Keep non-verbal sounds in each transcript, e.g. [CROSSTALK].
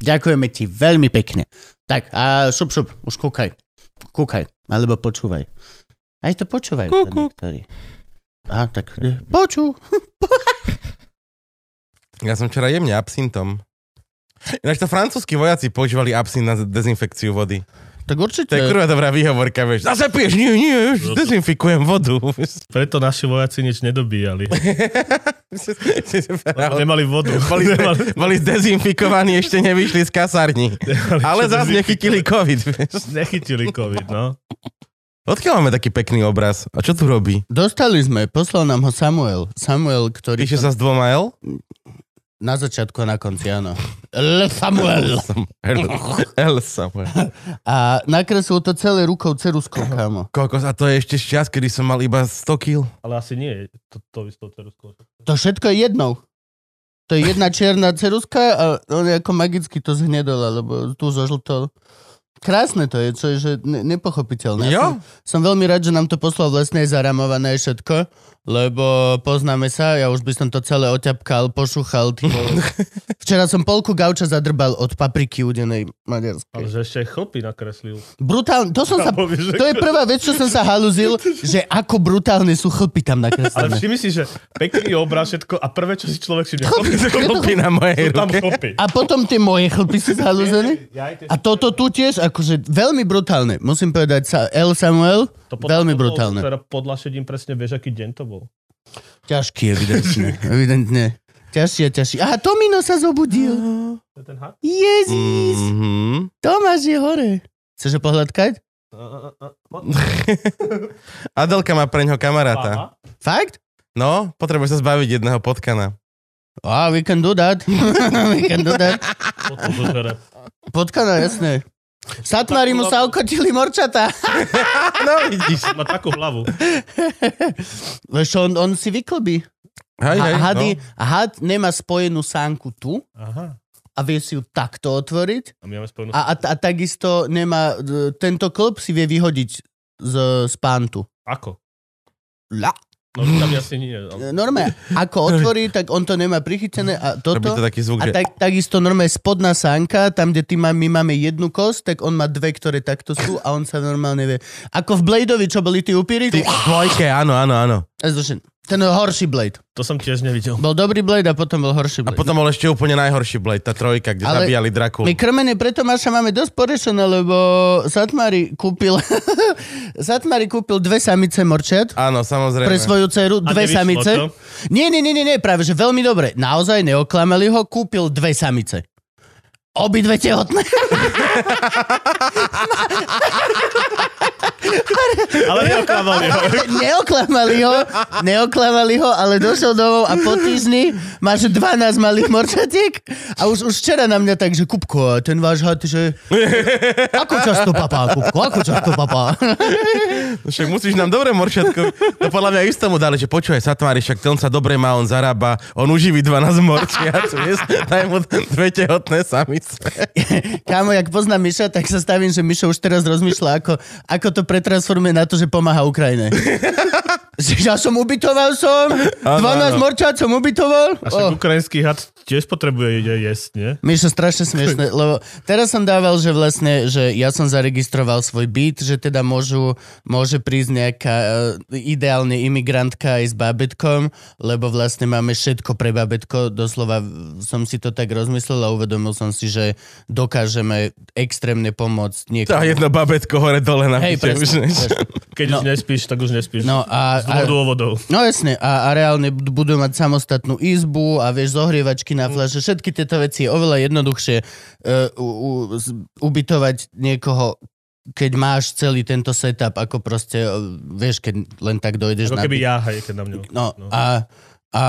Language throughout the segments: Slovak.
Ďakujeme ti veľmi pekne. Tak a šup, šup, už kúkaj. Kúkaj, alebo počúvaj. Aj to počúvajú. Kú, sa kú. niektorí. Tak e, počú. [LAUGHS] Ja som včera jemne absintom. Ináč to francúzskí vojaci používali absint na dezinfekciu vody. Tak To určite. je kurva dobrá výhovorka, vieš. Zase piješ? Nie, nie, už dezinfikujem vodu. [LAUGHS] Preto naši vojaci nič nedobíjali. [LAUGHS] Nemali vodu. [LAUGHS] Boli, Nemali- boli dezinfikovaní, ešte nevyšli z kasárni. Ale čo zase nechytili COVID, vieš. Nechytili COVID, no. Odkiaľ máme taký pekný obraz? A čo tu robí? Dostali sme, poslal nám ho Samuel. Samuel, ktorý... Píše sa s dvoma L? Na začiatku a na konci, áno. L. Samuel. [LAUGHS] L, L Samuel. [LAUGHS] A nakreslil to celé rukou ceruskou, kámo. Kokos, a to je ešte z čas, kedy som mal iba 100 kg. Ale asi nie, to, to s tou ceruskou. To všetko je jednou. To je jedna čierna ceruska a on ako magicky to zhnedol, alebo tu zožltol. Krásne to je, čo je že ne- nepochopiteľné. Jo? som, som veľmi rád, že nám to poslal vlastne aj zaramované všetko, lebo poznáme sa, ja už by som to celé oťapkal, vole. [LAUGHS] Včera som polku gauča zadrbal od papriky udenej Ale maďarskej. že ešte chlpy nakreslil. Brutálne, to som [LAUGHS] sa... To je prvá vec, čo som sa haluzil, že ako brutálne sú chlpy tam Ale nakreslené. všimni si, že pekný obraz všetko a prvé, čo si človek si Chlpy, [LAUGHS] Chlpy na mojej ruke. chlpy. A potom tie moje chlpy sú tie- A toto tu tiež, akože veľmi brutálne. Musím povedať, sa El Samuel, to podľa veľmi brutálne. Teda podľa šedím presne vieš, aký deň to bol. Ťažký, evidentne. [LAUGHS] evidentne. Ťažší a ťažší. Aha, Tomino sa zobudil. To je ten had? Jezus, Mhm. Tomáš je hore. Chceš ho pohľadkať? [LAUGHS] Adelka má pre ňoho kamaráta. Aha. Fakt? No, potrebuje sa zbaviť jedného potkana. Oh, we can do that. [LAUGHS] we can do that. Potkana, jasné. Satmári mu sa okotili morčata. [LAUGHS] No, vidíš. Má takú hlavu. Vieš, on, on si vyklbí. Hej, hej, A hady, no. had nemá spojenú sánku tu Aha. a vie si ju takto otvoriť A my máme spojenú... A, a, a takisto nemá, e, tento klb si vie vyhodiť z, z pántu. Ako? La. No tam asi nie. Ale... Normálne, ako otvorí, tak on to nemá prichytené a Robí toto. to taký zvuk, A že... tak, takisto normálne spodná sánka, tam, kde ty má, my máme jednu kosť, tak on má dve, ktoré takto sú a on sa normálne vie. Ako v Bladeovi, čo boli tí upíry? Ty, dvojke, áno, áno, áno. Ten horší Blade. To som tiež nevidel. Bol dobrý Blade a potom bol horší A Blade. potom bol ešte úplne najhorší Blade, tá trojka, kde Ale- zabíjali Drakulu. My krmene preto Maša máme dosť porešené, lebo Satmari kúpil [LAUGHS] Satmari kúpil dve samice morčat Áno, samozrejme. pre svoju dceru, A dve samice. to? Nie, nie, nie, nie, práve, že veľmi dobre. Naozaj neoklamali ho, kúpil dve samice. Obidve tehotné. Ale neoklamali ho. neoklamali ho, neoklamali ho, ale došiel domov a po týždni máš 12 malých morčatiek a už, už včera na mňa tak, že Kupko, ten váš had, že [LAUGHS] ako často papá, Kupko, ako často papá. No Však musíš nám dobre moršatko. To podľa mňa istému dali, že počúvaj, Satmári, však ten sa dobre má, on zarába, on uživí 12 morčiat, [LAUGHS] daj mu dve tehotné samice. [LAUGHS] Kámo, jak poznám Miša, tak sa stavím, že Mišo už teraz rozmýšľa, ako, ako to pretransformuje na to, že pomáha Ukrajine. [LAUGHS] Že ja som ubytoval som, 12 Áno, áno. morčat som ubytoval. A však Oh. ukrajinský had tiež potrebuje je- jesť, nie? Mišo, strašne smiešne, [LAUGHS] lebo teraz som dával, že vlastne, že ja som zaregistroval svoj byt, že teda môžu, môže prísť nejaká uh, ideálne imigrantka aj s bábetkom, lebo vlastne máme všetko pre bábetko, doslova som si to tak rozmyslel a uvedomil som si, že dokážeme extrémne pomôcť Tá niekomu. jedno babetko hore dole na Hej, presne. už než... Keď No. už nespíš, tak už nespíš. No a, Z dôvodov. No jasne, a, a reálne bud- budú mať samostatnú izbu a vieš, zohrievačky na fľaše, všetky tieto veci je oveľa jednoduchšie uh, u, u, ubytovať niekoho keď máš celý tento setup, ako proste, uh, vieš, keď len tak dojdeš Ako na... keby ja, hej, keď na mňa. No, a, a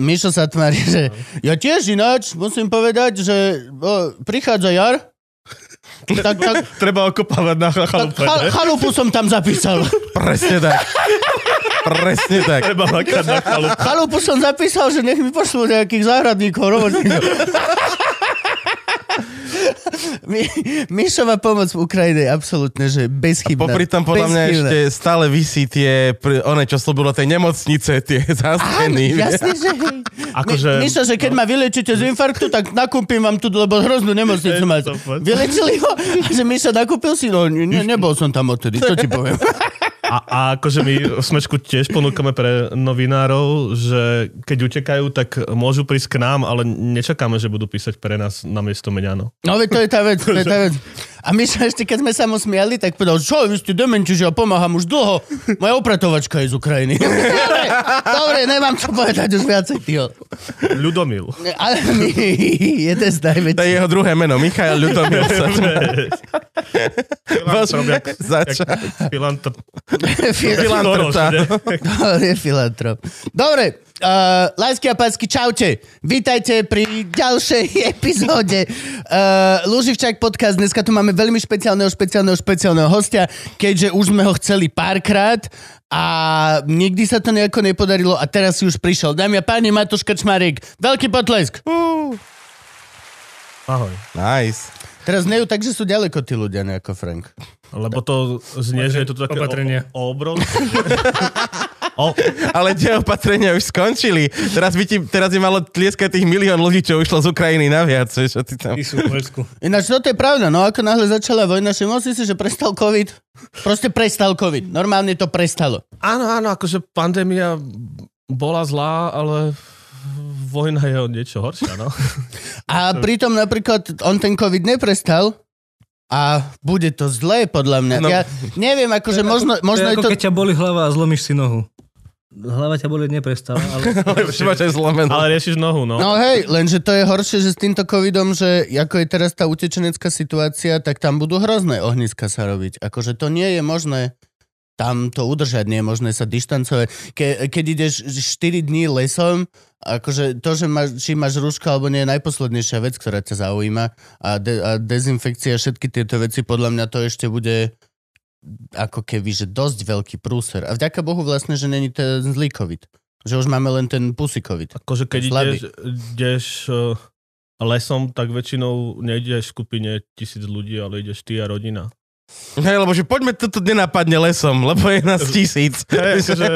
Mišo sa tvári, že ja tiež ináč musím povedať, že o, prichádza jar. Tak, tak, [LAUGHS] Treba okopávať na tak chalupe, chal, chalupu som tam zapísal. [LAUGHS] Presne tak. [LAUGHS] Presne tak. Treba makať na chalupe. Chalupu som zapísal, že nech mi pošlú nejakých záhradníkov, robotníkov. Mi, Mišová pomoc v Ukrajine je absolútne, že bezchybná. Popri tom podľa mňa Bezchybná. ešte stále vysí tie, one, čo slúbilo tej nemocnice, tie [LAUGHS] Áno, zásteny. jasne, že hej. Akože- Mi, Mišo, že keď ma vylečíte z infarktu, tak nakúpim vám tu, lebo hroznú nemocnicu máte. to. Vylečili ho? A že Mišo, nakúpil si? No, ne, nebol som tam odtedy, čo ti poviem. [LAUGHS] A, a akože my v Smečku tiež ponúkame pre novinárov, že keď utekajú, tak môžu prísť k nám, ale nečakáme, že budú písať pre nás na miesto Meňano. No veď to je tá vec, to je tá vec. [LAUGHS] A Mišo ešte, keď sme sa mu smiali, tak povedal, čo, vy ste dementi, že ja pomáham už dlho. Moja opratovačka je z Ukrajiny. [LAUGHS] dobre, dobre, nemám čo povedať už viacej, tyho. Ľudomil. Ale my, jeden z To je jeho druhé meno, Michail Ľudomil sa Filantrop, začať. filantrop. [LAUGHS] To je filantrop. Dobre, uh, lásky a pásky, čaute. Vítajte pri ďalšej [LAUGHS] epizóde uh, Luživčák podcast. Dneska tu máme veľmi špeciálneho, špeciálneho, špeciálneho hostia, keďže už sme ho chceli párkrát a nikdy sa to nejako nepodarilo a teraz si už prišiel. Dámy a páni, Matúš Kačmarík. Veľký potlesk. Ahoj. Nice. Teraz nejú tak, že sú ďaleko tí ľudia, nejako Frank. Lebo to znie, že je to také Opatrenie. o, o, [LAUGHS] obrov. o, Ale tie opatrenia už skončili. Teraz by, ti, teraz by malo tlieskať tých milión ľudí, čo ušlo z Ukrajiny naviac. vieš, ty tam... Ty sú. Ináč toto je pravda, no ako náhle začala vojna, všimol si si, že prestal COVID? Proste prestal COVID. Normálne to prestalo. áno, áno, akože pandémia bola zlá, ale vojna je o niečo horšia, no. A pritom napríklad on ten COVID neprestal a bude to zlé podľa mňa. No. Ja neviem, akože možno, To možno je je ako to... keď ťa boli hlava a zlomíš si nohu. Hlava ťa boli neprestala, ale [LAUGHS] zlomenú. Ale riešiš nohu, no. No hej, lenže to je horšie, že s týmto covidom, že ako je teraz tá utečenecká situácia, tak tam budú hrozné ohniska sa robiť. Akože to nie je možné tam to udržať, nie je možné sa dištancovať. Ke, keď ideš 4 dní lesom, akože to, že máš, či máš rúško alebo nie je najposlednejšia vec, ktorá ťa zaujíma a, de, a dezinfekcia, všetky tieto veci, podľa mňa to ešte bude ako keby, že dosť veľký prúser. A vďaka Bohu vlastne, že není ten zlý COVID. Že už máme len ten pusy COVID. Akože keď ideš, ideš eh, lesom, tak väčšinou nejdeš v skupine tisíc ľudí, ale ideš ty a rodina. Hej, lebo že poďme toto nenápadne lesom, lebo je nás [LAUGHS] tisíc. Hej, akože,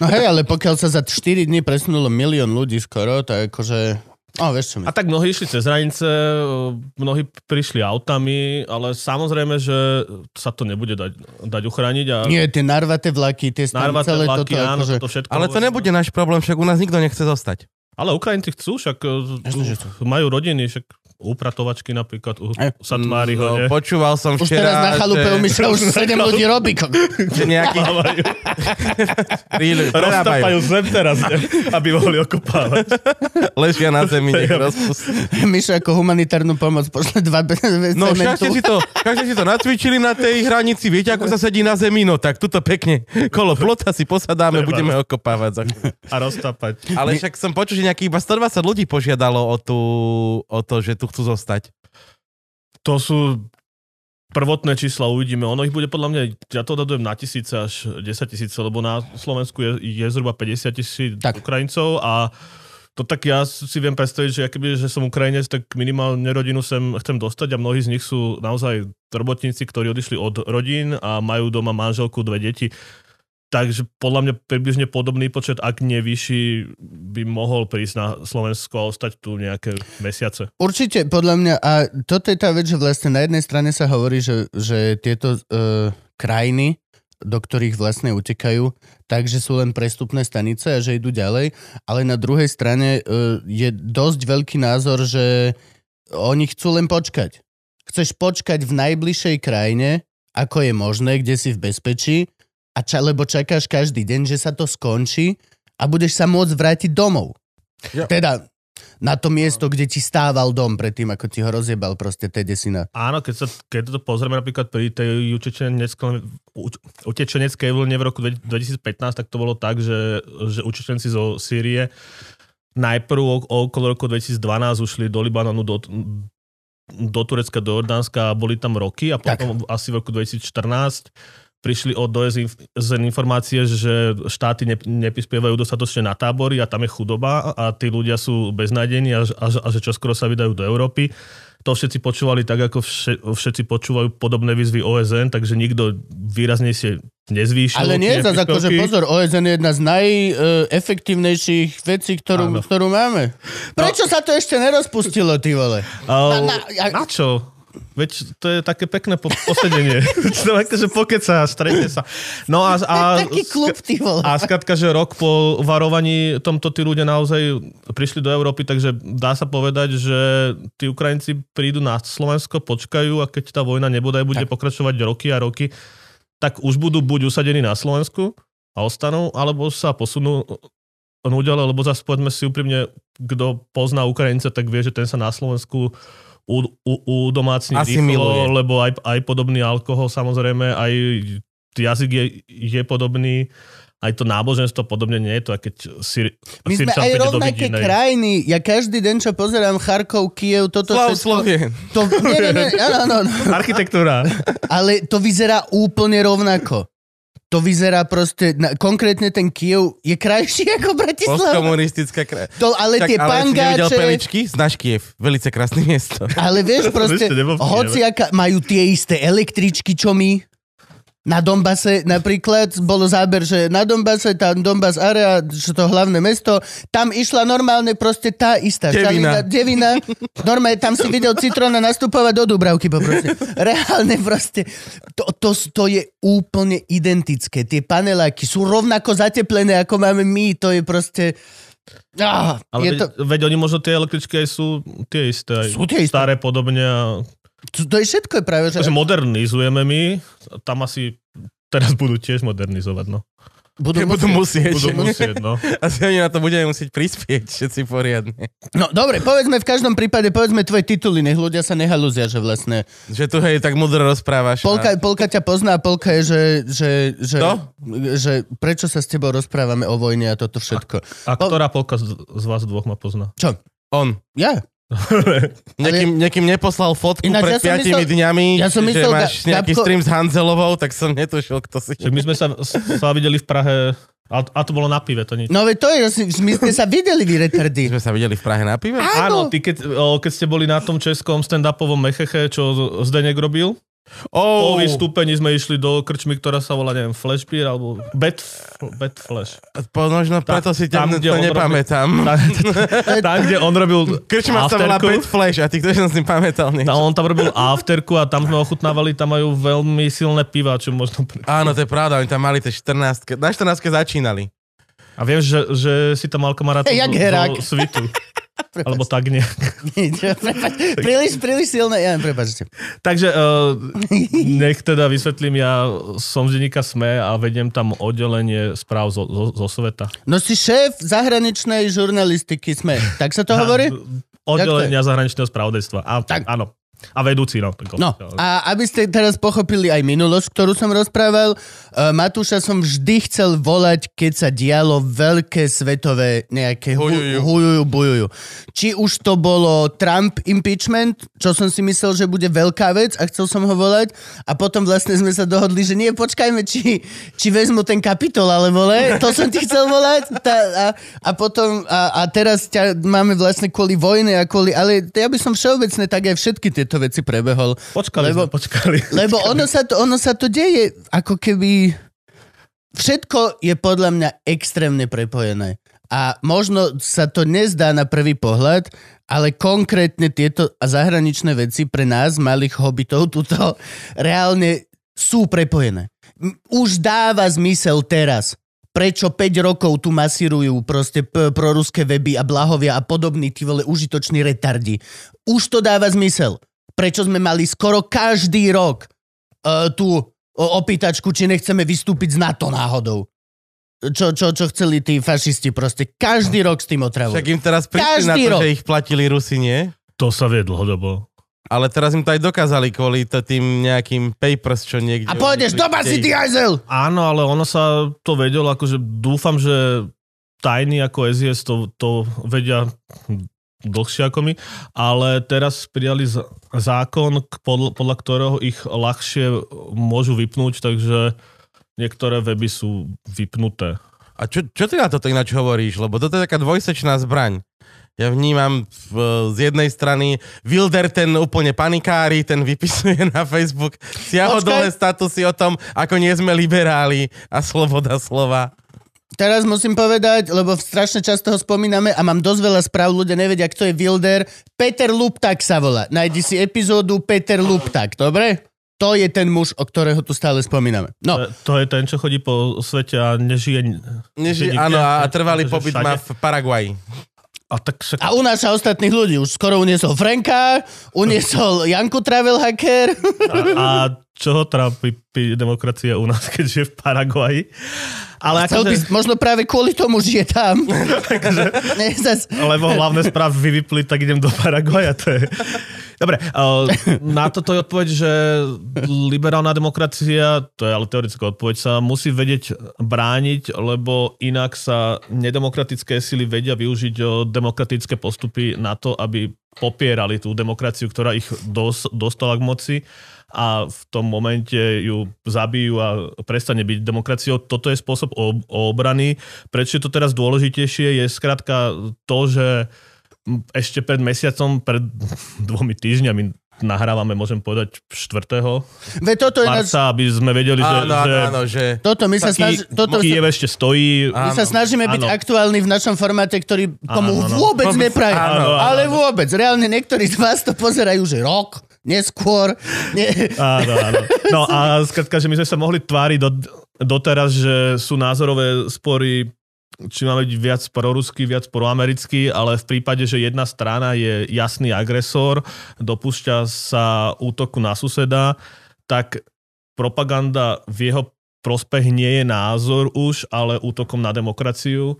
No hej, ale pokiaľ sa za 4 dní presunulo milión ľudí skoro, tak akože... No, vieš čo mi. a tak mnohí išli cez hranice, eh, mnohí prišli autami, ale samozrejme, že sa to nebude dať, dať uchrániť. A Nie, tie narvaté vlaky, tie narvaté celé vlaky, toto, áno, akože... to všetko. Ale to nebude náš problém, však u nás nikto nechce zostať. Ale Ukrajinci chcú, však eh, Jasne, že majú rodiny, však upratovačky napríklad u Aj. Satmáriho, No, počúval som Už včera, teraz na chalupe u Miša už 7 ľudí robí. že nejaký... [LAUGHS] Roztapajú zem teraz, ne? aby mohli okopávať. Ležia na zemi, nech [LAUGHS] rozpustí. Miša ako humanitárnu pomoc pošle dva No však si to, však si to nacvičili na tej hranici, viete, ako sa sedí na zemi, no tak tuto pekne kolo plota si posadáme, Treba. budeme okopávať. Za. A roztapať. Ale však som počul, že nejakých iba 120 ľudí požiadalo o, tú, o to, že tu chcú zostať. To sú prvotné čísla, uvidíme. Ono ich bude podľa mňa, ja to dodadujem na tisíce až 10 tisíce, lebo na Slovensku je, je zhruba 50 tisíc. Ukrajincov a to tak ja si viem predstaviť, že keby, že som Ukrajinec, tak minimálne rodinu sem chcem dostať a mnohí z nich sú naozaj robotníci, ktorí odišli od rodín a majú doma manželku, dve deti. Takže podľa mňa približne podobný počet, ak nie vyšší, by mohol prísť na Slovensko a ostať tu nejaké mesiace. Určite, podľa mňa, a toto je tá vec, že vlastne na jednej strane sa hovorí, že, že tieto uh, krajiny, do ktorých vlastne utekajú, takže sú len prestupné stanice a že idú ďalej, ale na druhej strane uh, je dosť veľký názor, že oni chcú len počkať. Chceš počkať v najbližšej krajine, ako je možné, kde si v bezpečí, a ča, lebo čakáš každý deň, že sa to skončí a budeš sa môcť vrátiť domov. Ja. Teda na to miesto, kde ti stával dom predtým, ako ti ho rozjebal proste tej desina. Áno, keď, sa, keď to pozrieme napríklad pri tej utečeneckej, vlne v roku 2015, tak to bolo tak, že, že utečenci zo Sýrie najprv okolo roku 2012 ušli do Libanonu do, do Turecka, do Jordánska a boli tam roky a potom tak. asi v roku 2014 prišli od OSN informácie, že štáty ne, neprispievajú dostatočne na tábory a tam je chudoba a tí ľudia sú beznádení a, a, a že čoskoro sa vydajú do Európy to všetci počúvali tak, ako všetci počúvajú podobné výzvy OSN, takže nikto výraznejšie nezvýšil. Ale nie, zase akože pozor, OSN je jedna z najefektívnejších vecí, ktorú, ktorú máme. Prečo no. sa to ešte nerozpustilo, ty vole? Uh, na, na, ja... na čo? Veď to je také pekné po- posedenie. [LAUGHS] to akože pokeca, stretne sa. No a, a, taký klub, ty vole. A skratka, že rok po varovaní tomto tí ľudia naozaj prišli do Európy, takže dá sa povedať, že tí Ukrajinci prídu na Slovensko, počkajú a keď tá vojna nebude, bude tak. pokračovať roky a roky, tak už budú buď usadení na Slovensku a ostanú, alebo sa posunú nuďale, lebo zase poďme si úprimne, kto pozná Ukrajinca, tak vie, že ten sa na Slovensku u, u, u domácni rýchlo, lebo aj, aj podobný alkohol samozrejme, aj jazyk je, je podobný, aj to náboženstvo podobne nie je to, keď si My sme aj rovnaké krajiny. Ja každý deň, čo pozerám Charkov, Kiev, toto Slav, všetko... To, nie, nie, nie, áno, áno. Architektúra. Ale to vyzerá úplne rovnako to vyzerá proste, na, konkrétne ten Kiev je krajší [LAUGHS] ako Bratislava. Postkomunistická kraj. To, ale tak, tie ale pangáče... Ale peličky? Znáš Kiev. Velice krásne miesto. Ale vieš proste, hoci majú tie isté električky, čo my. Na Dombase napríklad bolo záber, že na Dombase, tá Donbass area, čo to hlavné mesto, tam išla normálne proste tá istá. Devina. devina. Normálne tam si videl Citrona nastupovať do Dubravky poproste. Reálne proste. To, to, to je úplne identické. Tie paneláky sú rovnako zateplené, ako máme my. To je proste... Ah, Ale je veď, to... veď oni možno tie električky aj sú tie isté. Aj sú tie isté. Staré podobne a to, to je všetko je práve, že... Takže modernizujeme my, tam asi teraz budú tiež modernizovať, no. Budú, budú musieť. Budú musieť, no. [LAUGHS] Asi oni na to budeme musieť prispieť všetci poriadne. No dobre, povedzme v každom prípade, povedzme tvoje tituly, nech ľudia sa nehalúzia, že vlastne... Že tu hej, tak mudro rozprávaš. Polka, a... polka ťa pozná, polka je, že, že, že, že prečo sa s tebou rozprávame o vojne a toto všetko. A, a ktorá polka z, z vás dvoch ma pozná? Čo? On. Ja? [LAUGHS] Nekým, nekým neposlal fotku Ináč, pred ja 5 myslel, dňami, ja som myslel, že máš nejaký Gabko... stream s Hanzelovou, tak som netušil, kto si. my sme sa, sa videli v Prahe a, a to bolo na pive, to nič. No veď to je, my sme sa videli, vy retardy. sme sa videli v Prahe na pive? Áno, ty keď, keď ste boli na tom českom stand-upovom mecheche, čo Zdenek robil, Oh. Po vystúpení sme išli do krčmy, ktorá sa volá, neviem, Flash Beer, alebo Bad, Bad Flash. Možno preto si tam, to nepamätám. [LAUGHS] Tam, tam, kde on robil Krčma sa volá Bad Flash a ty kto som si pamätal niečo. No, on tam robil afterku a tam sme ochutnávali, tam majú veľmi silné piva, čo možno... Áno, to je pravda, oni tam mali tie 14 Na 14 začínali. A viem, že, že si tam mal kamarátov hey, zo, zo svitu. Prepač. Alebo tak [LAUGHS] nie. príliš, príliš silné, ja prepačte. Takže uh, nech teda vysvetlím, ja som z denníka SME a vediem tam oddelenie správ zo, zo, zo sveta. No si šéf zahraničnej žurnalistiky SME, tak sa to [LAUGHS] hovorí? Oddelenia zahraničného spravodajstva. A, tak. Áno. A vedúci, no. No, a aby ste teraz pochopili aj minulosť, ktorú som rozprával, uh, Matúša som vždy chcel volať, keď sa dialo veľké svetové nejaké hujujú, hujujú bujujú. Či už to bolo Trump impeachment, čo som si myslel, že bude veľká vec a chcel som ho volať a potom vlastne sme sa dohodli, že nie, počkajme, či, či vezmu ten kapitol, ale vole, to som ti chcel volať tá, a, a potom, a, a teraz ťa máme vlastne kvôli vojne a kvôli, ale ja by som všeobecne tak aj všetky tie tieto veci prebehol. Počkali lebo, sme, počkali. Lebo ono sa, to, ono sa to deje ako keby... Všetko je podľa mňa extrémne prepojené. A možno sa to nezdá na prvý pohľad, ale konkrétne tieto zahraničné veci pre nás, malých hobitov, tuto reálne sú prepojené. Už dáva zmysel teraz, prečo 5 rokov tu masírujú proste p- proruské weby a blahovia a podobní tí vole užitoční retardi. Už to dáva zmysel prečo sme mali skoro každý rok uh, tú opýtačku, či nechceme vystúpiť z NATO náhodou. Čo, čo, čo chceli tí fašisti proste. Každý rok s tým otravujú. Však im teraz prišli na to, rok. že ich platili Rusi, nie? To sa vie dlhodobo. Ale teraz im to aj dokázali kvôli to tým nejakým papers, čo niekde... A pôjdeš do basy, ty ajzel! Áno, ale ono sa to vedelo, akože dúfam, že tajní ako SIS to, to vedia dlhšie ako my, ale teraz prijali z- zákon, k- podľa, podľa ktorého ich ľahšie môžu vypnúť, takže niektoré weby sú vypnuté. A čo, čo ty na toto ináč hovoríš? Lebo toto je taká dvojsečná zbraň. Ja vnímam v, z jednej strany Wilder ten úplne panikári, ten vypisuje na Facebook siahodolné statusy o tom, ako nie sme liberáli a sloboda slova. Teraz musím povedať, lebo strašne často ho spomíname a mám dosť veľa správ, ľudia nevedia, kto je Wilder. Peter Luptak sa volá. Nájdi si epizódu Peter Luptak, dobre? To je ten muž, o ktorého tu stále spomíname. No, To, to je ten, čo chodí po svete a nežije... Neži, nikde, áno, a trvalý pobyt má v Paraguaji. A tak však... a unáša ostatných ľudí. Už skoro uniesol Franka, uniesol Janku Travel Hacker. A, a čo ho trápi pi- demokracia u nás, [LAUGHS] keď žije v Paraguaji? Ale Chcel by, akože, možno práve kvôli tomu žije tam. [LAUGHS] [LAUGHS] Nie, zas, lebo hlavné správy vy vypli, tak idem do Paraguaja. To je... Dobre, uh, na toto je odpoveď, že liberálna demokracia, to je ale teoretická odpoveď, sa musí vedieť brániť, lebo inak sa nedemokratické sily vedia využiť o demokratické postupy na to, aby popierali tú demokraciu, ktorá ich dos, dostala k moci a v tom momente ju zabijú a prestane byť demokraciou. Toto je spôsob o, o obrany. Prečo je to teraz dôležitejšie? Je skrátka to, že ešte pred mesiacom, pred [LAUGHS] dvomi týždňami nahrávame, môžem povedať, 4. Ve, toto je marca, aby sme vedeli, že, Áno, že áno, že... toto my sa, taký snaž, toto Kiev sa, ešte stojí. my sa Áno. snažíme byť Áno. aktuálni v našom formáte, ktorý komu Áno, áno. vôbec nepraje. áno, áno, Ale áno. vôbec. Reálne niektorí z vás to pozerajú, že rok, neskôr. Nie. Áno, áno. No a skrátka, že my sme sa mohli tváriť do, doteraz, že sú názorové spory či máme byť viac prorusky, viac proamerický, ale v prípade, že jedna strana je jasný agresor, dopúšťa sa útoku na suseda, tak propaganda v jeho prospech nie je názor už, ale útokom na demokraciu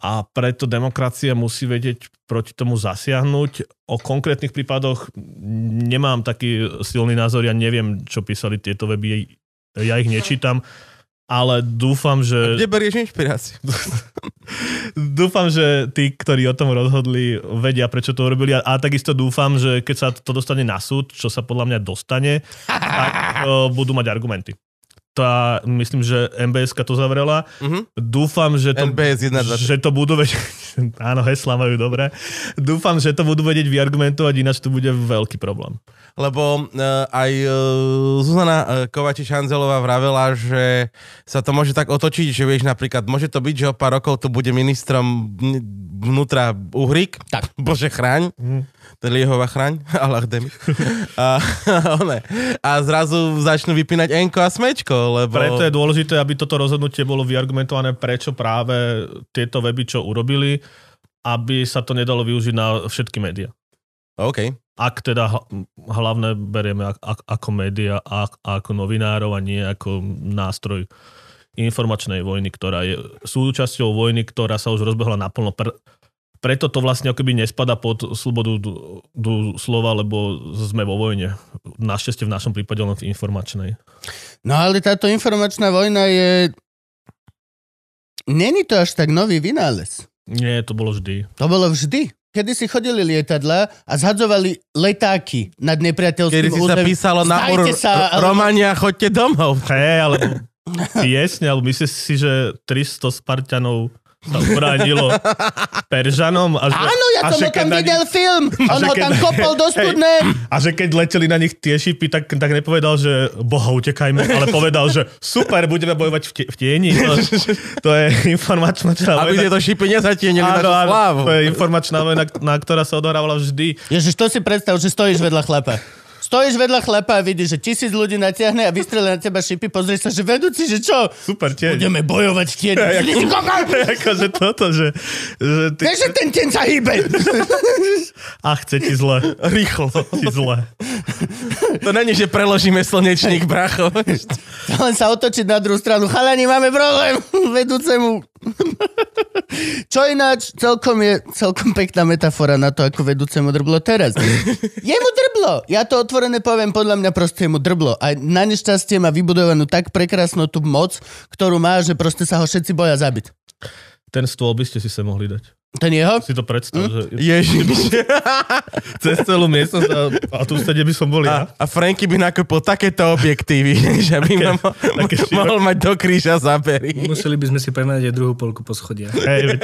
a preto demokracia musí vedieť proti tomu zasiahnuť. O konkrétnych prípadoch nemám taký silný názor, ja neviem, čo písali tieto weby, ja ich nečítam, ale dúfam, že... Kde berieš inšpiráciu? [LAUGHS] Dúfam, že tí, ktorí o tom rozhodli, vedia, prečo to urobili. A, a takisto dúfam, že keď sa to dostane na súd, čo sa podľa mňa dostane, tak [LAUGHS] uh, budú mať argumenty. Tá, myslím, že MBS to zavrela. Mhm. Dúfam, že to, NBS 1, 2, 3. že to budú vedieť... [LAUGHS] Áno, hesla majú dobre. Dúfam, že to budú vedieť vyargumentovať, ináč to bude veľký problém. Lebo uh, aj uh, Zuzana uh, Kovačiš-Hanzelová vravela, že sa to môže tak otočiť, že vieš napríklad, môže to byť, že o pár rokov tu bude ministrom vn- vnútra Uhrik, Tak. [LAUGHS] bože chráň, Mhm. ten Liehova chráň, [LAUGHS] Allah demi. a, [LAUGHS] one. a zrazu začnú vypínať Enko a Smečko, lebo... Preto je dôležité, aby toto rozhodnutie bolo vyargumentované, prečo práve tieto weby, čo urobili, aby sa to nedalo využiť na všetky médiá. OK. Ak teda h- hlavné berieme ak- ak- ako média a a ako novinárov a nie ako nástroj informačnej vojny, ktorá je súčasťou vojny, ktorá sa už rozbehla naplno. Pr- preto to vlastne akoby nespada pod slobodu d- d- slova, lebo sme vo vojne. Našťastie v našom prípade len v informačnej. No ale táto informačná vojna je... Není to až tak nový vynález. Nie, to bolo vždy. To bolo vždy. Kedy si chodili lietadla a zhadzovali letáky nad nepriateľským Kedy si sa územím. písalo na Vstajte sa, ale- Romania, choďte domov. Hej, ale [LAUGHS] piesne, alebo myslíš si, že 300 Spartanov sa ubránilo Peržanom? A že, Áno, ja som že o tom keď na videl nich- film. On ho tam kopol do [LAUGHS] studne. A že keď leteli na nich tie šipy, tak, tak nepovedal, že boha, utekajme, ale povedal, že super, budeme bojovať v, tie, v tieni. To, to je informačná Aby vojna. tieto šipy nezatienili našu Áno, áno, slávu. to je informačná vojna, na ktorá sa odohrávala vždy. Ježiš, to si predstav, že stojíš vedľa chlapa. Stojíš vedľa chlapa a vidíš, že tisíc ľudí natiahne a vystrelí na teba šipy, pozri sa, že vedúci, že čo? Super tieň. Budeme bojovať v tieni. Ty si kokos! akože toto, že, že ty, Vieš, že ten ten sa hýbe. [LAUGHS] a chce ti zle. Rýchlo. Ti zle. [LAUGHS] To není, že preložíme slnečník, bracho. Len sa otočiť na druhú stranu. Chalani, máme problém [LAUGHS] vedúcemu. [LAUGHS] Čo ináč celkom je celkom pekná metafora na to, ako vedúcemu drblo teraz. Je mu drblo. Ja to otvorené poviem, podľa mňa proste je mu drblo. A na nešťastie má vybudovanú tak prekrásnu tú moc, ktorú má, že proste sa ho všetci boja zabiť. Ten stôl by ste si sa mohli dať. Ten jeho? Si to predstav, Hm? že Ježiš. [LAUGHS] cez celú miestnosť a, a tu stade by som bol A, ja. a Franky by nakúpil takéto objektívy, [LAUGHS] že by ma mo- [LAUGHS] také mohol mať do kríža zábery. Museli by sme si premenať aj druhú polku poschodia. Hej, veď,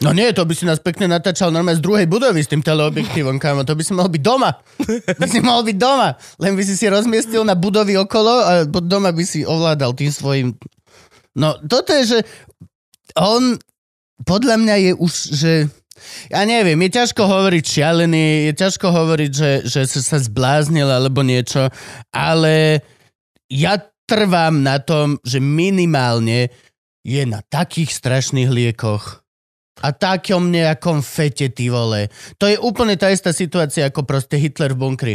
No nie, to by si nás pekne natáčal normálne z druhej budovy s tým teleobjektívom, kámo. To by si mohol byť doma. By si mohol byť doma. Len by si si rozmiestil na budovy okolo a pod doma by si ovládal tým svojim... No toto je, že on podľa mňa je už, že... Ja neviem, je ťažko hovoriť šialený, je ťažko hovoriť, že, že sa, sa zbláznil alebo niečo, ale ja trvám na tom, že minimálne je na takých strašných liekoch a takom nejakom fete, ty vole. To je úplne tá istá situácia ako proste Hitler v bunkri.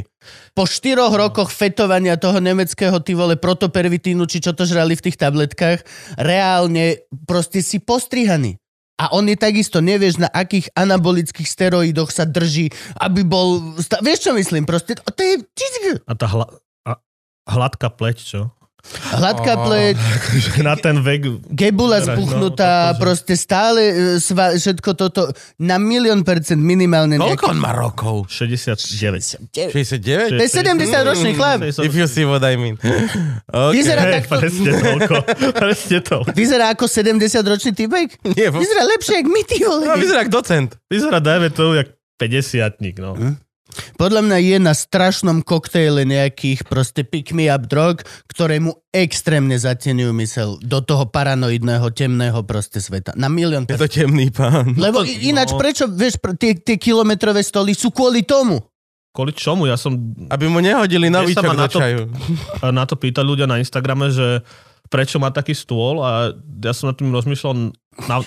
Po štyroch rokoch fetovania toho nemeckého, ty vole, protopervitínu, či čo to žrali v tých tabletkách, reálne proste si postrihaný. A on je takisto, nevieš, na akých anabolických steroidoch sa drží, aby bol... Vieš, čo myslím? Proste, to je a tá hla, a, hladká pleť, čo? Hladká pleť, Na ten vek... gebula No, spuchnutá, to- proste stále e, sva, všetko toto na milión percent minimálne Koľko on má rokov? 69. 69? To je 70-ročný chlap. If you see what I mean. Okay. Vyzerá Hej, takto, presne toľko. Presne to. vyzerá ako 70-ročný typek? Nie, Vyzerá lepšie, jak my, ty vole. no, vyzerá ako docent. Vyzerá, dajme to, jak 50 no. Podľa mňa je na strašnom koktejle nejakých proste pick me up drog, ktoré mu extrémne zatenujú mysel do toho paranoidného, temného proste sveta. Na milión Je to temný pán. [LAUGHS] Lebo i- ináč no. prečo, vieš, tie, tie kilometrové stoly sú kvôli tomu. Kvôli čomu? Ja som Aby mu nehodili ma do na to- čaju. [LAUGHS] na to pýtali ľudia na Instagrame, že prečo má taký stôl a ja som nad tým rozmýšľal, na,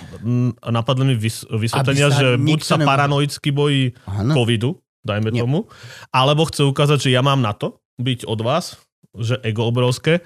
napadli mi vys, vysvetlenia, že buď sa nemohol- paranoicky bojí Áno. covidu, dajme Nie. tomu, alebo chce ukázať, že ja mám na to byť od vás, že ego obrovské,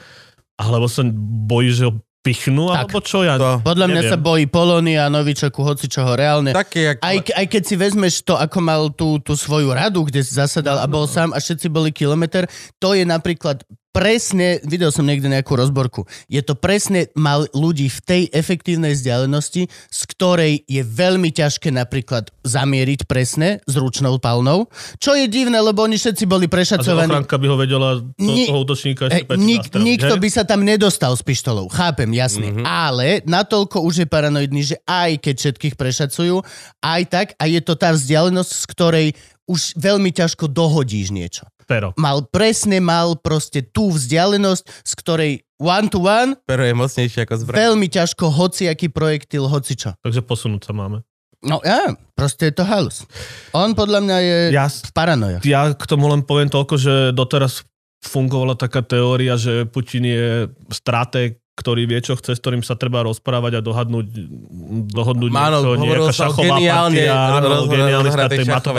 alebo sa bojí, že ho pichnú, Tak. alebo čo ja... To. Podľa mňa Neviem. sa bojí Polónia, Novičoku, hoci čoho reálne. Také, jak... Aj, aj keď si vezmeš to, ako mal tú, tú svoju radu, kde zasadal a bol sám a všetci boli kilometr, to je napríklad presne, videl som niekde nejakú rozborku, je to presne mal ľudí v tej efektívnej vzdialenosti, z ktorej je veľmi ťažké napríklad zamieriť presne s ručnou palnou, čo je divné, lebo oni všetci boli A prešacovaní. ochranka by ho vedela to, Ni- toho útočníka E, eštepäť nik, nastreliť, nikto hej? by sa tam nedostal s pištolou, chápem, jasne. Mm-hmm. Ale natoľko už je paranoidný, že aj keď všetkých prešacujú, aj tak, a je to tá vzdialenosť, z ktorej už veľmi ťažko dohodíš niečo. Pero. Mal presne, mal proste tú vzdialenosť, z ktorej one to one, Pero je mocnejšie ako zbraň. veľmi ťažko hociaký projektil, hocičo. Takže posunúť sa máme. No ja, proste je to halus. On podľa mňa je Ja, v paranoja. ja k tomu len poviem toľko, že doteraz fungovala taká teória, že Putin je stratég, ktorý vie, čo chce, s ktorým sa treba rozprávať a dohadnúť, dohodnúť Áno, niečo, nejaká šachová geniálne partia, áno, rozhratej stratég, má to,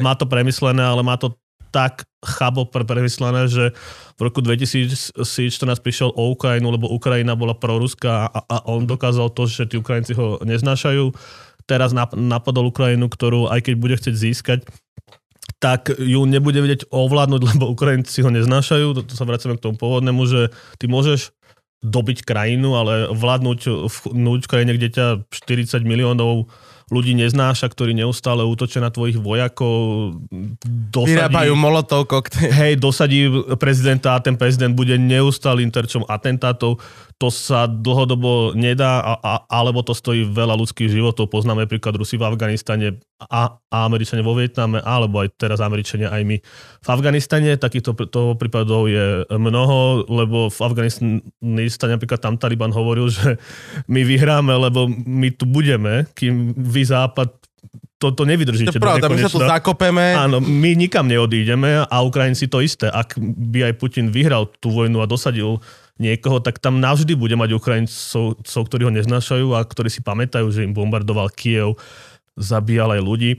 má to premyslené, ale má to tak chabo pre- premyslené, že v roku 2014 prišiel o Ukrajinu, lebo Ukrajina bola proruská a, a on dokázal to, že tí Ukrajinci ho neznášajú. Teraz nap- napadol Ukrajinu, ktorú aj keď bude chcieť získať, tak ju nebude vedieť ovládnuť, [LAUGHS] lebo Ukrajinci ho neznášajú. To, sa vracame k tomu pôvodnému, že ty môžeš dobiť krajinu, ale vládnuť v, v krajine, kde ťa 40 miliónov ľudí neznáša, ktorí neustále útočia na tvojich vojakov, dosadí, Vyrábajú molotov koktejl. hej, dosadí prezidenta a ten prezident bude neustálým terčom atentátov. To sa dlhodobo nedá, a, a, alebo to stojí veľa ľudských životov. Poznáme príklad Rusy v Afganistane a, a Američania vo Vietname, alebo aj teraz Američania aj my v Afganistane. Takýchto toho prípadov je mnoho, lebo v Afganistane napríklad tam Taliban hovoril, že my vyhráme, lebo my tu budeme, kým vy Západ to, to To nevydržíte. je pravda, my sa tu zakopeme. Áno, my nikam neodídeme a Ukrajinci to isté. Ak by aj Putin vyhral tú vojnu a dosadil niekoho, tak tam navždy bude mať Ukrajincov, ktorí ho neznášajú a ktorí si pamätajú, že im bombardoval Kiev, zabíjal aj ľudí.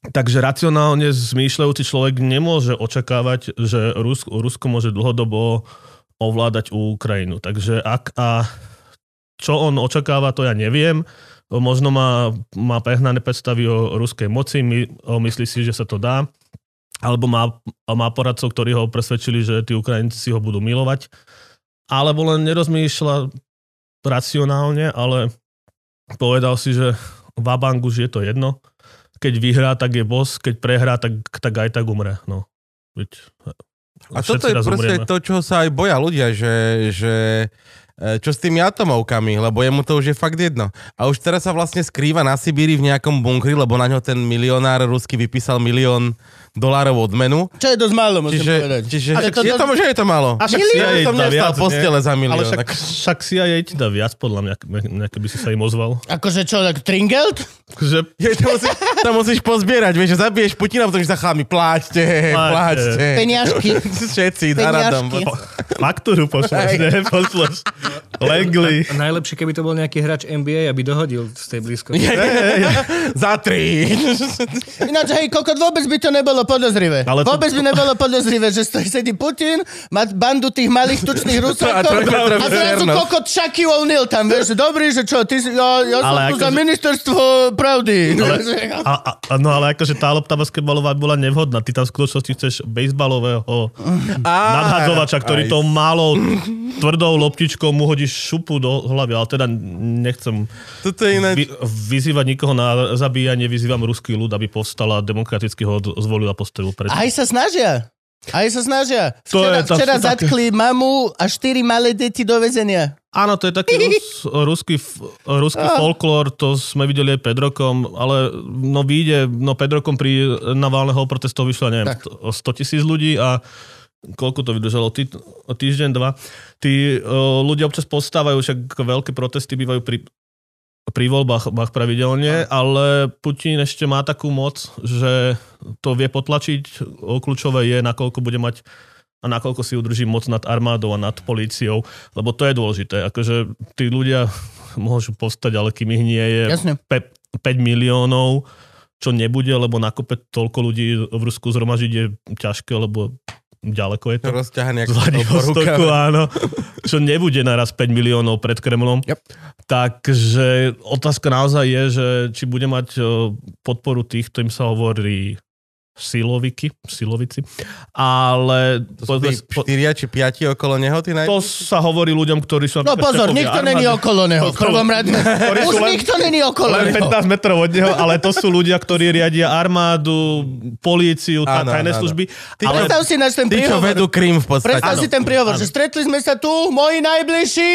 Takže racionálne zmýšľajúci človek nemôže očakávať, že Rusko, Rusko môže dlhodobo ovládať Ukrajinu. Takže ak a čo on očakáva, to ja neviem. Možno má, má prehnané predstavy o ruskej moci, my, o, myslí si, že sa to dá. Alebo má, má poradcov, ktorí ho presvedčili, že tí Ukrajinci ho budú milovať. Alebo len nerozmýšľa racionálne, ale povedal si, že Vabang už je to jedno. Keď vyhrá, tak je boss, keď prehrá, tak, tak aj tak umre. No. Veď, A toto je proste umrieme. to, čo sa aj boja ľudia, že, že e, čo s tými atomovkami, lebo jemu to už je fakt jedno. A už teraz sa vlastne skrýva na Sibíri v nejakom bunkri, lebo na ňo ten milionár rusky vypísal milión dolárov odmenu. Čo je dosť málo, musím Čiže, povedať. čiže Ale je to, že je to málo. A však Milión CIA som dá nestal viac, nie? postele za milión. Ale však, však CIA ti dá viac, podľa mňa, nejaké by si sa im ozval. Akože čo, tak Tringelt? Že [LAUGHS] Je, to, musíš, to musíš pozbierať, vieš, že zabiješ Putina, potom že sa chlami, pláčte, Pláčte. pláčte. Peniažky. [LAUGHS] Všetci, za radom. Peniažky. faktúru pošleš, ne? Pošleš. Langley. A najlepšie, keby to bol nejaký hráč NBA, aby dohodil z tej blízkosti. Za tri. Ináč, hej, kokot, vôbec by to nebolo podozrivé. Ale to- Vôbec by nebolo podozrivé, že stojí sedí Putin, má bandu tých malých tučných [LAUGHS] A Rusakov a zrazu kokot Shaquille O'Neal tam, vieš, dobrý, že čo, ty si, ja, ja som Ale tu za akože- ministerstvo pravdy. [LAUGHS] A, a, a, no ale akože tá lopta basketbalová bola nevhodná. Ty tam v skutočnosti chceš bejsbalového nadhadzovača, ktorý to málo tvrdou loptičkou mu hodíš šupu do hlavy, ale teda nechcem Toto je ináč... vy, vyzývať nikoho na zabíjanie, vyzývam ruský ľud, aby povstala demokraticky ho zvolil a postavil pred. Aj sa snažia. Aj sa snažia. To Včera, je- to včera sú také- zatkli mamu a štyri malé deti do väzenia. Áno, to je taký rus, ruský, ruský folklór, to sme videli aj pred rokom, ale no vyjde, no pred rokom pri Navalného protestov vyšlo, neviem, Tak. 100 tisíc ľudí a koľko to vydržalo, Tý, týždeň, dva. Tí uh, ľudia občas postávajú, však veľké protesty bývajú pri, pri voľbách bách pravidelne, ale Putin ešte má takú moc, že to vie potlačiť. O, Kľúčové je, nakoľko bude mať a nakoľko si udrží moc nad armádou a nad políciou, lebo to je dôležité. Akože tí ľudia [LAUGHS] môžu postať, ale kým ich nie je Jasne. pe- 5 miliónov, čo nebude, lebo nakope toľko ľudí v Rusku zhromažiť je ťažké, lebo ďaleko je to. Rozťahaný Z Vladivostoku, áno. Čo nebude naraz 5 miliónov pred Kremlom. Yep. Takže otázka naozaj je, že či bude mať o, podporu tých, ktorým sa hovorí siloviky, silovici. Ale To sú tí po- štyria či piati okolo neho, ty naj... to sa hovorí ľuďom, ktorí sú... No pozor, nikto armády. není okolo neho. V prvom rade. Už len- nikto není okolo Len neho. 15 metrov od neho, ale to sú ľudia, ktorí riadia armádu, políciu, tá, Áno, tajné áno, áno. služby. Ty ale Predstav si náš ten Tí, čo príhovor. vedú Krím v podstate. Predstav si ten príhovor, že stretli sme sa tu, moji najbližší.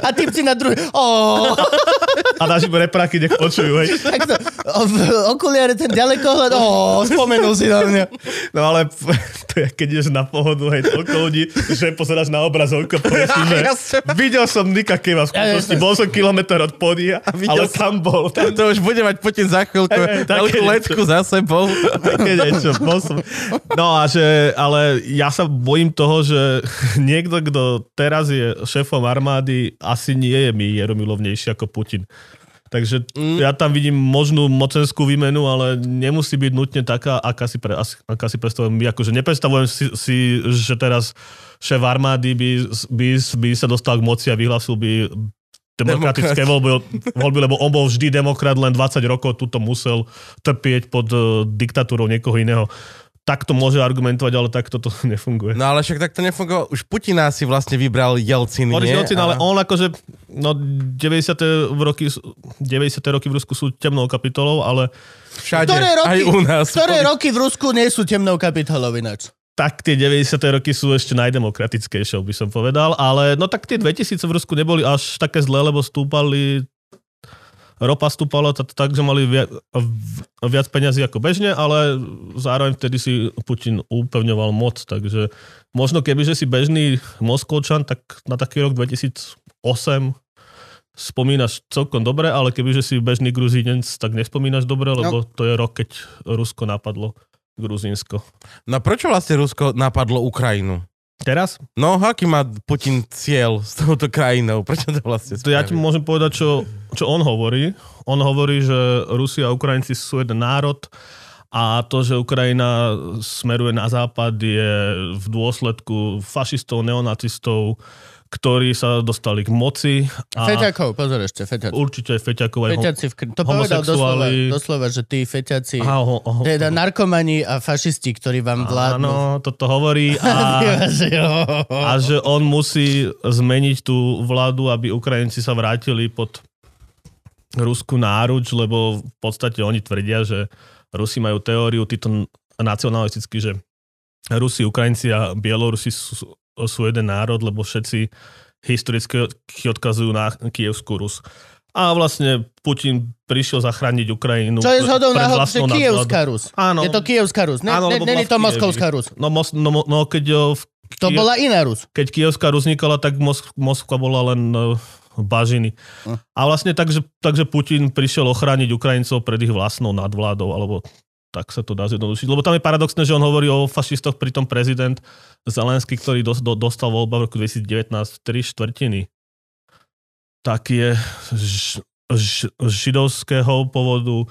a typci na druhý. Oh, a dáš im repráky, nech počujú. Hej. takto, o, v okuliare ten ďalekohľad. Oh, spomenul si na mňa. No ale to je, keď ideš na pohodu, hej, toľko ľudí, že pozeráš na obrazovku [LAUGHS] povieš si, že videl som Nika Keva v skutočnosti, bol som kilometr od podia, ale tam bol. Tam, To už bude mať Putin za chvíľku veľkú niečo. lecku za sebou. také niečo. Bol som. No a že, ale ja sa bojím toho, že [LAUGHS] niekto, kto teraz je šéfom armády, asi nie je mieromilovnejší ako Putin. Takže mm. ja tam vidím možnú mocenskú výmenu, ale nemusí byť nutne taká, aká si, pre, aká si predstavujem. Akože nepredstavujem si, si, že teraz šéf armády by, by, by sa dostal k moci a vyhlasil by demokratické voľby, voľby, lebo on bol vždy demokrat, len 20 rokov tuto musel trpieť pod uh, diktatúrou niekoho iného. Takto môže argumentovať, ale takto to [LAUGHS] nefunguje. No ale však tak to nefungovalo. Už Putina si vlastne vybral Jelcin, Boris nie? Jelcin, ale A- on akože, no 90. v roky, sú- 90. roky v Rusku sú temnou kapitolou, ale Všade, Ktoré roky, aj u nás. ktoré roky v Rusku nie sú temnou kapitolou ináč? tak tie 90. roky sú ešte najdemokratickejšie, by som povedal, ale no tak tie 2000 v Rusku neboli až také zlé, lebo stúpali ropa stúpala t- tak, že mali viac, viac peňazí ako bežne, ale zároveň vtedy si Putin upevňoval moc, takže možno keby, že si bežný Moskovčan, tak na taký rok 2008 spomínaš celkom dobre, ale keby, že si bežný Gruzínec, tak nespomínaš dobre, lebo to je rok, keď Rusko napadlo Gruzínsko. No prečo vlastne Rusko napadlo Ukrajinu? Teraz? No, aký má Putin cieľ s touto krajinou? Prečo to vlastne To ja ti môžem povedať, čo, čo on hovorí. On hovorí, že Rusia a Ukrajinci sú jeden národ a to, že Ukrajina smeruje na západ je v dôsledku fašistov, neonacistov, ktorí sa dostali k moci. A Feťakov, pozor ešte, feťaci. Určite aj Feťakov, aj ho, Feťaci v kr- To povedal doslova, doslova, že tí feťaci, Aha, ho, ho, teda narkomani a fašisti, ktorí vám vládnu. Áno, toto hovorí [LAUGHS] a, a že on musí zmeniť tú vládu, aby Ukrajinci sa vrátili pod Rusku náruč, lebo v podstate oni tvrdia, že Rusi majú teóriu, títo nacionalisticky, že Rusi, Ukrajinci a Bielorusi sú, sú jeden národ, lebo všetci historicky odkazujú na Kievskú Rus. A vlastne Putin prišiel zachrániť Ukrajinu. Čo je zhodou náhod, že Kievská. Rus. Áno. Je to Kievská Rus. Ne, Áno, ne, v to Kieve, Moskovská. Rus. No, mos, no, no keď, o, v To Kie- bola iná Rus. keď Kievská Rus vznikala, tak Mos- Moskva bola len uh, bažiny. Hm. A vlastne takže, takže Putin prišiel ochrániť Ukrajincov pred ich vlastnou nadvládou, alebo tak sa to dá zjednodušiť. Lebo tam je paradoxné, že on hovorí o fašistoch, pritom prezident Zelenský, ktorý dos, do, dostal voľba v roku 2019 tri štvrtiny, tak je ž, ž, židovského povodu,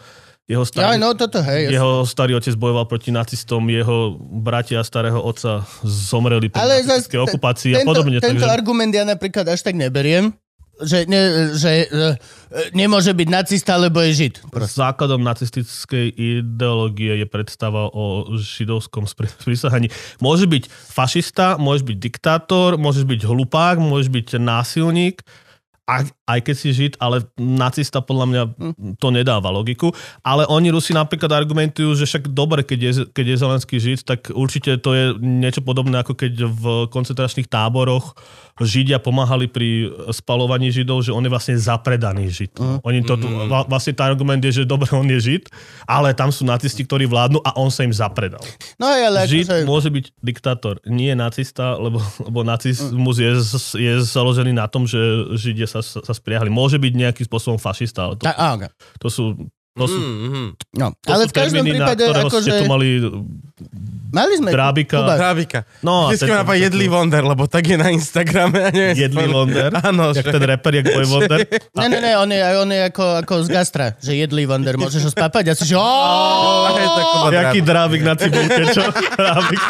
jeho Ja, starý, no toto, hej. jeho starý otec bojoval proti nacistom, jeho bratia starého otca zomreli pri Ale nacistickej okupácii a podobne. tento takže... argument ja napríklad až tak neberiem, že, ne, že uh, nemôže byť nacista, lebo je žid. Proste. Základom nacistickej ideológie je predstava o židovskom sprísahaní. [LAUGHS] Môže byť fašista, môže byť diktátor, môžeš byť hlupák, môžeš byť násilník, aj, aj keď si žid, ale nacista podľa mňa to nedáva logiku. Ale oni Rusi napríklad argumentujú, že však dobre, keď je, keď je Zelenský žid, tak určite to je niečo podobné, ako keď v koncentračných táboroch Židia pomáhali pri spalovaní Židov, že on je vlastne zapredaný Žid. Mm. Oni to, va- vlastne tá argument je, že dobre, on je Žid, ale tam sú nacisti, ktorí vládnu a on sa im zapredal. No ale Žid akože, môže byť diktátor, nie nacista, lebo, lebo nacizmus je, z- je založený na tom, že Židia sa, sa, sa spriahli. Môže byť nejakým spôsobom fašista, ale to, á, okay. to sú... To sú, Mm, mm. no. to ale sú v každom termíny, prípade, na ktorého akože, ste tu mali mali sme... Drábika. Kuba, Trávika. No, a Vždycky ma napadá jedlý Wonder, lebo tak je na Instagrame. A neviem, Jedlý spomenúť. Wonder? Áno, jak že... ten rapper, jak Boy Wonder. [LAUGHS] Ne, ne, ne, on je, on je ako, ako z gastra, že jedlý wonder, môžeš ho spapať a si, že Jaký Drábik. drábik na cibulke, čo? [LAUGHS] Drábik.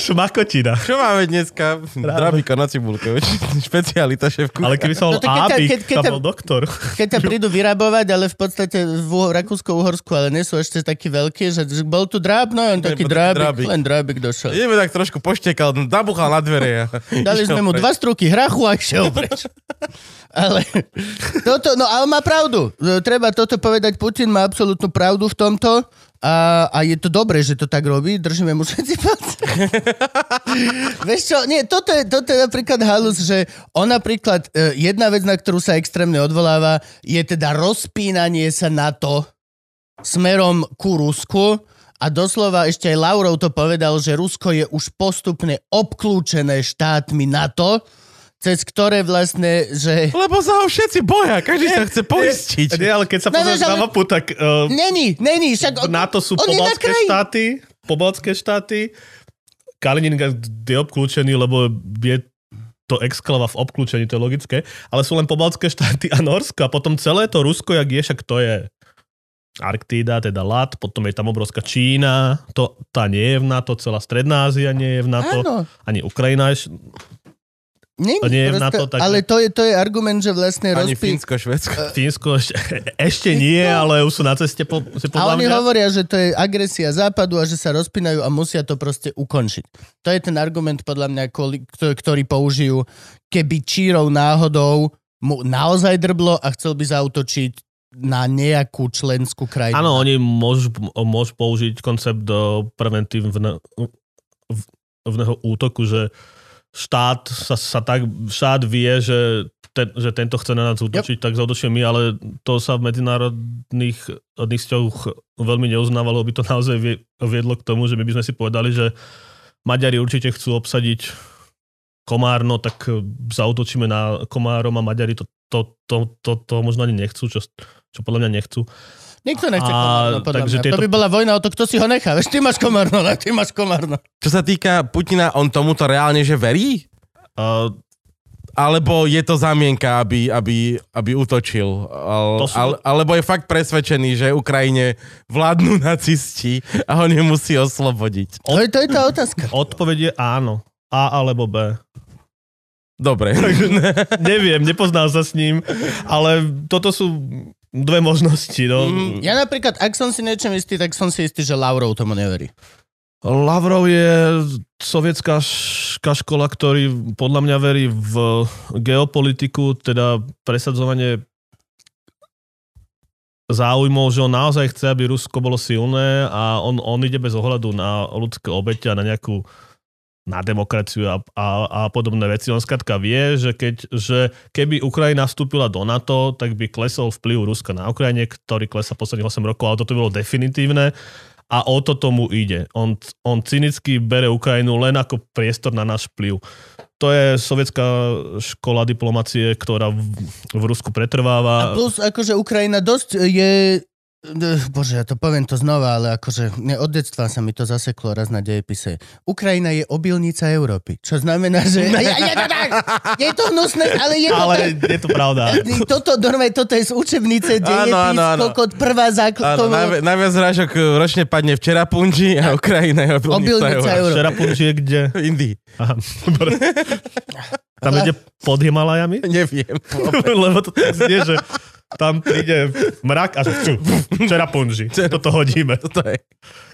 Šmakotina. Čo máme dneska? Drábika na cibulke. Špecialita šéfku. Ale keby sa No bol Ábik, tam bol doktor. keď ťa prídu vyrabovať, ale v podstate v Rakúsko-Uhorsku, ale nie sú ešte takí veľkí, že bol tu dráb, no on taký drábik, drábik. len drábik došiel. Ideme tak trošku poštekal, nabuchal na dvere. [LAUGHS] Dali sme mu preč. dva struky hrachu a išiel preč. [LAUGHS] Ale toto, no ale má pravdu. Treba toto povedať, Putin má absolútnu pravdu v tomto a, a je to dobré, že to tak robí. Držíme mu všetci palce. [LAUGHS] Vieš čo, nie, toto je, toto je napríklad halus, že on napríklad, e, jedna vec, na ktorú sa extrémne odvoláva, je teda rozpínanie sa na to smerom ku Rusku a doslova ešte aj Laurov to povedal, že Rusko je už postupne obklúčené štátmi NATO, cez ktoré vlastne, že... Lebo sa ho všetci boja, každý sa chce poistiť. Nie, ale keď sa No, pozrieš vieš, na mapu, tak uh, Není, není, však... on- NATO sú pobaltské štáty, pobaltské štáty, Kaliningrad je obklúčený, lebo je to exklava v obklúčení, to je logické, ale sú len pobaltské štáty a Norsko a potom celé to Rusko, jak je, však to je Arktída, teda Lat, potom je tam obrovská Čína, to, tá nie je v NATO, celá Stredná Ázia nie je v NATO, Áno, ani Ukrajina je, není, To nie je v proste- NATO, takže- ale to je, to je argument, že vlastne Ani rozpí... Fínsko, Švedsko. Fínsko ešte, ešte nie, ale už sú na ceste po, si A podľa oni mňa. hovoria, že to je agresia západu a že sa rozpínajú a musia to proste ukončiť. To je ten argument podľa mňa, ktorý použijú, keby čírov náhodou mu naozaj drblo a chcel by zautočiť na nejakú členskú krajinu. Áno, oni môžu, môžu použiť koncept do preventívneho útoku, že štát sa, sa tak, štát vie, že, ten, že tento chce na nás útočiť, yep. tak zautočíme my, ale to sa v medzinárodných odných vzťahoch veľmi neuznávalo, by to naozaj vie- viedlo k tomu, že my by sme si povedali, že Maďari určite chcú obsadiť Komárno, tak eh, zautočíme na Komárom a Maďari to, to, to, to, to možno ani nechcú, čo, čo podľa mňa nechcú. Nikto nechce A, komárno, podľa takže mňa. tieto- To by bola vojna o to, kto si ho nechá. Vieš, ty máš komárno, ale ty máš komárno. Čo sa týka Putina, on tomuto reálne, že verí? Uh, Alebo je to zamienka, aby, aby, aby útočil? Al, To sú- al, alebo je fakt presvedčený, že Ukrajine vládnu nacisti a on ju musí oslobodiť? To je, to je tá otázka. Odpoveď je áno. A alebo B. Dobre. Neviem, nepoznal sa s ním, ale toto sú dve možnosti. No. Mm, Ja napríklad, ak som si niečom istý, tak som si istý, že Laurov tomu neverí. Lavrov je sovietská ška škola, ktorý podľa mňa verí v geopolitiku, teda presadzovanie záujmov, že on naozaj chce, aby Rusko bolo silné a on, on ide bez ohľadu na ľudské obete a na nejakú na demokraciu a, a, a podobné veci. On skrátka vie, že, keď, že keby Ukrajina vstúpila do NATO, tak by klesol vplyv Ruska na Ukrajine, ktorý klesa posledných 8 rokov, ale toto bolo definitívne a o to tomu ide. On, on cynicky bere Ukrajinu len ako priestor na náš vplyv. To je sovietská škola diplomacie, ktorá v, v Rusku pretrváva. A plus, akože Ukrajina dosť je Bože, ja to poviem to znova, ale akože ne, od detstva sa mi to zaseklo raz na dejepise. Ukrajina je obilnica Európy, čo znamená, že... Ja, ja, ja, ja, je to hnusné, ale je to... Ale je to pravda. [LAUGHS] Toto, normálne, toto je z učebnice dejepis, Áno, áno, áno. kokot, prvá základ... Áno, najvi- najviac zrážok ročne padne v Čerapunži a Ukrajina je obilnica Obilnica Európy. Európy. Včera je kde? [LAUGHS] V Indii. Aha, dobre. [LAUGHS] Tam ide pod Himalajami? Neviem. Lebo to tak znie, že tam príde mrak a že včera punži. Toto hodíme. Toto je.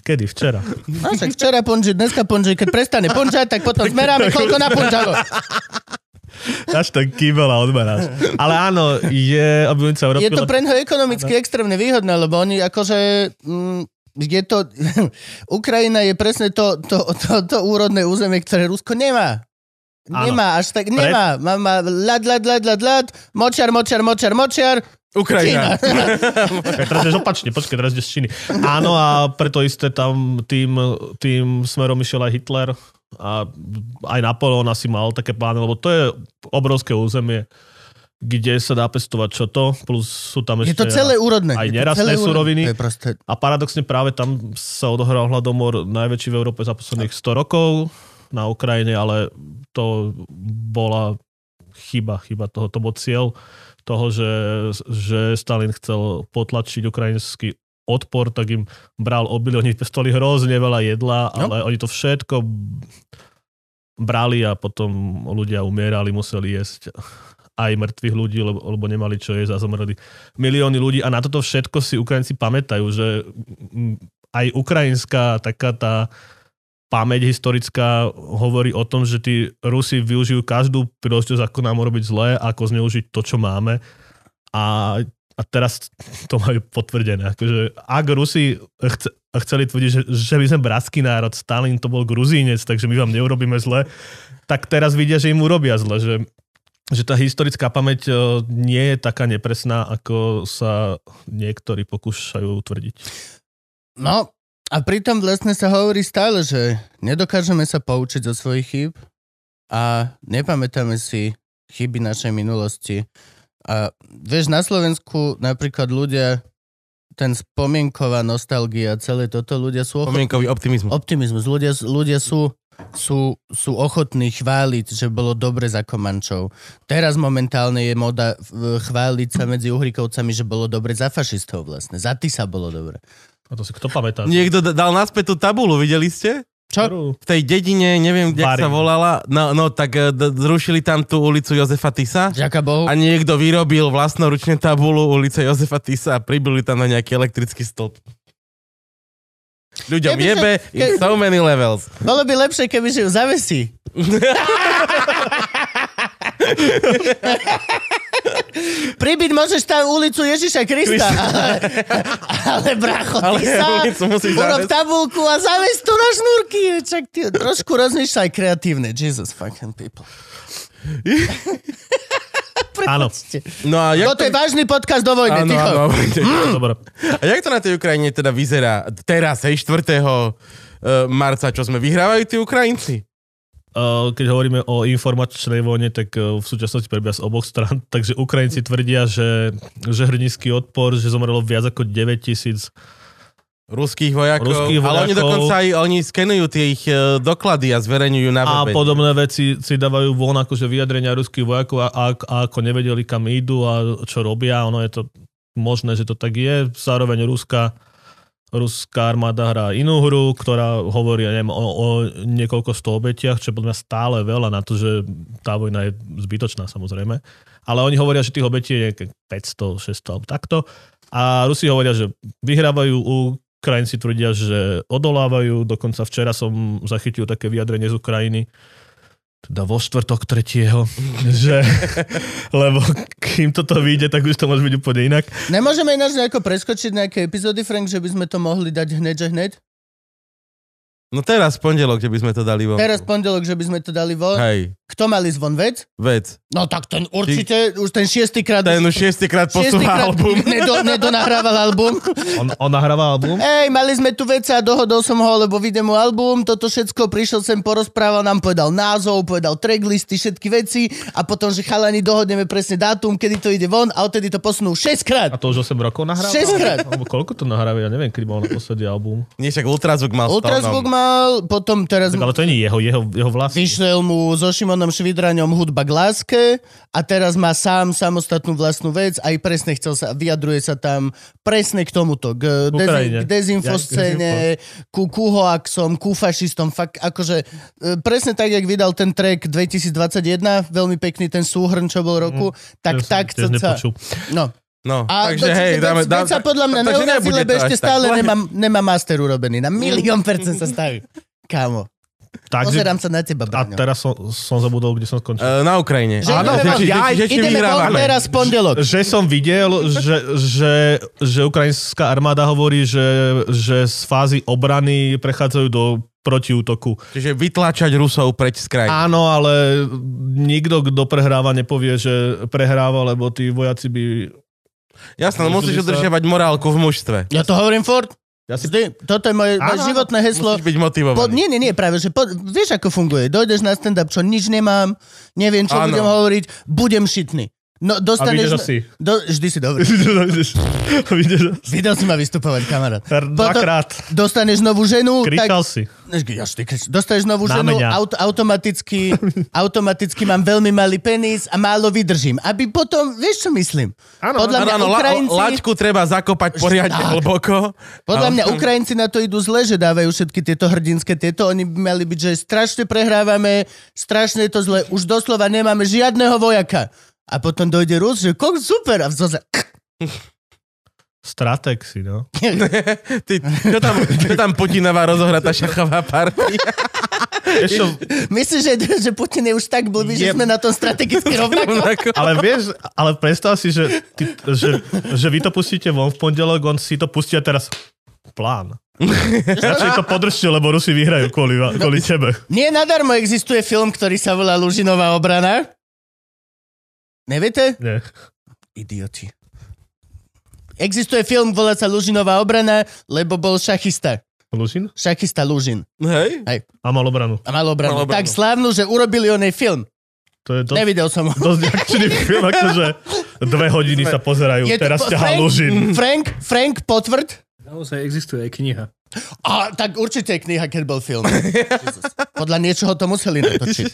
Kedy? Včera. No, však včera ponži, dneska ponži, keď prestane ponžať, tak potom zmeráme, koľko naponžalo. Až ten kýbel a odmeráš. Ale áno, je obilnica Európy. Je to pre neho ekonomicky extrémne výhodné, lebo oni akože... Mm, je to... [LAUGHS] Ukrajina je presne to, to, to, to úrodné územie, ktoré Rusko nemá. Áno. Nemá, až tak, nemá. Má, má lad, lad, lad, lad, lad, močiar, močiar, močiar, močiar, Ukrajina. [LAUGHS] Teraz ideš opačne, počkaj, teraz ideš z Číny. Áno a preto isté tam tým, tým smerom išiel aj Hitler a aj Napoleon asi mal také plány, lebo to je obrovské územie, kde sa dá pestovať čo to, plus sú tam Je ešte... to celé úrodné. aj Je to nerastné celé úrodné. suroviny. Je proste... A paradoxne práve tam sa odohral hladomor najväčší v Európe za posledných 100 rokov na Ukrajine, ale to bola chyba, chyba toho, to bol cieľ toho, že, že Stalin chcel potlačiť ukrajinský odpor, tak im bral obilie, oni pestovali hrozne veľa jedla, No. ale oni to všetko brali a potom ľudia umierali, museli jesť aj mŕtvych ľudí, lebo, lebo nemali čo jesť a zomreli milióny ľudí a na toto všetko si Ukrajinci pamätajú, že aj ukrajinská taká tá pamäť historická hovorí o tom, že tí Rusi využijú každú príležitosť, ako nám urobiť zlé, ako zneužiť to, čo máme. A, a teraz to majú potvrdené. Akože, ak Rusi chce, chceli tvrdiť, že, že my sme bratský národ, Stalin to bol gruzínec, takže my vám neurobíme zle, tak teraz vidia, že im urobia zle, že že tá historická pamäť e, nie je taká nepresná, ako sa niektorí pokúšajú tvrdiť. No, a pritom vlastne sa hovorí stále, že nedokážeme sa poučiť zo svojich chýb a nepamätáme si chyby našej minulosti. A vieš, na Slovensku napríklad ľudia, ten spomienková nostalgia, celé toto, ľudia sú ochotní Pomienkový optimizmus. optimizmus. Ľudia, ľudia sú, sú, sú ochotní chváliť, že bolo dobre za Komančov. Teraz momentálne je moda chváliť sa medzi Uhrikovcami, že bolo dobre za fašistov vlastne. Za Tisa bolo dobre. A to si kto pamätá? Niekto dal naspäť tú tabulu, videli ste? Čo? V tej dedine, neviem, kde sa volala, no, no tak eh, d- zrušili tam tú ulicu Jozefa Tisa Ďaká Bohu. a niekto vyrobil vlastnoručne tabulu ulice Jozefa Tisa a pribili tam na nejaký elektrický stĺp. Ľuďom Keby sa- jebe in ke- so many levels. Bolo by lepšie, keby že ju zavesí. Pribyť môžeš tam ulicu Ježiša Krista, ale, ale bracho, ty Ale sa urob tabulku a zaves tu na šnúrky. Čak ty trošku rozmýšľaj kreatívne. Jesus fucking people. [LAUGHS] Áno. No a jak Toto je vážny podcast do vojny, Áno, ticho. áno. [LAUGHS] Dobre. A jak to na tej Ukrajine teda vyzerá teraz, hej, 4. eh, marca, čo sme vyhrávajú tí Ukrajinci? Uh, Keď hovoríme o informačnej vojne, tak uh, v súčasnosti prebieha z oboch stran. [LAUGHS] Takže Ukrajinci tvrdia, že, že hrdinský odpor, že zomrelo viac ako 9 tisíc. Ruských vojakov, Ruských ale oni vojakov. dokonca aj oni skenujú tie ich eh, doklady a zverejňujú na A webe. podobné veci si dávajú von akože vyjadrenia ruských vojakov a, a, a ako nevedeli, kam idú a čo robia. Ono je to možné, že to tak je. Zároveň Ruska, ruská armáda hrá inú hru, ktorá hovorí neviem, o, o niekoľko sto obetiach, čo podľa mňa stále veľa na to, že tá vojna je zbytočná samozrejme. Ale oni hovoria, že tých obetí je nejaké 500, 600 alebo takto. A Rusi hovoria, že vyhrávajú, Ukrajinci tvrdia, že odolávajú. Dokonca včera som zachytil také vyjadrenie z Ukrajiny, teda vo štvrtok tretieho, [LAUGHS] že, lebo kým toto vyjde, tak už to môže byť úplne inak. Nemôžeme ináč nejako preskočiť nejaké epizódy, Frank, že by sme to mohli dať hneď, že hneď? No teraz v pondelok, že by sme to dali von. Teraz pondelok, že by sme to dali von. Hej, Kto mal ísť von, vec? vec. No tak ten určite, už ten šiestýkrát... Ten už šiestýkrát posúva album. [LAUGHS] Nedo, nedonahrával album. On, on nahráva album? Ej, mali sme tu veci a dohodol som ho, lebo vyjde mu album, toto všetko, prišiel sem, porozprával nám, povedal názov, povedal tracklisty, všetky veci a potom, že chalani dohodneme presne dátum, kedy to ide von a odtedy to posunú 6 krát. A to už 8 rokov nahráva? Šesťkrát. Alebo koľko to nahráva? Ja neviem, kedy mal naposledy album. Nie, však Ultrazvuk mal Tónom. mal, potom teraz Tak, ale to nie je jeho, jeho, jeho vlastný. vyšiel mu so Šimonom Švidraňom hudba k láske a teraz má sám samostatnú vlastnú vec, aj presne chcel sa, vyjadruje sa tam presne k tomuto, k, dezi, k dezinfoscéne, ku, ku hoaxom, ku fašistom, fakt akože e, presne tak, jak vydal ten track 2021, veľmi pekný ten súhrn, čo bol roku, tak Ja som tak tiež chce sa... No. No, A takže hej, vec, dáme, dáme, sa podľa mňa neurazí, lebo to ešte tak stále nemá, nemá master urobený. Na milión percent sa staví. Kámo, Takže, pozerám sa na teba, a Braňo. teraz som, som zabudol, kde som skončil. Uh, na Ukrajine. Že Áno, ideme že, Ja- že, že, Ideme von teraz pondelok. že som videl, že, že, že ukrajinská armáda hovorí, že, že z fázy obrany prechádzajú do protiútoku. Čiže vytlačať Rusov preč z krajiny. Áno, ale nikto, kto prehráva, nepovie, že prehráva, lebo tí vojaci by... Jasné, musíš udržiavať morálku v mužstve. Ja to hovorím fort. Ja si... Vždy, toto je moje, moje Áno, životné heslo. Musíš byť motivovaný. Po, nie, nie, nie, práve, že po, vieš, ako funguje. Dojdeš na stand-up, čo nič nemám, neviem, čo Áno. budem hovoriť, budem šitný. No, A dostaneš... vyjdeš asi. Do, vždy si dobrý. Asi. Videl si [LAUGHS] ma vystupovať, kamarát. Dvakrát. Dostaneš novú ženu, Kričal tak... si. Ja ty krič- Dostaneš novú Na ženu, aut- automaticky, [LAUGHS] automaticky mám veľmi malý penis a málo vydržím. Aby potom, vieš čo myslím? Áno, Podľa Áno, mňa áno, la, Ukrajinci... laťku treba zakopať poriadne Tak. hlboko. Podľa mňa Ukrajinci na to idú zle, že dávajú všetky tieto hrdinské tieto. Oni by mali byť, že strašne prehrávame, strašne je to zle. Už doslova nemáme žiadneho vojaka. A potom dojde Rus, že kok, super. A zoza... [LAUGHS] Strateg si, no. [LAUGHS] Ty, čo, tam, čo tam Putinová rozohratá šachová partia? [LAUGHS] Vieš čo, Myslíš, že, že Putin je už tak blbý, že Je- sme na tom strategicky rovnako? ale vieš, ale predstav si, že, ty, že, že vy to pustíte von v pondelok, on si to pustí a teraz plán. Radšej to podržte, lebo Rusi vyhrajú kvôli, kvôli tebe. Nie nadarmo existuje film, ktorý sa volá Lužinová obrana. Neviete? Nie. Idioti. Existuje film, volá sa Lužinová obrana, lebo bol šachista. Lužin? Šachista Lužin. Hej? A mal obranu. A mal obranu. Mal obranu. Tak slávnu, že urobili o nej film. To je dosť, Nevidel som ho. dosť akčný film, akože dve hodiny sa pozerajú, Je teraz ťahá Frank- Lužin. Frank, Frank, potvrd. Naozaj existuje aj kniha. A tak určite je kniha, keď bol film. [LAUGHS] Podľa niečoho to museli natočiť.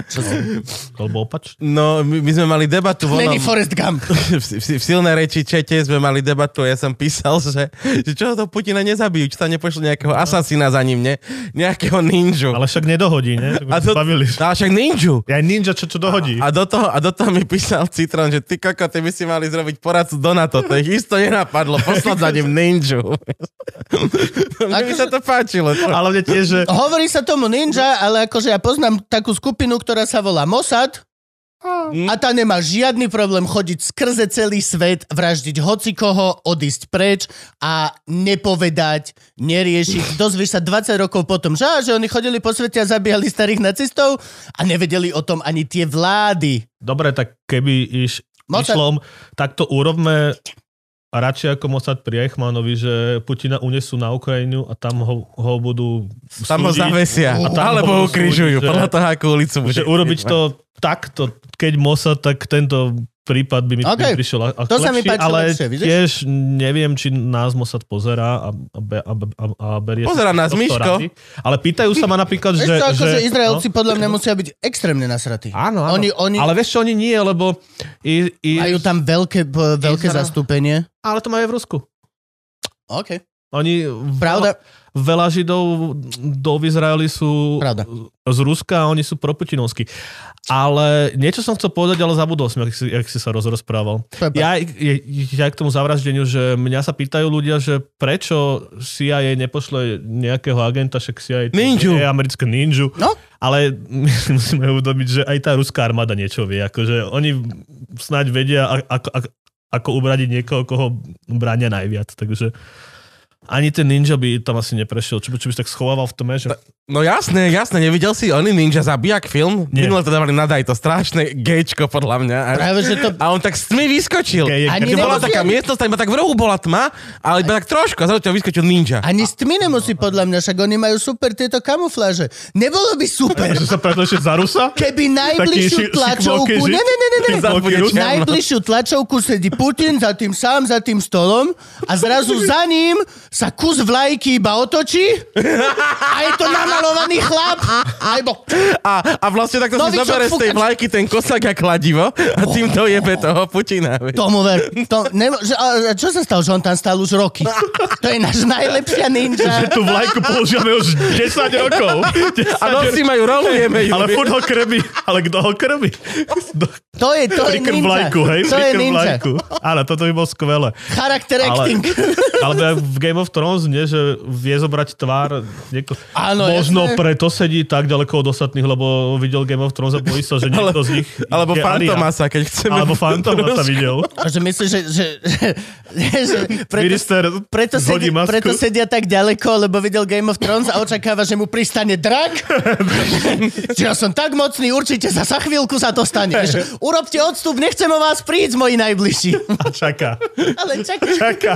[LAUGHS] Čo? Alebo opač. No, my, my sme mali debatu v, Není onom, Forrest Gump. [LAUGHS] v, v, v silnej reči čete sme mali debatu a ja som písal, že, že čo to Putina nezabijú, či tam nepošli nejakého asasína za ním, ne? Nejakého ninju. Ale však nedohodí, ne? A a to, bavili. a však ninju. Ja ninja, čo, čo dohodí. A do, toho, a do toho mi písal Citron, že ty koko, ty by si mali zrobiť poradcu do NATO. To ich isto nenapadlo, poslať za ním ninju. [LAUGHS] Mne by sa to páčilo. Čo? Ale mne tiež, že Hovorí sa tomu ninja, ale akože ja poznám takú skupinu, ktorá sa volá Mossad a tá nemá žiadny problém chodiť skrze celý svet, vraždiť hocikoho, odísť preč a nepovedať, neriešiť. Dozvieš sa 20 rokov potom, že, že oni chodili po svete a zabíjali starých nacistov a nevedeli o tom ani tie vlády. Dobre, tak keby iš, Mossad- išlom, tak to urobme radšej ako Mossad pri Eichmannovi, že Putina unesú na Ukrajinu a tam ho, ho budú Tam ho súdiť. zavesia. A tam Alebo ho budú križujú. súdiť, že- Podľa toho, akú ulicu bude. Že urobiť to takto, keď Mossad, tak tento prípad by mi OK. okay. prišiel a, a To sa mi lepší, páči ale lepšie, vidíš? tiež neviem, či nás Mossad pozerá a, a, a, a, a berie Pozerá nás Miško. rady. Ale pýtajú sa ma napríklad, Vieš že... čo, akože že Izraelci podľa mňa musia byť extrémne nasratí. Áno, áno. Oni, oni Ale vieš čo, oni nie, lebo... I, i, majú tam veľké, veľké Izrael- zastúpenie. Ale to majú aj v Rusku. OK. Oni... Pravda. Veľa Židov do Izraeli sú Pravda. z Ruska a oni sú proputinovskí. Ale niečo som chcel povedať, ale zabudol som, jak si, jak si sa rozprával. Ja, ja, ja k tomu zavraždeniu, že mňa sa pýtajú ľudia, že prečo CIA nepošle nejakého agenta, však CIA Ninju. je americké ninju. No. Ale my [LAUGHS] musíme uvedomiť, že aj tá ruská armáda niečo vie. Akože oni snáď vedia, ako, ako, ako ubradiť niekoho, koho bránia najviac. Takže ani ten ninja by tam asi neprešiel. Čo by, čo by si tak schoval v tme, že No jasné, jasné, nevidel si oný Ninja zabijak film? Nie. Minule to dávali na Daj, to strašné gečko podľa mňa. A, Práve, že to... a on tak s tmy vyskočil. Gej Ani bola nemusí- taká miestnosť, iba tak v rohu bola tma, ale iba tak trošku a zrazu ťa vyskočil ninja. Ani s tmy nemusí podľa mňa, však oni majú super tieto kamufláže. Nebolo by super, že sa pretlačil za Rusa? keby najbližšiu tlačovku... Ne, ne, ne, ne, ne. Najbližšiu tlačovku sedí Putin za tým sám, za tým stolom a zrazu za ním sa kus vlajky iba otočí a je to namalovaný chlap. Alebo A, a vlastne takto si zobere z tej vlajky ten kosak a kladivo a tým to jebe toho Putina. tomu ver. To, nemo, že, a, a čo sa stalo, že on tam stál už roky? To je náš najlepšia ninja. Tú vlajku používame už 10 rokov. 10 A noci majú rolujeme ju. Ale furt ho krmi. Ale kto ho krmi? To je, to je ninja. vlajku, hej? To je ninja. vlajku. Áno, toto by bolo skvelé. Charakter Ale- acting. Ale v Game of Thrones nie, že vie zobrať tvár. Nieko... Áno, Možno jasné. preto sedí tak ďaleko od ostatných, lebo videl Game of Thrones a bojí sa, že niekto z nich Alebo. Fantomasa, keď chceme... Alebo [LAUGHS] Fantomasa videl. A že myslíš, že, že, že, preto, Minister preto, sedí, preto sedia tak ďaleko, lebo videl Game of Thrones a očakáva, že mu pristane drak. že [LAUGHS] ja som tak mocný, určite za, za chvíľku sa to stane. [LAUGHS] Že, urobte odstup, nechcem o vás prísť, moji najbližší. A čaká. Ale čakaj, Čaká.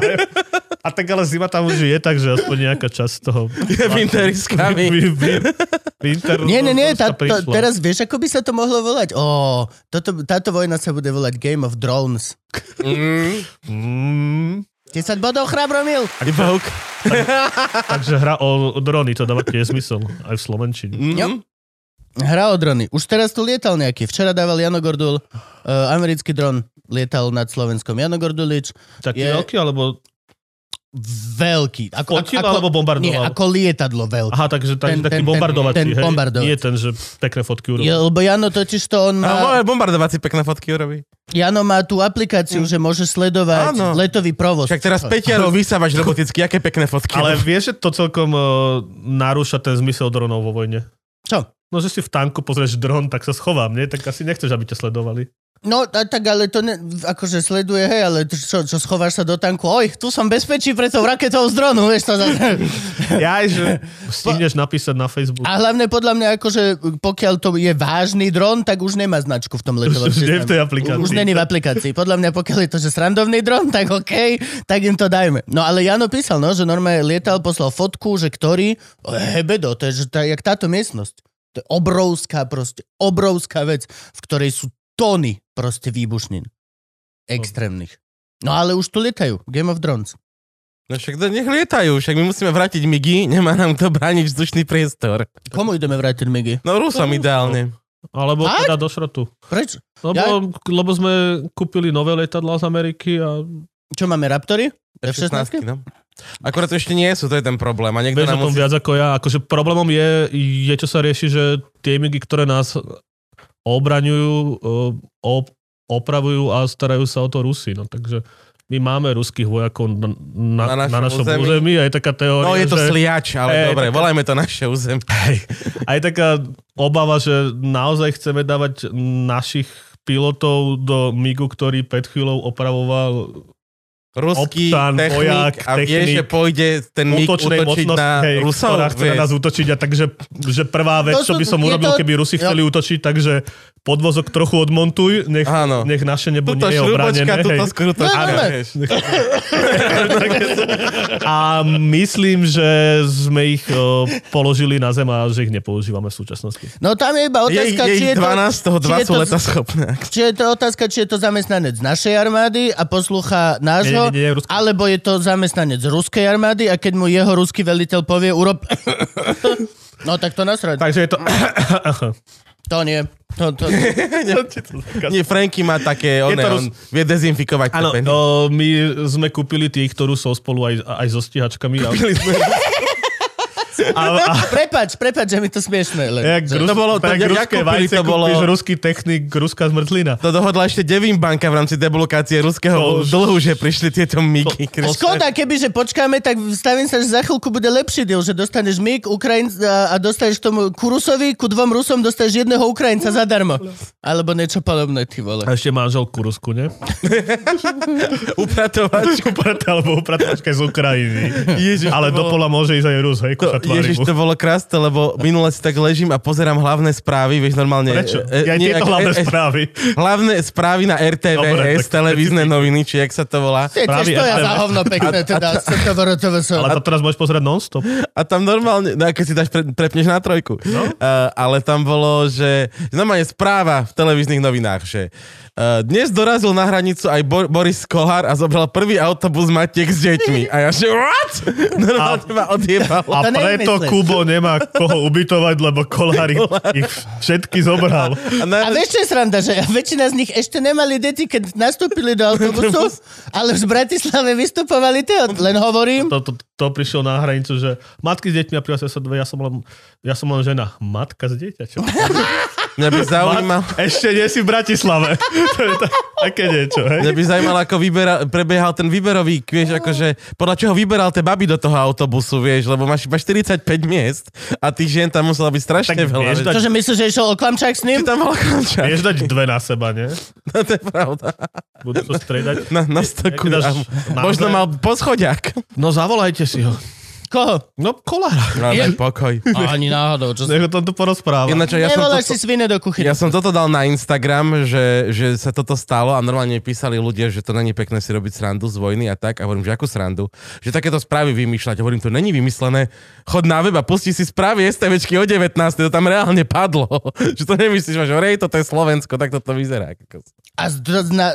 A tak ale zima tam už je, takže aspoň nejaká časť toho. Je Winter [LAUGHS] Nie, nie, nie, tá, to, teraz vieš, ako by sa to mohlo volať? Ó, toto, táto vojna sa bude volať Game of Drones. Mm, 10 bodov, Chrabromil. Iba huk. takže hra o, o drony, to dáva tiež zmysel. Aj v Slovenčine. Jo. Hra o drony. Už teraz tu lietal nejaký. Včera dával Jano Gordul, uh, americký dron lietal nad Slovenskom. Jano Gordulič, Taký Je- veľký, alebo... veľký. Ako, Fotil alebo bombardoval? Nie, ako lietadlo veľké. Aha, takže tak, Ten- ten- taký bombardovací, ten hej? bombardovací. Nie ten, že pekné fotky Je, urobil. lebo Jano totiž to on A má, moje bombardovací pekné fotky urobí. Jano má tú aplikáciu, že môže sledovať Áno. letový provoz. Však teraz Peťarov vysávaš roboticky, aké pekné fotky. Ale vieš, že to celkom uh, narúša ten zmysel dronov vo vojne? Čo? No, že si v tanku pozrieš dron, tak sa schovám, nie? Tak asi nechceš, aby ťa sledovali. No, a tak ale to ne, akože sleduje, hej, ale čo, čo schováš sa do tanku? Oj, tu som bezpečí pre tou raketou z dronu, vieš to. [LAUGHS] Ja aj, že stihneš napísať na Facebook. A hlavne podľa mňa, akože pokiaľ to je vážny dron, tak už nemá značku v tom letovom Už nie v tej aplikácii. Už není v aplikácii. Podľa mňa, pokiaľ je to, že srandovný dron, tak OK, tak im to dajme. No ale Jano písal, no, že normálne lietal, poslal fotku, že ktorý, hebedo, to je že tá, jak táto miestnosť. To je obrovská proste, obrovská vec, v ktorej sú tony proste výbušnín. Extrémnych. No ale už tu lietajú. Game of Thrones. No však to nech lietajú, však my musíme vrátiť migy, nemá nám to brániť vzdušný priestor. Komu ideme vrátiť Migy? No Rusom ideálne. Alebo Fakt? teda do šrotu. Prečo? Lebo, Ja- lebo sme kúpili nové lietadlá z Ameriky a Čo máme, Raptory? F-16, F-16? no. Akurát to ešte nie sú, to je ten problém. A niekto vieš o nám tom musí... viac ako ja. Akože problémom je, je, čo sa rieši, že tie migy, ktoré nás obraňujú, op- opravujú a starajú sa o to Rusy. No, takže my máme ruských vojakov na, na, Na našom na našom území. území. a je taká teória, No je to že... sliač, ale Hej, dobre, taká- volajme to naše územie. [LAUGHS] Hej. A je taká obava, že naozaj chceme dávať našich pilotov do MIGu, ktorý pred chvíľou opravoval Ruský Občan, technik vojak, a vie, technik, že pôjde ten MIG útočiť na hej, Rusov. ktorá chce na nás útočiť. A takže že prvá vec, To čo by som je urobil, to- keby Rusi chceli útočiť, takže podvozok trochu odmontuj, nech, Áno. nech naše nebo Tuto nie je obranené. tuto hej. skrutočka. No, no, no. [LAUGHS] A myslím, že sme ich položili na zem a že ich nepoužívame v súčasnosti. No tam je iba Je, otázka, je či ich je to... 12, z toho či 2 je sú to- leta schopné. Či je to otázka, či je to zamestnanec našej armády a poslúcha nášho, Nie, nie, nie, alebo je to zamestnanec ruskej armády a keď mu jeho ruský veliteľ povie urob... [LAUGHS] no tak to nasrať. Takže je to... [COUGHS] To nie. To, to... [COUGHS] Nie, Franky má také, on, Je to on vie dezinfikovať. Áno, no, my sme kúpili tých, ktorú sú spolu aj, aj so stíhačkami. A, [LAUGHS] A, a, [LAUGHS] Prepač, prepač, že mi to smiešne. Len, jak, že- rus, to bolo- to jak ruské vajce to bolo- ruský technik, ruská zmrzlina. To dohodla ešte Devin banka v rámci deblokácie ruského To dlhu, že prišli tieto miky. Škoda, keby, že počkáme, tak stavím sa, že za chvíľku bude lepší deal, že dostaneš MIG Ukrajin a, a dostaneš tomu Kurusovi, ku dvom Rusom dostaneš jedného Ukrajinca zadarmo. Alebo niečo podobné, ty vole. A ešte manželku Rusku, ne? [LAUGHS] Upratovač. Uprata, alebo upratačka z Ukrajiny. Ježiš, Ale to do pola môže ísť aj Rus, hej, To, tvári ježiš, mu. to bolo krásne, lebo minule si tak ležím a pozerám hlavné správy, vieš, normálne... Prečo? e, Ja nie, tieto hlavné e, e, správy. Hlavné správy na RTVS, televízne noviny, či jak sa to volá. Správy to ja za hovno pekné, teda Ale to teraz môžeš pozerať non-stop. A tam normálne, no keď si dáš, pre, prepneš na trojku. No. Uh, ale tam bolo, že normálne správa v televíznych novinách, že uh, dnes dorazil na hranicu aj Bo- Boris Kolár a zobral prvý autobus Matiek s deťmi. A ja že, what? Normálne ma odjebalo. A To preto nevymyslíš. Kubo nemá koho ubytovať, lebo Kolár ich, ich všetky zobral. A A na, vieš, čo je sranda, že väčšina z nich ešte nemali deti, keď nastúpili do autobusu, ale už v Bratislave vystupovali tie, len hovorím. To, to, to prišiel na hranicu, že matky s deťmi a prihlásia sa dve, ja som len, ja som len žena. Matka s dieťaťom. [LAUGHS] mňa by [LAUGHS] zaujímal, Ešte nie si v Bratislave. [LAUGHS] to je ta, také niečo, hej? mňa by zaujímalo, ako vybera, prebiehal ten výberový, vieš, akože, podľa čoho vyberal tie baby do toho autobusu, vieš, lebo máš iba 45 miest a tých žien tam muselo byť strašne Tak veľa. vieš dať- Čože myslíš, že išiel o klamčák s ním? Ty tam mala končať. Vieš dať dve na seba, nie? [LAUGHS] No, to je pravda. Budú to striedať. Na, na stoku. Dáš Možno mal poschodiak. No zavolajte si ho. Koho? No Kolára. No, daj pokoj. A ani náhodou. Čo... Nech o tomto porozpráva. Ináč, ja som, toto, si svine do kuchyne. ja som toto dal na Instagram, že, že sa toto stalo a normálne písali ľudia, že to není pekné si robiť srandu z vojny a tak. A hovorím, že akú srandu? Že takéto správy vymýšľať. Hovorím, to není vymyslené. Chod na web a pusti si správy STVčky o 19. To tam reálne padlo. [LAUGHS] že to nemyslíš, že rej, toto je Slovensko, tak toto vyzerá. A,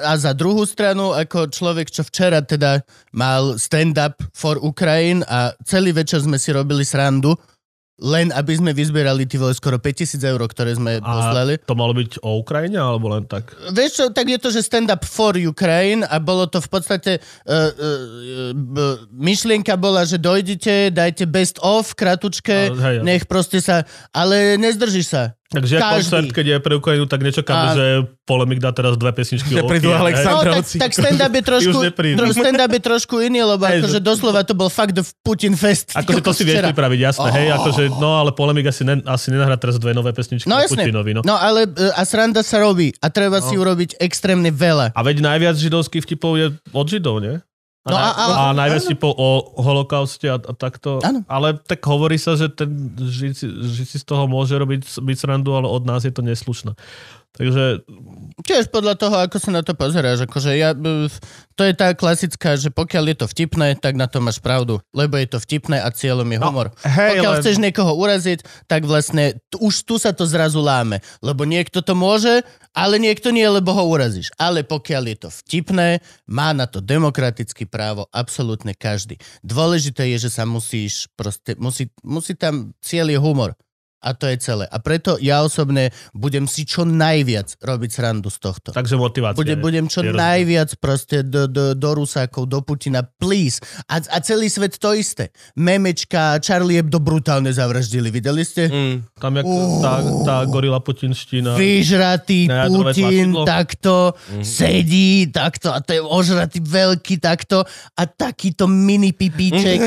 a za druhú stranu, ako človek, čo včera teda mal stand-up for Ukraine a celý večer sme si robili srandu, len aby sme vyzbierali ty vole skoro 5000 eur, ktoré sme A poslali. to malo byť o Ukrajine, alebo len tak? Vieš čo, tak je to, že stand-up for Ukraine a bolo to v podstate, uh, uh, uh, myšlienka bola, že dojdete, dajte best of, kratučke, hej, hej. nech proste sa, ale nezdržíš sa. Takže Každý. koncert, keď je pre Ukrajinu, tak A- nečakáme, že Polemik dá teraz dve pesničky Že prídu No, tak, tak stand-up je [LAUGHS] trošku, stand-up je trošku iný, lebo Hej, akože že- doslova to bol fakt Putin fest. [LAUGHS] Akože to si vieš pripraviť, jasné, hej, akože, no ale Polemik asi, ne, asi nenahrá teraz dve nové pesničky No o jasne, Putinovi, no. no ale e, a sranda sa robí a treba si urobiť extrémne veľa. A veď najviac židovských vtipov je od židov, nie? A, No a- ale- a najviac vtipov o holokauste a, a takto. Áno. Ale tak hovorí sa, že ten žid si z toho môže robiť byť srandu, ale od nás je to neslušné. Takže Tiež podľa toho, ako sa na to pozeráš. Akože ja, e, to je tá klasická, že pokiaľ je to vtipné, tak na to máš pravdu. Lebo je to vtipné a cieľom je humor. No, hej, pokiaľ len- chceš niekoho uraziť, tak vlastne t- už tu sa to zrazu láme. Lebo niekto to môže, ale niekto nie, lebo ho urazíš. Ale pokiaľ je to vtipné, má na to demokratické právo absolútne každý. Dôležité je, že sa musíš proste, musí, musí tam cieľ je humor. A to je celé. A preto ja osobne budem si čo najviac robiť srandu z tohto. takže motivácia. Bude, je- budem čo je najviac proste do, do, do Rusákov, do Putina, please. A, a celý svet to isté. Memečka, Charlie Hebdo brutálne zavraždili, videli ste? Mm. Tam jak Uh. tá, tá gorila putinština. Vyžratý Putin tlačidlo. takto sedí, takto a to je ožratý veľký takto a takýto mini pipíček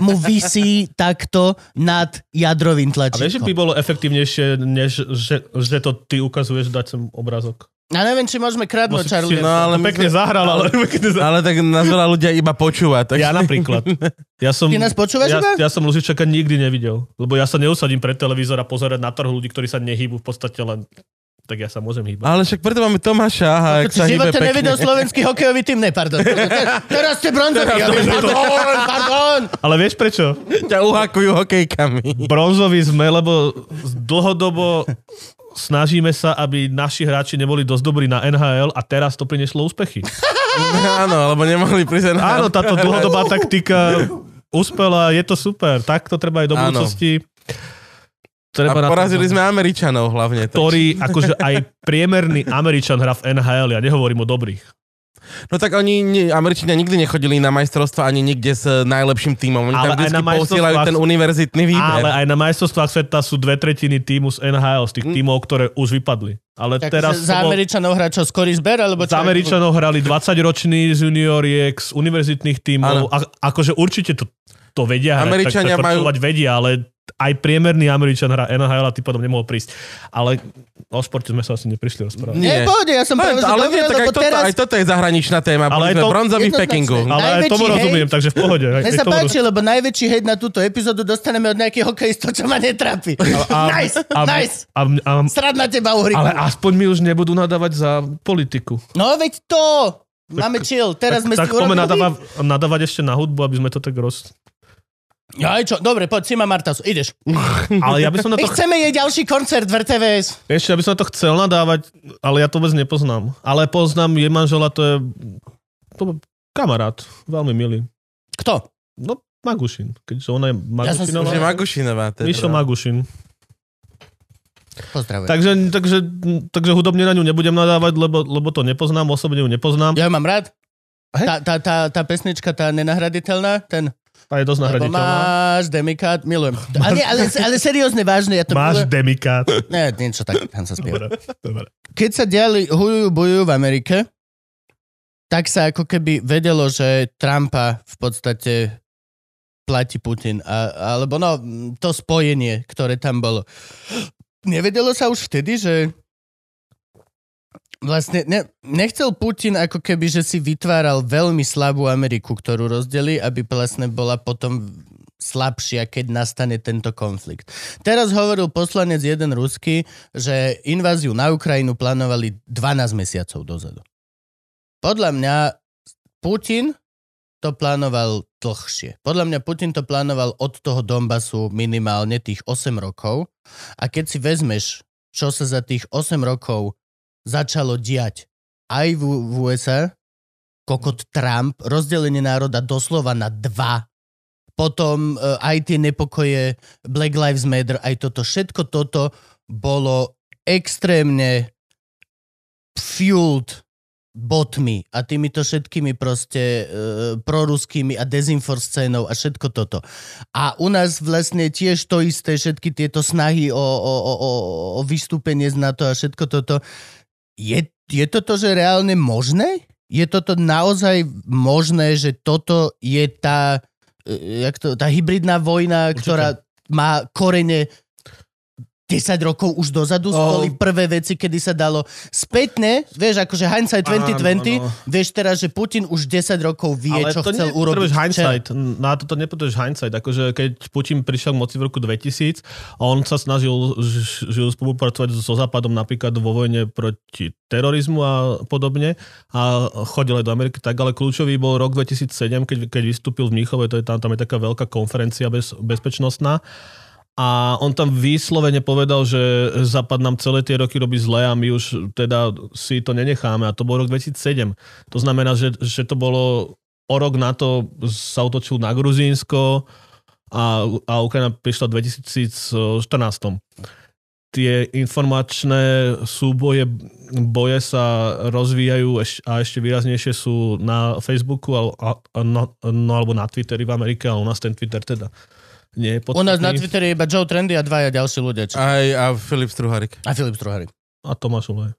mu visí takto nad jadrovým tlačítkom. Bolo efektívnejšie, než že, že to ty ukazuješ dať sem obrazok. Ja neviem, či môžeme kradnúť Charlie No, ale No, pekne sme- zahral, ale. Ale tak nás veľa ľudia iba počúva. Tak... Ja napríklad. Ja som, Ty nás počúvaš ja, iba? ja som Lužičaka nikdy nevidel. Lebo ja sa neusadím pred televízor a pozerať na trh ľudí, ktorí sa nehýbu v podstate len... Tak ja sa môžem hýbať. Ale však preto máme Tomáša, aha, si sa živote pekne. nevidel slovenský hokejový tým? Ne, pardon. Teraz- Teraz ste bronzový. Ja viem, Pardon, pardon. Ale vieš prečo? Ťa uhakujú hokejkami. Bronzoví sme, lebo dlhodobo snažíme sa, aby naši hráči neboli dosť dobrí na NHL a teraz to prinieslo úspechy. [LAUGHS] Áno, lebo nemohli prísť na... Áno, táto dlhodobá taktika uspela, je to super. Tak to treba aj do Áno. A Treba na to- porazili sme Američanov hlavne. ktorý, akože aj priemerný Američan hrá v NHL, ja nehovorím o dobrých. No tak oni, ni- Američania nikdy nechodili na majstrovstva ani nikde s najlepším tímom. Oni Ale tam aj vždy na posielajú ten univerzitný výber. Ale aj na majstrovstvách sveta sú dve tretiny týmu z NHL, z tých tímov, ktoré už vypadli. Ale Tak teraz za bol- Američanov hrá čo, Scotty Zber? Alebo Z čo? Američanov hrali 20-roční z junioriek, z univerzitných tímov. A, akože určite to, to vedia Američania tak, tak majú- vedia, ale aj priemerný Američan hrá NHL a tým pádom nemohol prísť. Ale o športe sme sa asi neprišli rozprávať. Nie, pohode, ja som že ale nie, tak aj toto, teraz... aj toto je zahraničná téma. Ale Boli to- bronzový v. Pekingu. Ale aj tomu hejt- rozumiem, takže v pohode. Aj, Mne sa páči, lebo najväčší hejt na túto epizódu dostaneme od nejakých hokejistov, čo ma netrápi. nice, a, nice. A, a, Srad na teba uhriku. ale aspoň mi už nebudú nadávať za politiku. No veď to! Máme chill, teraz sme tak si urobili... nadáva, nadávať ešte na hudbu, aby sme to tak roz... Ja, aj čo, dobre, poď, Sima Martasu, ideš. [LAUGHS] Ale ja by som na My to chceme jej ďalší koncert v RTVS. Ešte, aby som na to chcel nadávať, ale ja to vôbec nepoznám. Ale poznám je manžela, to je to je kamarát, veľmi milý. Kto? No, Magušin, keďže ona je Ja som si- Magušinová. Že Magušinová. teda. Mišo Magušin. Pozdravujem. Takže, takže, takže hudobne na ňu nebudem nadávať, lebo, lebo to nepoznám, osobne ju nepoznám. Ja ju mám rád. Tá, tá, tá, tá pesnička, tá nenahraditeľná, ten... A je dosť nahraditeľná. máš demikát, milujem. Ale, nie, ale, ale seriózne, vážne, ja to Máš milujem. demikát. Nie, niečo tak, tam sa spieva. Dobre, dobre. Keď sa diali hujujú, bojujú v Amerike, tak sa ako keby vedelo, že Trumpa v podstate platí Putin. A, alebo no, to spojenie, ktoré tam bolo. Nevedelo sa už vtedy, že vlastne ne, nechcel Putin ako keby, že si vytváral veľmi slabú Ameriku, ktorú rozdeli, aby vlastne bola potom slabšia, keď nastane tento konflikt. Teraz hovoril poslanec jeden ruský, že inváziu na Ukrajinu plánovali 12 mesiacov dozadu. Podľa mňa Putin to plánoval dlhšie. Podľa mňa Putin to plánoval od toho Donbasu minimálne tých 8 rokov. A keď si vezmeš, čo sa za tých 8 rokov začalo diať aj v, v USA, kokot Trump, rozdelenie národa doslova na dva, potom e, aj tie nepokoje, Black Lives Matter, aj toto, všetko toto bolo extrémne fueled botmi a týmito všetkými proste e, proruskými a dezinfor scénou a všetko toto. A u nás vlastne tiež to isté, všetky tieto snahy o, o, o, o, vystúpenie z NATO a všetko toto. Je, je toto, že reálne možné? Je toto naozaj možné, že toto je tá, e, jak to, tá hybridná vojna, Určite. ktorá má korene 10 rokov už dozadu Oh. boli prvé veci, kedy sa dalo spätne, vieš, akože hindsight 2020, Áno, áno. vieš teraz, že Putin už 10 rokov vie, Ale čo to chcel urobiť. hindsight. Na to nepotrebuješ hindsight. Akože keď Putin prišiel k moci v roku 2000 a on sa snažil ž- žil spolupracovať so Západom napríklad vo vojne proti terorizmu a podobne a chodil aj do Ameriky, tak ale kľúčový bol rok 2007, keď, keď vystúpil v Mníchove, to je tam, tam je taká veľká konferencia bez, bezpečnostná a on tam výslovene povedal, že Západ nám celé tie roky robí zle a my už teda si to nenecháme. A to bol rok 2007. To znamená, že, že to bolo o rok na to sa utočil na Gruzínsko a, a Ukrajina prišla v 2014. Tie informačné súboje, boje sa rozvíjajú a ešte výraznejšie sú na Facebooku a, a, a no, no, alebo na Twitteri v Amerike, ale u nás ten Twitter teda nie je U nás na podstatný. Twitteri je iba Joe Trendy a dvaja ďalší ľudia. Čo? Aj a Filip Struharik. A Filip Struharik. A Tomáš Ulej.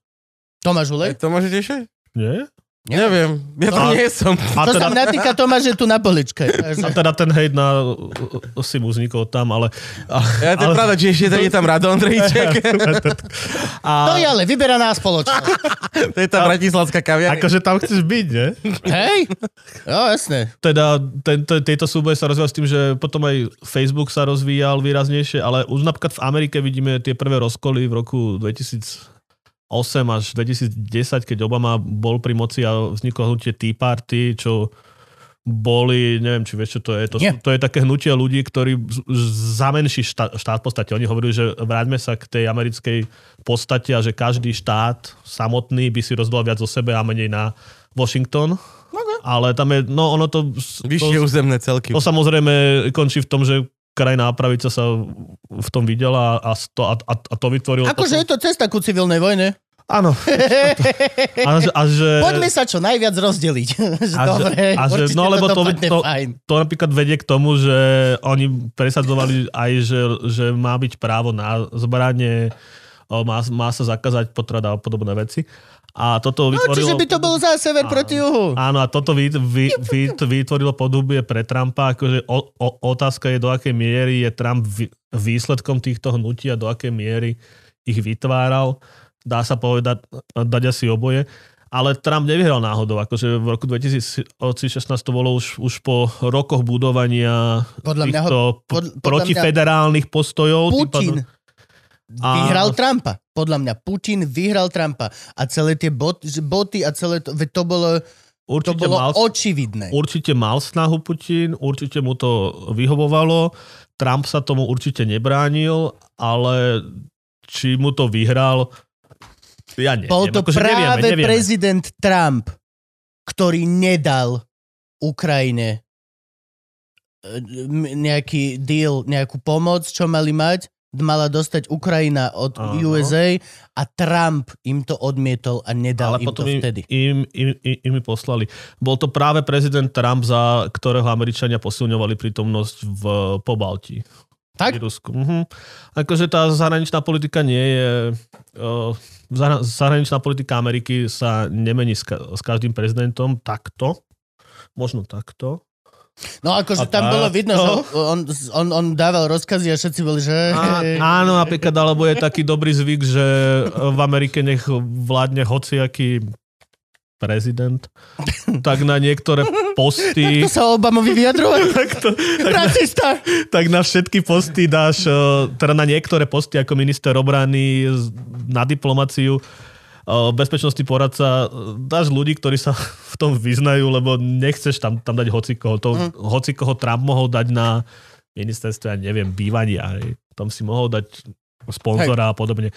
Tomáš Ulej? To môžete ešte? Nie? Nie. Neviem. Ja to No. nie som. A To sa teda, mňa týka Tomáš, že tu na poličke. a teda ten hejt na si mu vznikol tam, ale... Ja to je pravda, že ešte je tam Rado Ondrejček. A, To je ale vyberaná spoločnosť. to je tá bratislavská kaviareň. akože tam chceš byť, nie? Hej? Jo, jasné. Teda tento, tieto súboje sa rozvíjali s tým, že potom aj Facebook sa rozvíjal výraznejšie, ale už napríklad v Amerike vidíme tie prvé rozkoly v roku 2008 až 2010, keď Obama bol pri moci a vzniklo hnutie Tea Party, čo boli, neviem, či vieš, čo to je. To, sú, to je také hnutie ľudí, ktorí zamenší štát, štát v podstate. Oni hovorili, že vráťme sa k tej americkej podstate a že každý štát samotný by si rozdal viac o sebe a menej na Washington. Ale tam je, no ono to... Vyššie územné celky. to samozrejme končí v tom, že krajná pravica sa v tom videla a, to, a, a, a to vytvorilo... Akože je to cesta ku civilnej vojne. Áno. [LAUGHS] A, že- a že... Poďme sa čo najviac rozdeliť. A [LAUGHS] že- Dobre, a že- no, lebo to- to- fajn. to napríklad vedie k tomu, že oni presadzovali aj, že, že má byť právo na zbranie, má, má sa zakázať potrat a podobné veci. A toto No, vytvorilo... čiže by to bol za sever Áno. proti juhu. Áno, a toto vy, vy, vy, vytvorilo podubie pre Trumpa, akože o, o, otázka je, do akej miery je Trump výsledkom týchto hnutí a do akej miery ich vytváral. Dá sa povedať, dať asi oboje. Ale Trump nevyhral náhodou, akože v roku 2016 to bolo už, už po rokoch budovania Podľa mňa ho- týchto pod- podľa protifederálnych postojov. tým A- vyhral Trumpa. Podľa mňa Putin vyhral Trumpa. A celé tie bot, boty a celé to, veď to bolo, to Určite bolo mal, očividné. Určite mal snahu Putin, určite mu to vyhovovalo, Trump sa tomu určite nebránil, ale či mu to vyhral, ja neviem. Bol to akože práve nevieme, nevieme. prezident Trump, ktorý nedal Ukrajine e, nejaký deal, nejakú pomoc, čo mali mať. Mala dostať Ukrajina od Áno. USA a Trump im to odmietol a nedal ale im to potom im, vtedy. im, im, im, im poslali. Bol to práve prezident Trump, za ktorého Američania posilňovali prítomnosť v Pobalti. Tak? Rusku. Mhm. Akože tá zahraničná politika nie je... Uh, zahra- zahraničná politika Ameriky sa nemení s, ka- s každým prezidentom takto. Možno takto. No akože A tam tak, bolo vidno, no. že on, on, on dával rozkazy a všetci boli, že... A, áno, napríklad, alebo je taký dobrý zvyk, že v Amerike nech vládne hociaký prezident, tak na niektoré posty... Takto sa Obamovi vyjadrovať. [LAUGHS] tak, to, tak, na, [LAUGHS] tak na všetky posty dáš, eh, teda na niektoré posty ako minister obrany, na diplomáciu, bezpečnostný poradca, dáš ľudí, ktorí sa v tom vyznajú, lebo nechceš tam, tam dať hocikoho. To, Mm. Hocikoho Trump mohol dať na ministerstve, ja neviem, bývania. Hej. Tam si mohol dať sponzora a podobne.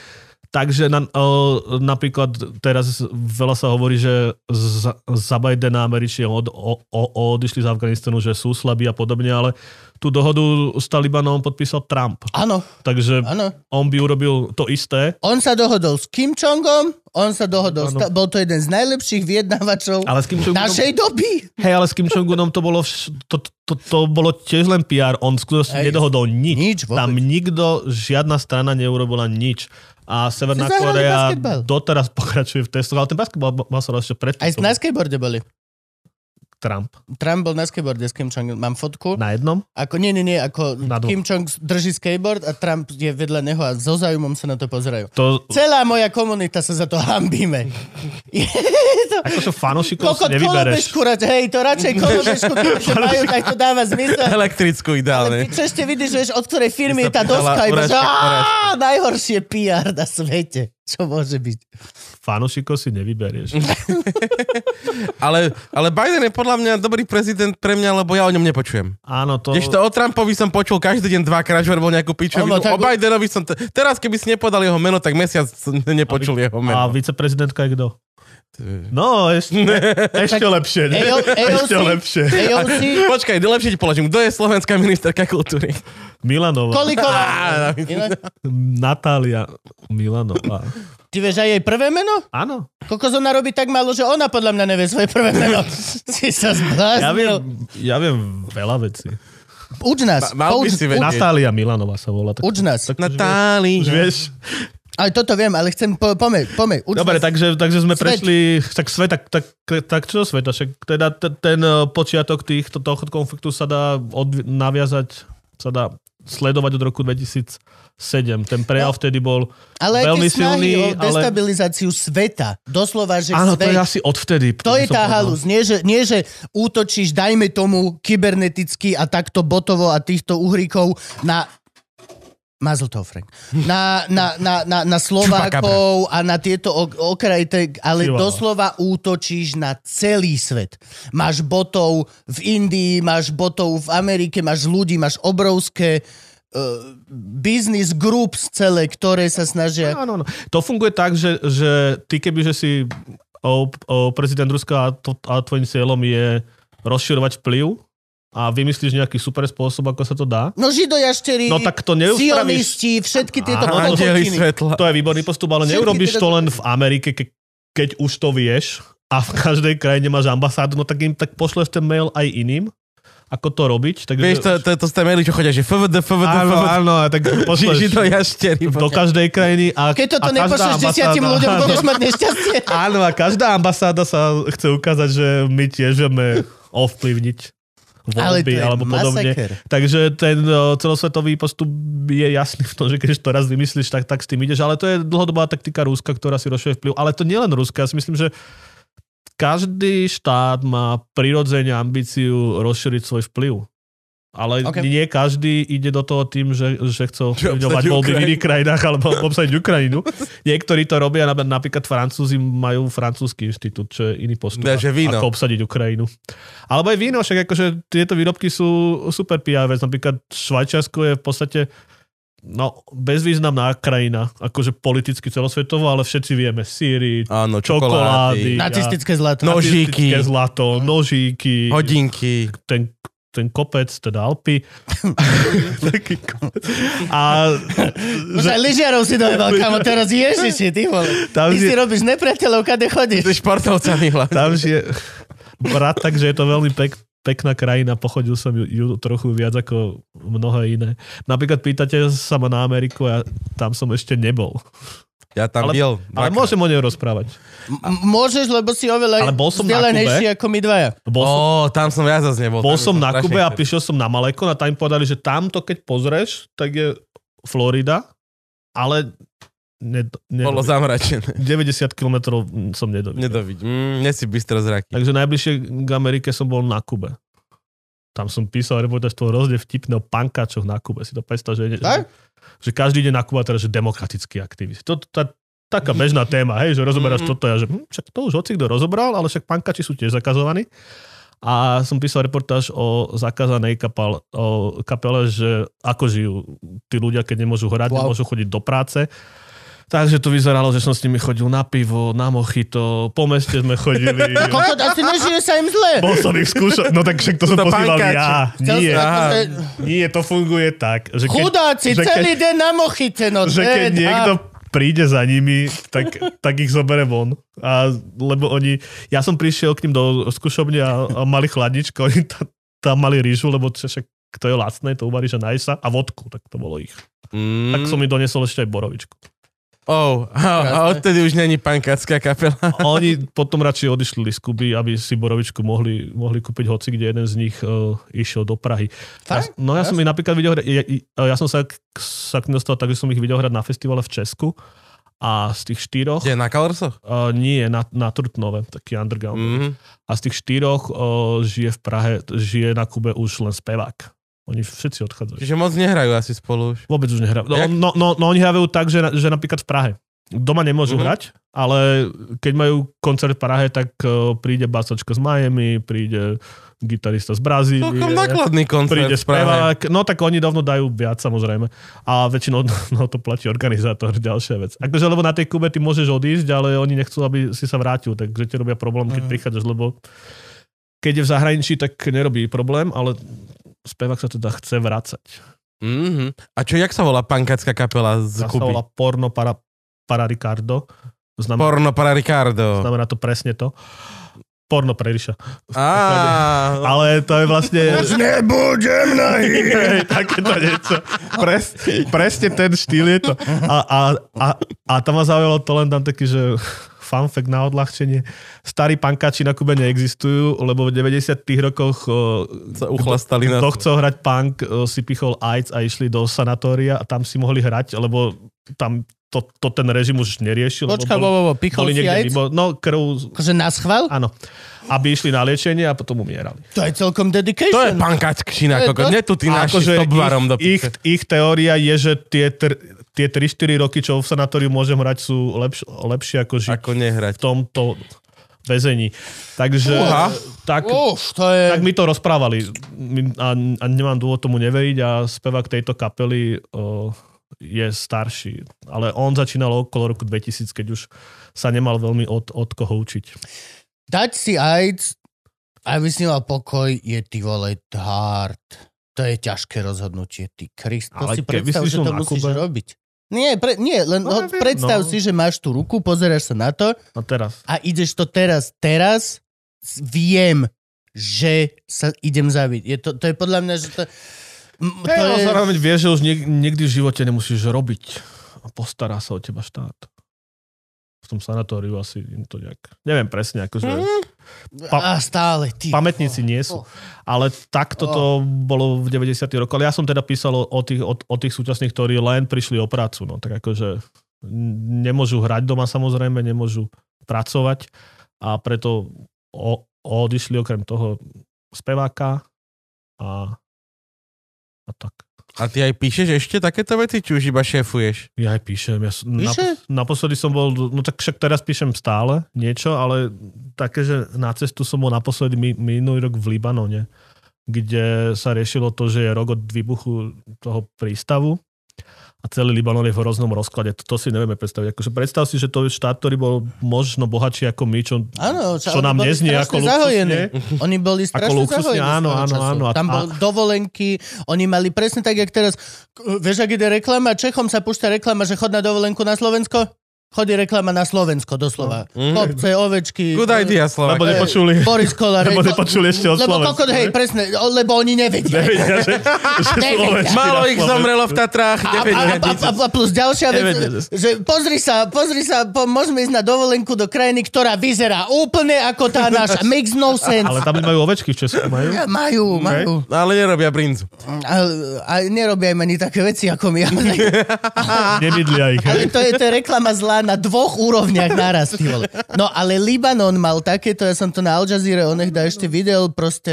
Takže na, o, napríklad teraz veľa sa hovorí, že za, za Bidena Američania od, o, o, odišli z Afganistanu, že sú slabí a podobne, ale tú dohodu s Talibanom podpísal Trump. Áno, Takže áno. on by urobil to isté, On sa dohodol s Kim Jongom, on sa dohodol, Áno. sta- bol to jeden z najlepších vyjednávačov ale s Kim Jong-unom, našej doby. hej, ale s Kim Jong-unom to bolo, vš, to, to, to bolo tiež len PR, on Hej. nedohodol nič. Nič vôbec. Tam nikto, žiadna strana neurobila nič. A Severná Korea basketbal. doteraz [LAUGHS] pokračuje v testoch, ale ten basketbal mal sa ešte predtým. Aj na skateboarde boli. Trump. Trump bol na skateboarde s Kim Jong. Mám fotku. Na jednom? Ako, nie, nie, nie, ako Na dvoch. Kim Jong drží skateboard a Trump je vedľa neho a so zájumom sa na to pozerajú. To, Celá moja komunita sa za to hambíme. [LAUGHS] To... akože fanošikov si nevybereš. kolobežku, hej, to radšej kolobežku, [LAUGHS] to majú, tak to dáva zmysel. Elektrickú Ale ideálne. ty čo ešte vidíš, vieš, od ktorej firmy je tá doska, iba, že najhoršie PR na svete. Čo môže byť? Fanošikov si nevyberieš. [LAUGHS] Ale, ale Biden je podľa mňa dobrý prezident pre mňa, lebo ja o ňom nepočujem. Áno, to... Ešte o Trumpovi som počul každý deň dvakrát, že robil nejakú pičovinu. Ono, tak- O Bidenovi som... T- teraz, keby si nepodal jeho meno, tak mesiac nepočul jeho A meno. viceprezidentka je kto? No, ešte, [LAUGHS] ešte lepšie, ne? AO- Ešte lepšie. AOC, Počkaj, lepšie ti položím. Kto je slovenská ministerka kultúry? Milanova. koliko... Á, Natália Milanová. Ty vieš aj jej prvé meno? Áno. Kokos ona robí tak málo, že ona podľa mňa nevie svoje prvé meno. [LAUGHS] si sa zbláznil. Ja viem, ja viem veľa vecí. Uč nás. Ma- mal by pouč, si vedieť. Natália Milanová sa volá. Tak, uč nás. tak už Natália. Už vieš. Aj toto viem, ale chcem... Po, pome, pome, uč Dobre, nás. takže, takže sme Svet. prešli, tak svet, tak, tak, tak čo svet, však teda ten, ten eh, počiatok týchto, tohto konfliktu sa dá odvi- naviazať, sa dá sledovať od roku 2007. Ten prejav No. vtedy bol Ale veľmi silný, o ale... destabilizáciu sveta. Doslova, že Áno, to svet... je asi odvtedy. To je tá halus. Nie že, nie, že útočíš, dajme tomu, kyberneticky a takto botovo a týchto uhríkov na Mazel Frank. Na, na, na, na, na Slovákov a na tieto ok- okrajte, ale vole. doslova útočíš na celý svet. Máš botov v Indii, máš botov v Amerike, máš ľudí, máš obrovské uh, business groups celé, ktoré sa snažia... Áno, áno. To funguje tak, že, že ty keby, že si o, o prezident Ruska a, to, a tvojim cieľom je rozširovať vplyv, a vymyslíš nejaký super spôsob, ako sa to dá, No židojašterí, No tak to sionisti, všetky tieto kokotiny. svetla. to je výborný postup, ale Všetky neurobíš teda- to len v Amerike, ke, keď už to vieš a v každej krajine máš ambasádu, no tak im tak pošleš ten mail aj iným, ako to robiť. Takže, Vieš, to, to, to ste maili, čo chodia, že FVD, FVD, áno, FVD. áno, a tak pošleš Žito jaštery. do každej krajiny. A, Keď toto a každá nepošleš desiatim ľuďom, [LAUGHS] budeš mať nešťastie. Áno, a každá ambasáda sa chce ukázať, že my tiež vieme ovplyvniť to voľby je alebo podobne. masaker. Takže ten celosvetový postup je jasný v tom, že keď to raz vymyslíš, tak, tak s tým ideš. Ale to je dlhodobá taktika Ruska, ktorá si rozšuje vplyv. Ale to nie len Ruska. Ja si myslím, že každý štát má prirodzene ambíciu rozšíriť svoj vplyv. Ale Ok. okay. nie každý ide do toho tým, že, že chce Že ovplyvňovať voľby v iných krajinách alebo [LAUGHS] obsadiť Ukrajinu. Niektorí to robia, nap- napríklad Francúzi majú francúzsky inštitút, čo je iný postup, Ja, že víno. ako obsadiť Ukrajinu. Alebo aj víno, však akože tieto výrobky sú super PR vec. Napríklad Švajčiarsko je v podstate no, bezvýznamná krajina, akože politicky celosvetovo, ale všetci vieme, síry, Áno, čokolády, čokolády, Nacistické zlato. No. Nožíky. zlato, nožíky, hodinky. ten, ten kopec, teda Alpy. [LAUGHS] Taký kopec. A Už aj lyžiarov si dojebal, kamo, teraz ježiši, ty vole. Tam Ty je- si robíš nepriateľov, kade chodíš. Ty športovcami hlavne. tam je brat, takže je to veľmi pek, pekná krajina, pochodil som ju, ju trochu viac ako mnohé iné. Napríklad pýtate sa ma na Ameriku a tam som ešte nebol. Ja tam Ale- byl. Ale dvakrát. môžem o nej rozprávať. M- môžeš, lebo si oveľa Ale bol som na vzdelanejší ako my dvaja. Bol som, Ó, tam som ja zase nebol. bol som na Kube a prišiel som na Malekon a tam im povedali, že tamto keď pozrieš, tak je Florida, ale ne, ne, Bolo zamračené. [LAUGHS] 90 km som nedovidel. Nedoviď. Mm, nie si bystro zraky. Takže najbližšie k Amerike som bol na Kube. Tam som písal reportáž toho hrozne vtipného pankačoch na Kube. Si to predstav, že, Tak? Že, každý ide na Kuba teraz, že demokratický aktivist. To, tá, taká bežná téma, hej, že rozoberáš Mhm. toto a že hm, však to už hoci kto rozobral, ale však pankači sú tiež zakazovaní. A som písal reportáž o zakázanej kapal, o kapele, že ako žijú tí ľudia, keď nemôžu hrať, wow. nemôžu chodiť do práce. Takže to vyzeralo, že som s nimi chodil na pivo, na mochito, po meste sme chodili. [LAUGHS] Kokot, asi nežije sa im zle. Bol som ich skúšať, no tak však to som To pozýval pankáči. ja. Nie, som- Aha. akože- nie, to funguje tak, že keď, Chudáci, že keď- celý deň na mochite, no že keď dead, niekto a- príde za nimi, tak, tak ich zobere von. A, lebo oni, ja som prišiel k ním do skúšobne a, a mali chladničko, oni ta- tam mali rýžu, lebo však to je lacné, to uvaríš a nájsť sa, a vodku, tak to bolo ich. Mm. Tak som mi donesol ešte aj borovičku. Oh, a, a odtedy už není pankacká kapela. A oni potom radšej odišli z Kuby, aby si borovičku mohli, mohli kúpiť hoci, kde jeden z nich uh, išiel do Prahy. Ja, no ja som ich napríklad videl hrať, ja, ja, ja som sa, k- sa k dostal tak, že som ich videl hrať na festivale v Česku a z tých štyroch, Kde, na Colorsoch? uh, nie, na, na Trutnove, taký underground. Mm. A z tých štyroch uh, žije v Prahe, žije na Kube už len spevák. Oni všetci odchádzajú. Čiže moc nehrajú asi spolu už. Vôbec už nehrajú. No, Jak? no, no, no oni hrajú tak, že, že napríklad v Prahe. Doma nemôžu Mhm. mm-hmm. hrať, ale keď majú koncert v Prahe, tak uh, príde basočko z Miami, príde gitarista z Brazílie. Celkom nákladný koncert príde spevák, no tak oni dávno dajú viac samozrejme. A väčšinou [LAUGHS] no, to platí organizátor, ďalšia vec. Akože lebo na tej Kube ty môžeš odísť, ale oni nechcú, aby si sa vrátil, takže ti robia problém, keď Mhm. prichádzaš, lebo keď je v zahraničí, tak nerobí problém, ale spevák sa teda chce vrácať. Mm-hmm. A čo, jak sa volá pankacká kapela z Tá sa Kuby? volá Porno para, para Ricardo. Znamená, Porno para Ricardo. znamená to presne to. Porno pre Ríša. [LAUGHS] Ale to je vlastne... Nebudem nahý. [LAUGHS] Hej, takéto niečo. Pres, presne ten štýl je to. A, a, a, a tam ma zaujalo to len tam taký, že fun fact na odľahčenie. Starí pankači na Kube neexistujú, lebo v 90 rokoch sa uchlastali na kto chcel hrať punk, si pichol AIDS a išli do sanatória a tam si mohli hrať, lebo tam to, to ten režim už neriešil. Počkaj, bo, bo, bo, pichol boli si niekde AIDS? mimo, no krv, Akože na schvál? áno, aby išli na liečenie a potom umierali. To je celkom dedication. To je pankačkina, To je koko. to- Nie tu tí naši Akože do ich, ich, ich teória je, že tie, tr, tie 3-4 roky, čo v sanatóriu môžem hrať, sú lepš, lepšie ako žiť Ako nehrať. v tomto väzení. Takže Uha. tak, Uf, to je... tak mi to rozprávali a, a nemám dôvod tomu neveriť a spevák tejto kapely o, je starší. Ale on začínal okolo roku 2000, keď už sa nemal veľmi od, od koho učiť. Dať si AIDS Aby si mal pokoj, je ty vole hard. To je ťažké rozhodnutie, ty Krist. To Ale si predstav, si že to musíš Kube- robiť. Nie, pre, nie len No, no, predstav no. si, že máš tú ruku, pozeráš sa na to No teraz. a ideš to teraz, teraz viem, že sa idem zabiť. Je to, to je podľa mňa, že to... m- to Hej, ale je, zároveň vieš, že už nik- nikdy v živote nemusíš robiť a postará sa o teba štát. V tom sanatóriu asi im to nejak... Neviem presne, akože... pa- a stále, ty. Pamätníci nie sú. Oh. Ale takto to bolo v 90. rokoch. Ale ja som teda písal o, tých, o, o tých súčasných, ktorí len prišli o prácu. No tak akože nemôžu hrať doma samozrejme, nemôžu pracovať a preto o, odišli okrem toho speváka a, a tak. A ty aj píšeš ešte takéto veci, či už iba šéfuješ? Ja aj píšem. Ja som, Píše? napos- naposledy som bol, no tak však teraz píšem stále niečo, ale také, že na cestu som bol naposledy mi, minulý rok v Libanone, kde sa riešilo to, že je rok od výbuchu toho prístavu a celý Libanon je v hroznom rozklade. To, to si nevieme predstaviť. Akože predstav si, že to je štát, ktorý bol možno bohatší ako my, čo, Áno, čo nám boli neznie ako luxusne. Oni boli strašne luxusne, zahojení áno, áno, áno. Tam bol dovolenky, oni mali presne tak, jak teraz. Vieš, ak ide reklama, Čechom sa púšťa reklama, že chod na dovolenku na Slovensko? Chodí reklama na Slovensko, doslova. Mhm. Kopce, ovečky. Good idea, Slovak. Lebo nepočuli, Boris Kolár. [LAUGHS] lebo nepočuli ešte Lebo Slovensku. kokot, hej, presne, o- lebo oni nevedia. Nevedia, že, [LAUGHS] že Nevedia. Málo ich zomrelo v Tatrách, A, a, nevedia a, nič. a, a plus ďalšia vec, že pozri sa, pozri sa, po, môžeme ísť na dovolenku do krajiny, ktorá vyzerá úplne ako tá naša. [LAUGHS] Makes no sense. Ale tam majú ovečky v Česku, majú? Ja, majú, majú. Ale nerobia brinzu. A, a nerobia im ani také veci ako my. Ale, ich. ale to, je, to je reklama zlá na dvoch úrovniach naraz. Ty vole. No ale Libanon mal takéto, ja som to na Al Jazeera onehda ešte videl, proste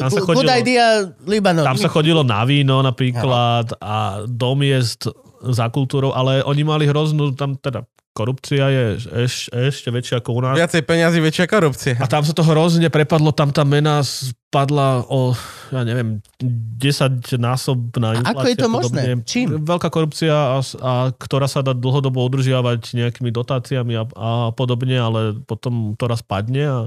Tam sa good chodilo- idea Libanon. Tam sa chodilo na víno napríklad a domiest za kultúrou, ale oni mali hroznú, tam teda korupcia je eš, ešte väčšia ako u nás. Viacej peňazí, väčšia korupcia. A tam sa to hrozne prepadlo, tam tá mena spadla o, ja neviem, 10 násobná A ako je to možné? Čím? Veľká korupcia, a, a, ktorá sa dá dlhodobo udržiavať nejakými dotáciami a, a podobne, ale potom to raz padne a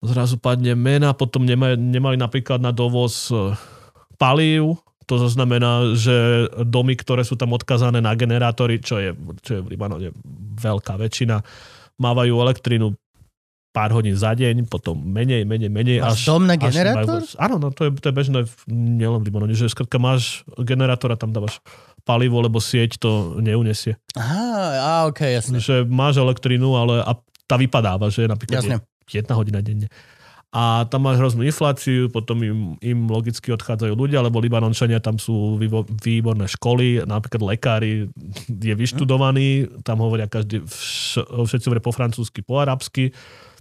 zrazu padne mena, potom nemaj, nemali napríklad na dovoz e, palív, to znamená, že domy, ktoré sú tam odkazané na generátory, čo je, čo je v Libanone veľká väčšina, mávajú elektrinu pár hodín za deň, potom menej, menej, menej. Máš dom na generátor? majú- áno, no, to, je, to je bežné v, nielen v Libanone, že skrátka máš generátor a tam dávaš palivo, lebo sieť to neunesie. Aha, á, ok, jasne. Že máš elektrinu, ale a tá vypadáva, že je napríklad Jasne. jedna hodina denne. A tam máš hroznú infláciu, potom im, im logicky odchádzajú ľudia, lebo Libanončania tam sú vývo- výborné školy, napríklad lekári je vyštudovaný, tam hovoria každý, vš- všetci hovoria po francúzsky, po arabsky,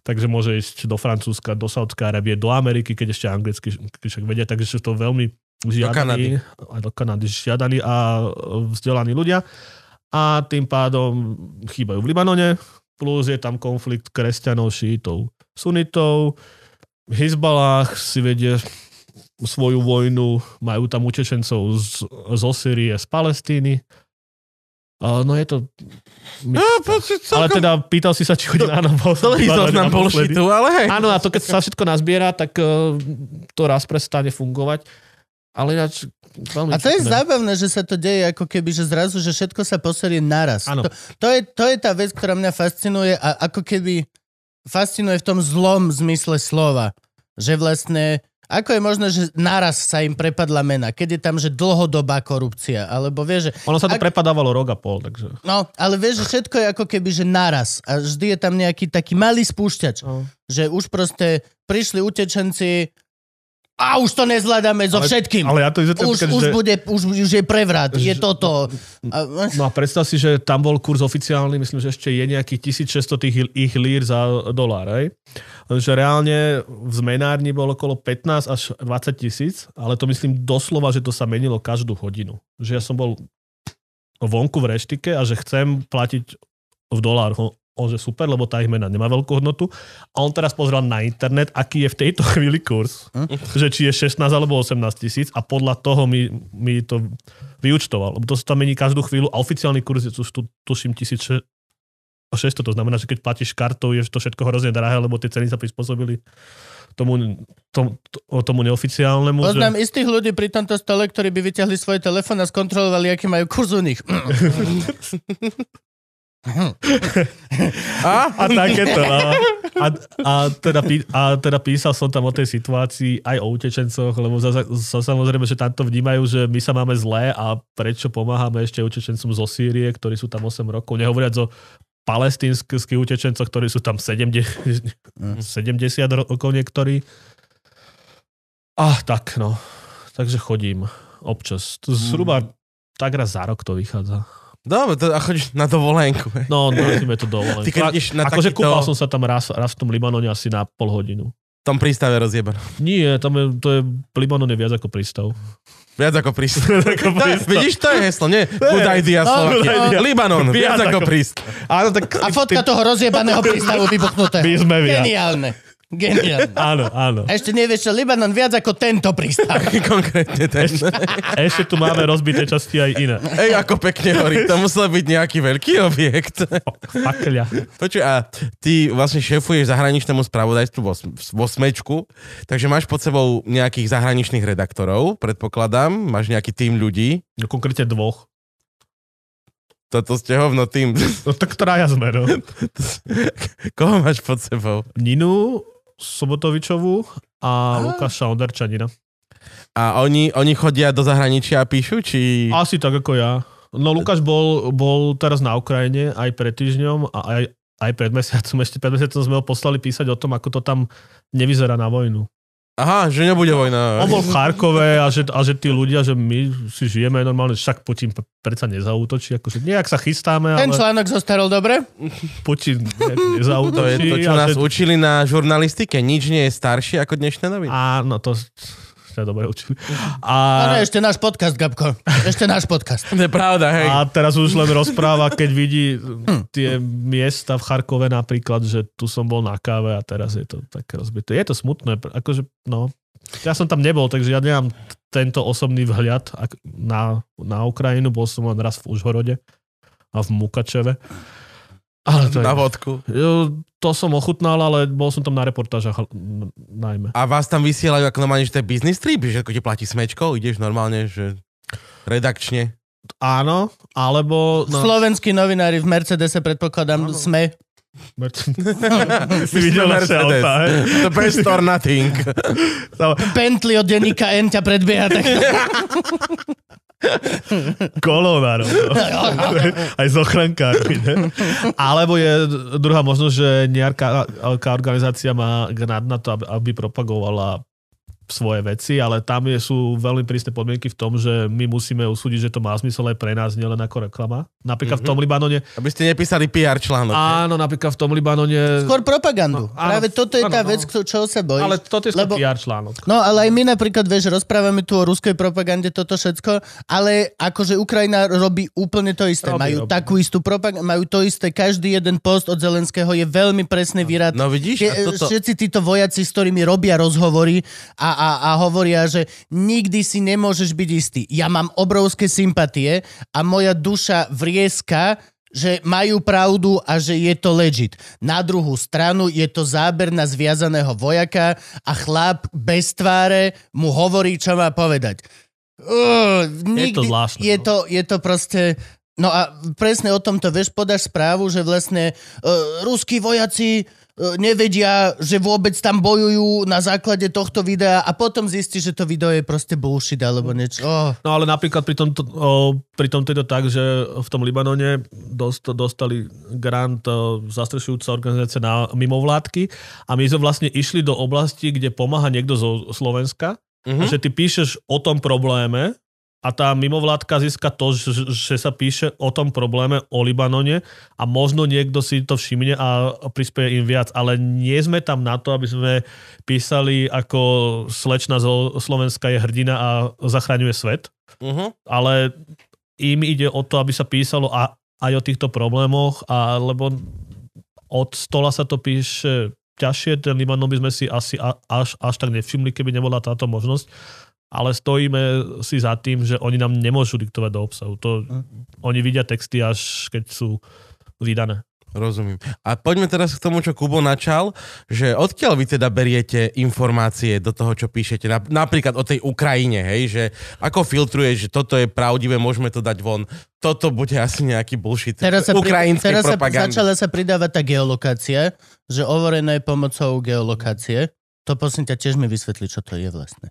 takže môže ísť do Francúzska, do Saudskej Arábie, do Ameriky, keď ešte anglicky však vedia, takže sú to veľmi žiadaní, a do Kanady žiadaní a vzdelaní ľudia. A tým pádom chýbajú v Libanone, plus je tam konflikt kresťanov, šítov, sunitov, Hezbalah si vedie svoju vojnu, majú tam utečencov z, zo Syrie, z Palestíny. A no je to... No, počuť, Ale teda pýtal si sa, či chodí áno, [LAUGHS] bol Libanone zoznam naposledy. bullshitu, ale hej. Áno, a to keď sa všetko nazbiera, tak uh, to raz prestane fungovať. Ale ináč veľmi A to je zábavné, že sa to deje ako keby, že zrazu, že všetko sa poserie naraz. To, to, je, to je tá vec, ktorá mňa fascinuje a ako keby fascinuje v tom zlom zmysle slova. Že vlastne, ako je možné, že naraz sa im prepadla mena, keď je tam, že dlhodobá korupcia, alebo vieš, že... Ono sa to Ak- prepadávalo rok a pol, takže... No, ale vieš, že všetko je ako keby, že naraz. A vždy je tam nejaký taký malý spúšťač. No. Že už proste prišli utečenci a už to nezvládame so Ale- všetkým. Ale ja to už, napríklad, už, že... bude, už, už je prevrat, je Že- toto. A, No a predstav si, že tam bol kurz oficiálny, myslím, že ešte je nejakých 1600 tých ich lír za dolár, hej? Že reálne v zmenárni bolo okolo 15 až 20 tisíc, ale to myslím doslova, že to sa menilo každú hodinu. Že ja som bol vonku v reštike a že chcem platiť v dolároch. On, že super, lebo tá ich mena nemá veľkú hodnotu. A on teraz pozrel na internet, aký je v tejto [LAUGHS] chvíli kurz. Že či je 16 alebo 18 tisíc a podľa toho mi, mi to vyučtoval. Lebo to sa tam mení každú chvíľu a oficiálny kurz je tu, tu tuším 1600 600, to znamená, že keď platíš kartou, je to všetko hrozne drahé, lebo tie ceny sa prispôsobili tomu, tomu, tomu neoficiálnemu. Poznám že... istých ľudí pri tomto stole, ktorí by vyťahli svoj telefón a skontrolovali, aký majú kurz u nich. [LAUGHS] a? a takéto. No. A, a, teda, a teda písal som tam o tej situácii aj o utečencoch, lebo za, za, samozrejme, že tam to vnímajú, že my sa máme zlé a prečo pomáhame ešte utečencom zo Sýrie, ktorí sú tam 8 rokov. Nehovoriac o palestínskych utečencoch, ktorí sú tam 70, 70 rokov niektorí. A tak no. Takže chodím občas. Zhruba tak raz za rok to vychádza. Dobre, to, a chodíš na dovolenku. he? No, nosíme to dovolenku. Ty na akože takýto- kúpal som sa tam raz, raz v tom Libanone asi na pol hodinu. V tom prístave rozjebané. Nie, tam je, to je, Libanon je viac ako prístav. Viac ako prístav. [LAUGHS] ako To je- Vidíš, to je heslo, nie? Good idea, No, Slovakia. Libanon, viac Viac ako prístav. Áno, tak A fotka toho rozjebaného prístavu vybuchnutého. My sme viac. Geniálne. Geniálne. [LAUGHS] Áno, áno. Ešte nevieš, čo Libanon viac ako tento prístav. [LAUGHS] Konkrétne ten. Ešte tu máme rozbité časti aj iné. Ej, ako pekne horí. To musel byť nejaký veľký objekt. Fakľa. Počuj, a ty vlastne šéfuješ zahraničnému spravodajstvu vo, vo Smečku, takže máš pod sebou nejakých zahraničných redaktorov, predpokladám, máš nejaký tým ľudí. No konkrétne dvoch. Toto ste hovno tým. No tak traja sme, no. [LAUGHS] Koho máš pod sebou? Ninu Sobotovičovú a Lukáša Onderčanina. A oni, oni chodia do zahraničia a píšu, či... Asi tak ako ja. No Lukáš bol, bol teraz na Ukrajine aj pred týždňom a aj, aj pred mesiacom. Ešte pred mesiacom sme ho poslali písať o tom, ako to tam nevyzerá na vojnu. Aha, že nebude vojna. On bol v Charkove a že, a že tí ľudia, že my si žijeme normálne, však Putin predsa nezautočí, akože nejak sa chystáme, Ten ale článok zostarol dobre? Putin nejak [LAUGHS] To je nezautočí. to, čo nás že- učili na žurnalistike. Nič nie je staršie ako dnešné noviny. Áno, to ste dobre učili. A, ešte náš podcast, Gabko. Ešte náš podcast. To je pravda, hej. a teraz už len rozpráva, keď vidí tie miesta v Charkove napríklad, že tu som bol na káve a teraz je to také rozbité. Je to smutné, akože, no. Ja som tam nebol, takže ja nemám tento osobný vhľad na, na Ukrajinu. Bol som len raz v Užhorode a v Mukačeve. Ale to, je, Na vodku. Jo, to som ochutnal, ale bol som tam na reportážach najmä. A vás tam vysielajú ako normálne, že to je business trip, že ako ti platí smečko, ideš normálne, že redakčne. Áno, alebo... No, Slovenskí novinári v Mercedese, predpokladám, sme. [LAUGHS] [LAUGHS] si videl naše hej? [LAUGHS] The best or nothing. Bentley od denníka N ťa predbieha. Tak... [LAUGHS] No. [LAUGHS] Aj z ochrankármi. Ne? Alebo je druhá možnosť, že nejaká organizácia má gnať na to, aby, aby propagovala svoje veci, ale tam je, sú veľmi prísne podmienky v tom, že my musíme usúdiť, že to má zmysel aj pre nás, nielen ako reklama. Napríklad v tom Libanone, Aby ste nepísali PR článok. áno, napríklad v tom Libanone, Skôr propagandu. No, áno, Práve toto je tá áno, no. vec, kto- čo sa bojíš. ale toto je skôr lebo- PR článok. No ale aj my napríklad, vieš, rozprávame tu o ruskej propagande, toto všetko, ale akože Ukrajina robí úplne to isté. Robí, majú robí. takú istú propagandu, majú to isté, každý jeden post od Zelenského je veľmi presný výrad. No vidíš, a toto... Všetci títo vojaci, s ktorými robia rozhovory a, a, a hovoria, že nikdy si nemôžeš byť istý. Ja mám obrovské sympatie a moja duša vrieska, že majú pravdu a že je to legit. Na druhú stranu je to záber na zviazaného vojaka a chlap bez tváre mu hovorí, čo má povedať. Uh, nikdy, zvláštne, Je no. to, je to proste... No a presne o tomto, vieš, podáš správu, že vlastne uh, ruskí vojaci nevedia, že vôbec tam bojujú na základe tohto videa a potom zistí, že to video je proste bullshit alebo niečo. Oh. No ale napríklad pri tomto, o, pri tomto je to tak, že v tom Libanone dost, dostali grant o, zastrešujúca organizácia na mimovládky a my sme vlastne išli do oblasti, kde pomáha niekto zo Slovenska Mhm. a že ty píšeš o tom probléme a tá mimovládka získa to, že, že sa píše o tom probléme o Libanone a možno niekto si to všimne a prispieje im viac, ale nie sme tam na to, aby sme písali ako slečna zo Slovenska je hrdina a zachraňuje svet, Uh-huh. ale im ide o to, aby sa písalo a, aj o týchto problémoch, a, lebo od stola sa to píše ťažšie, ten Libanon by sme si asi až, až tak nevšimli, keby nebola táto možnosť, ale stojíme si za tým, že oni nám nemôžu diktovať do obsahu. To, oni vidia texty až keď sú vydané. Rozumiem. A poďme teraz k tomu, čo Kubo načal, že odkiaľ vy teda beriete informácie do toho, čo píšete, Nap- napríklad o tej Ukrajine, hej, že ako filtruješ, že toto je pravdivé, môžeme to dať von, toto bude asi nejaký bullshit Teraz sa, pri, ukrajinskej teraz sa propagandy. začala sa pridávať tá geolokácia, že overené pomocou geolokácie. To prosím ťa tiež mi vysvetli, čo to je vlastne.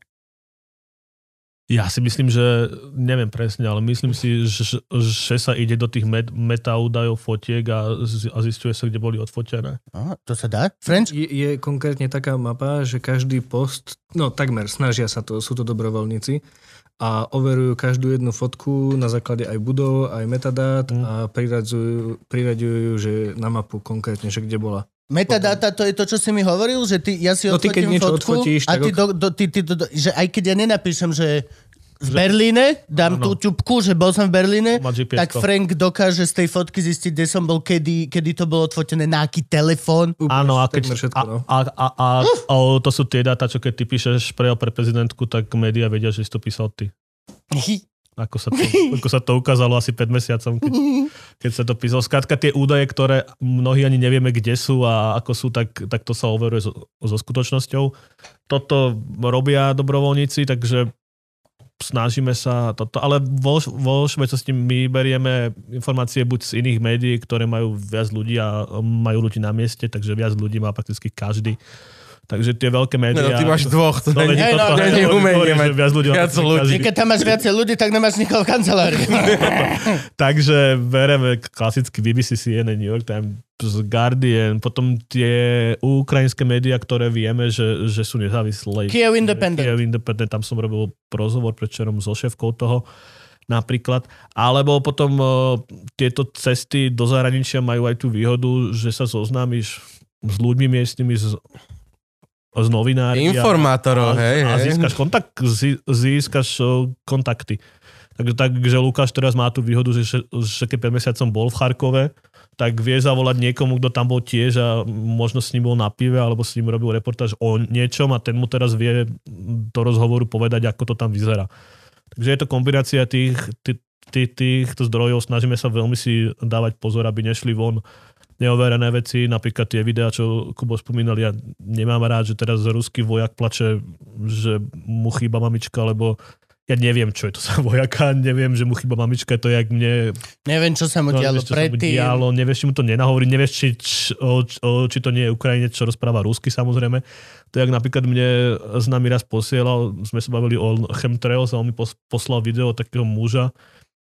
Ja si myslím, že neviem presne, ale myslím si, že, že sa ide do tých met, metaúdajov fotiek a, z- a zistuje sa, kde boli odfotené. Aha, to sa dá? French? Je, je konkrétne taká mapa, že každý post, no takmer, snažia sa to, sú to dobrovoľníci a overujú každú jednu fotku na základe aj budov, aj metadát Mm. a priradzujú, priraďujú, že na mapu konkrétne, že kde bola. Metadata to je to, čo si mi hovoril, že ty, ja si No ty, keď niečo fotku odfotíš, a ty, ok. do, do, ty, ty, do, do, že aj keď ja nenapíšem, že v Berlíne, dám tú Áno. ťupku, že bol som v Berlíne, tak Frank dokáže z tej fotky zistiť, kde som bol, kedy, kedy to bolo odfotené, na aký telefón. Áno, a, keď, všetko, a, no. a, a, a, a, to sú tie dáta, čo keď ty píšeš prejav pre prezidentku, tak médiá vedia, že si to písal ty. Ako sa to, ako sa to ukázalo asi 5 mesiacom, keď, [LAUGHS] keď sa to písalo. Skrátka tie údaje, ktoré mnohí ani nevieme, kde sú a ako sú, tak, tak to sa overuje so, so skutočnosťou. Toto robia dobrovoľníci, takže snažíme sa toto, ale vo, vo všeobecnosti my berieme informácie buď z iných médií, ktoré majú viac ľudí a majú ľudí na mieste, takže viac ľudí má prakticky každý. Takže tie veľké No, médiá... ty máš dvoch, to No, není, veď Hej, no, to není umenie mať viac ľudí viac ľudí. Keď tam máš viacej ľudí, tak nemáš nikoho v kancelárii. [LAUGHS] Takže bereme klasicky BBC, CNN, New York Times, Guardian, potom tie ukrajinské médiá, ktoré vieme, že, že sú nezávislé. Kiev Independent. Kiev Independent, tam som robil rozhovor predčerom so šéfkou toho napríklad. Alebo potom uh, tieto cesty do zahraničia majú aj tú výhodu, že sa zoznámiš s ľuďmi miestnymi, s, s novinári. Informátorov, a, hej, a hej. získaš, kontakt, zí, získaš kontakty. Takže tak, že Lukáš teraz má tú výhodu, že, že, že keď 5 mesiacom bol v Charkove, tak vie zavolať niekomu, kto tam bol tiež a možno s ním bol na pive alebo s ním robil reportáž o niečom a ten mu teraz vie do rozhovoru povedať, ako to tam vyzerá. Takže je to kombinácia tých, tých, tých, týchto zdrojov, snažíme sa veľmi si dávať pozor, aby nešli von neoverené veci, napríklad tie videá, čo Kubo spomínal, ja nemám rád, že teraz ruský vojak plače, že mu chýba mamička, lebo ja neviem, čo je to za [LAUGHS] vojaka, neviem, že mu chýba mamička, to je jak mne Neviem, čo sa mu No, dialo mu predtým. dialo, nevieš, či mu to nenahovorí, nevieš, či, či, o, o, či to nie je Ukrajinec, čo rozpráva rusky samozrejme. To je, jak napríklad mne s nami raz posielal, sme sa bavili o chemtrails a on mi pos, poslal video takého muža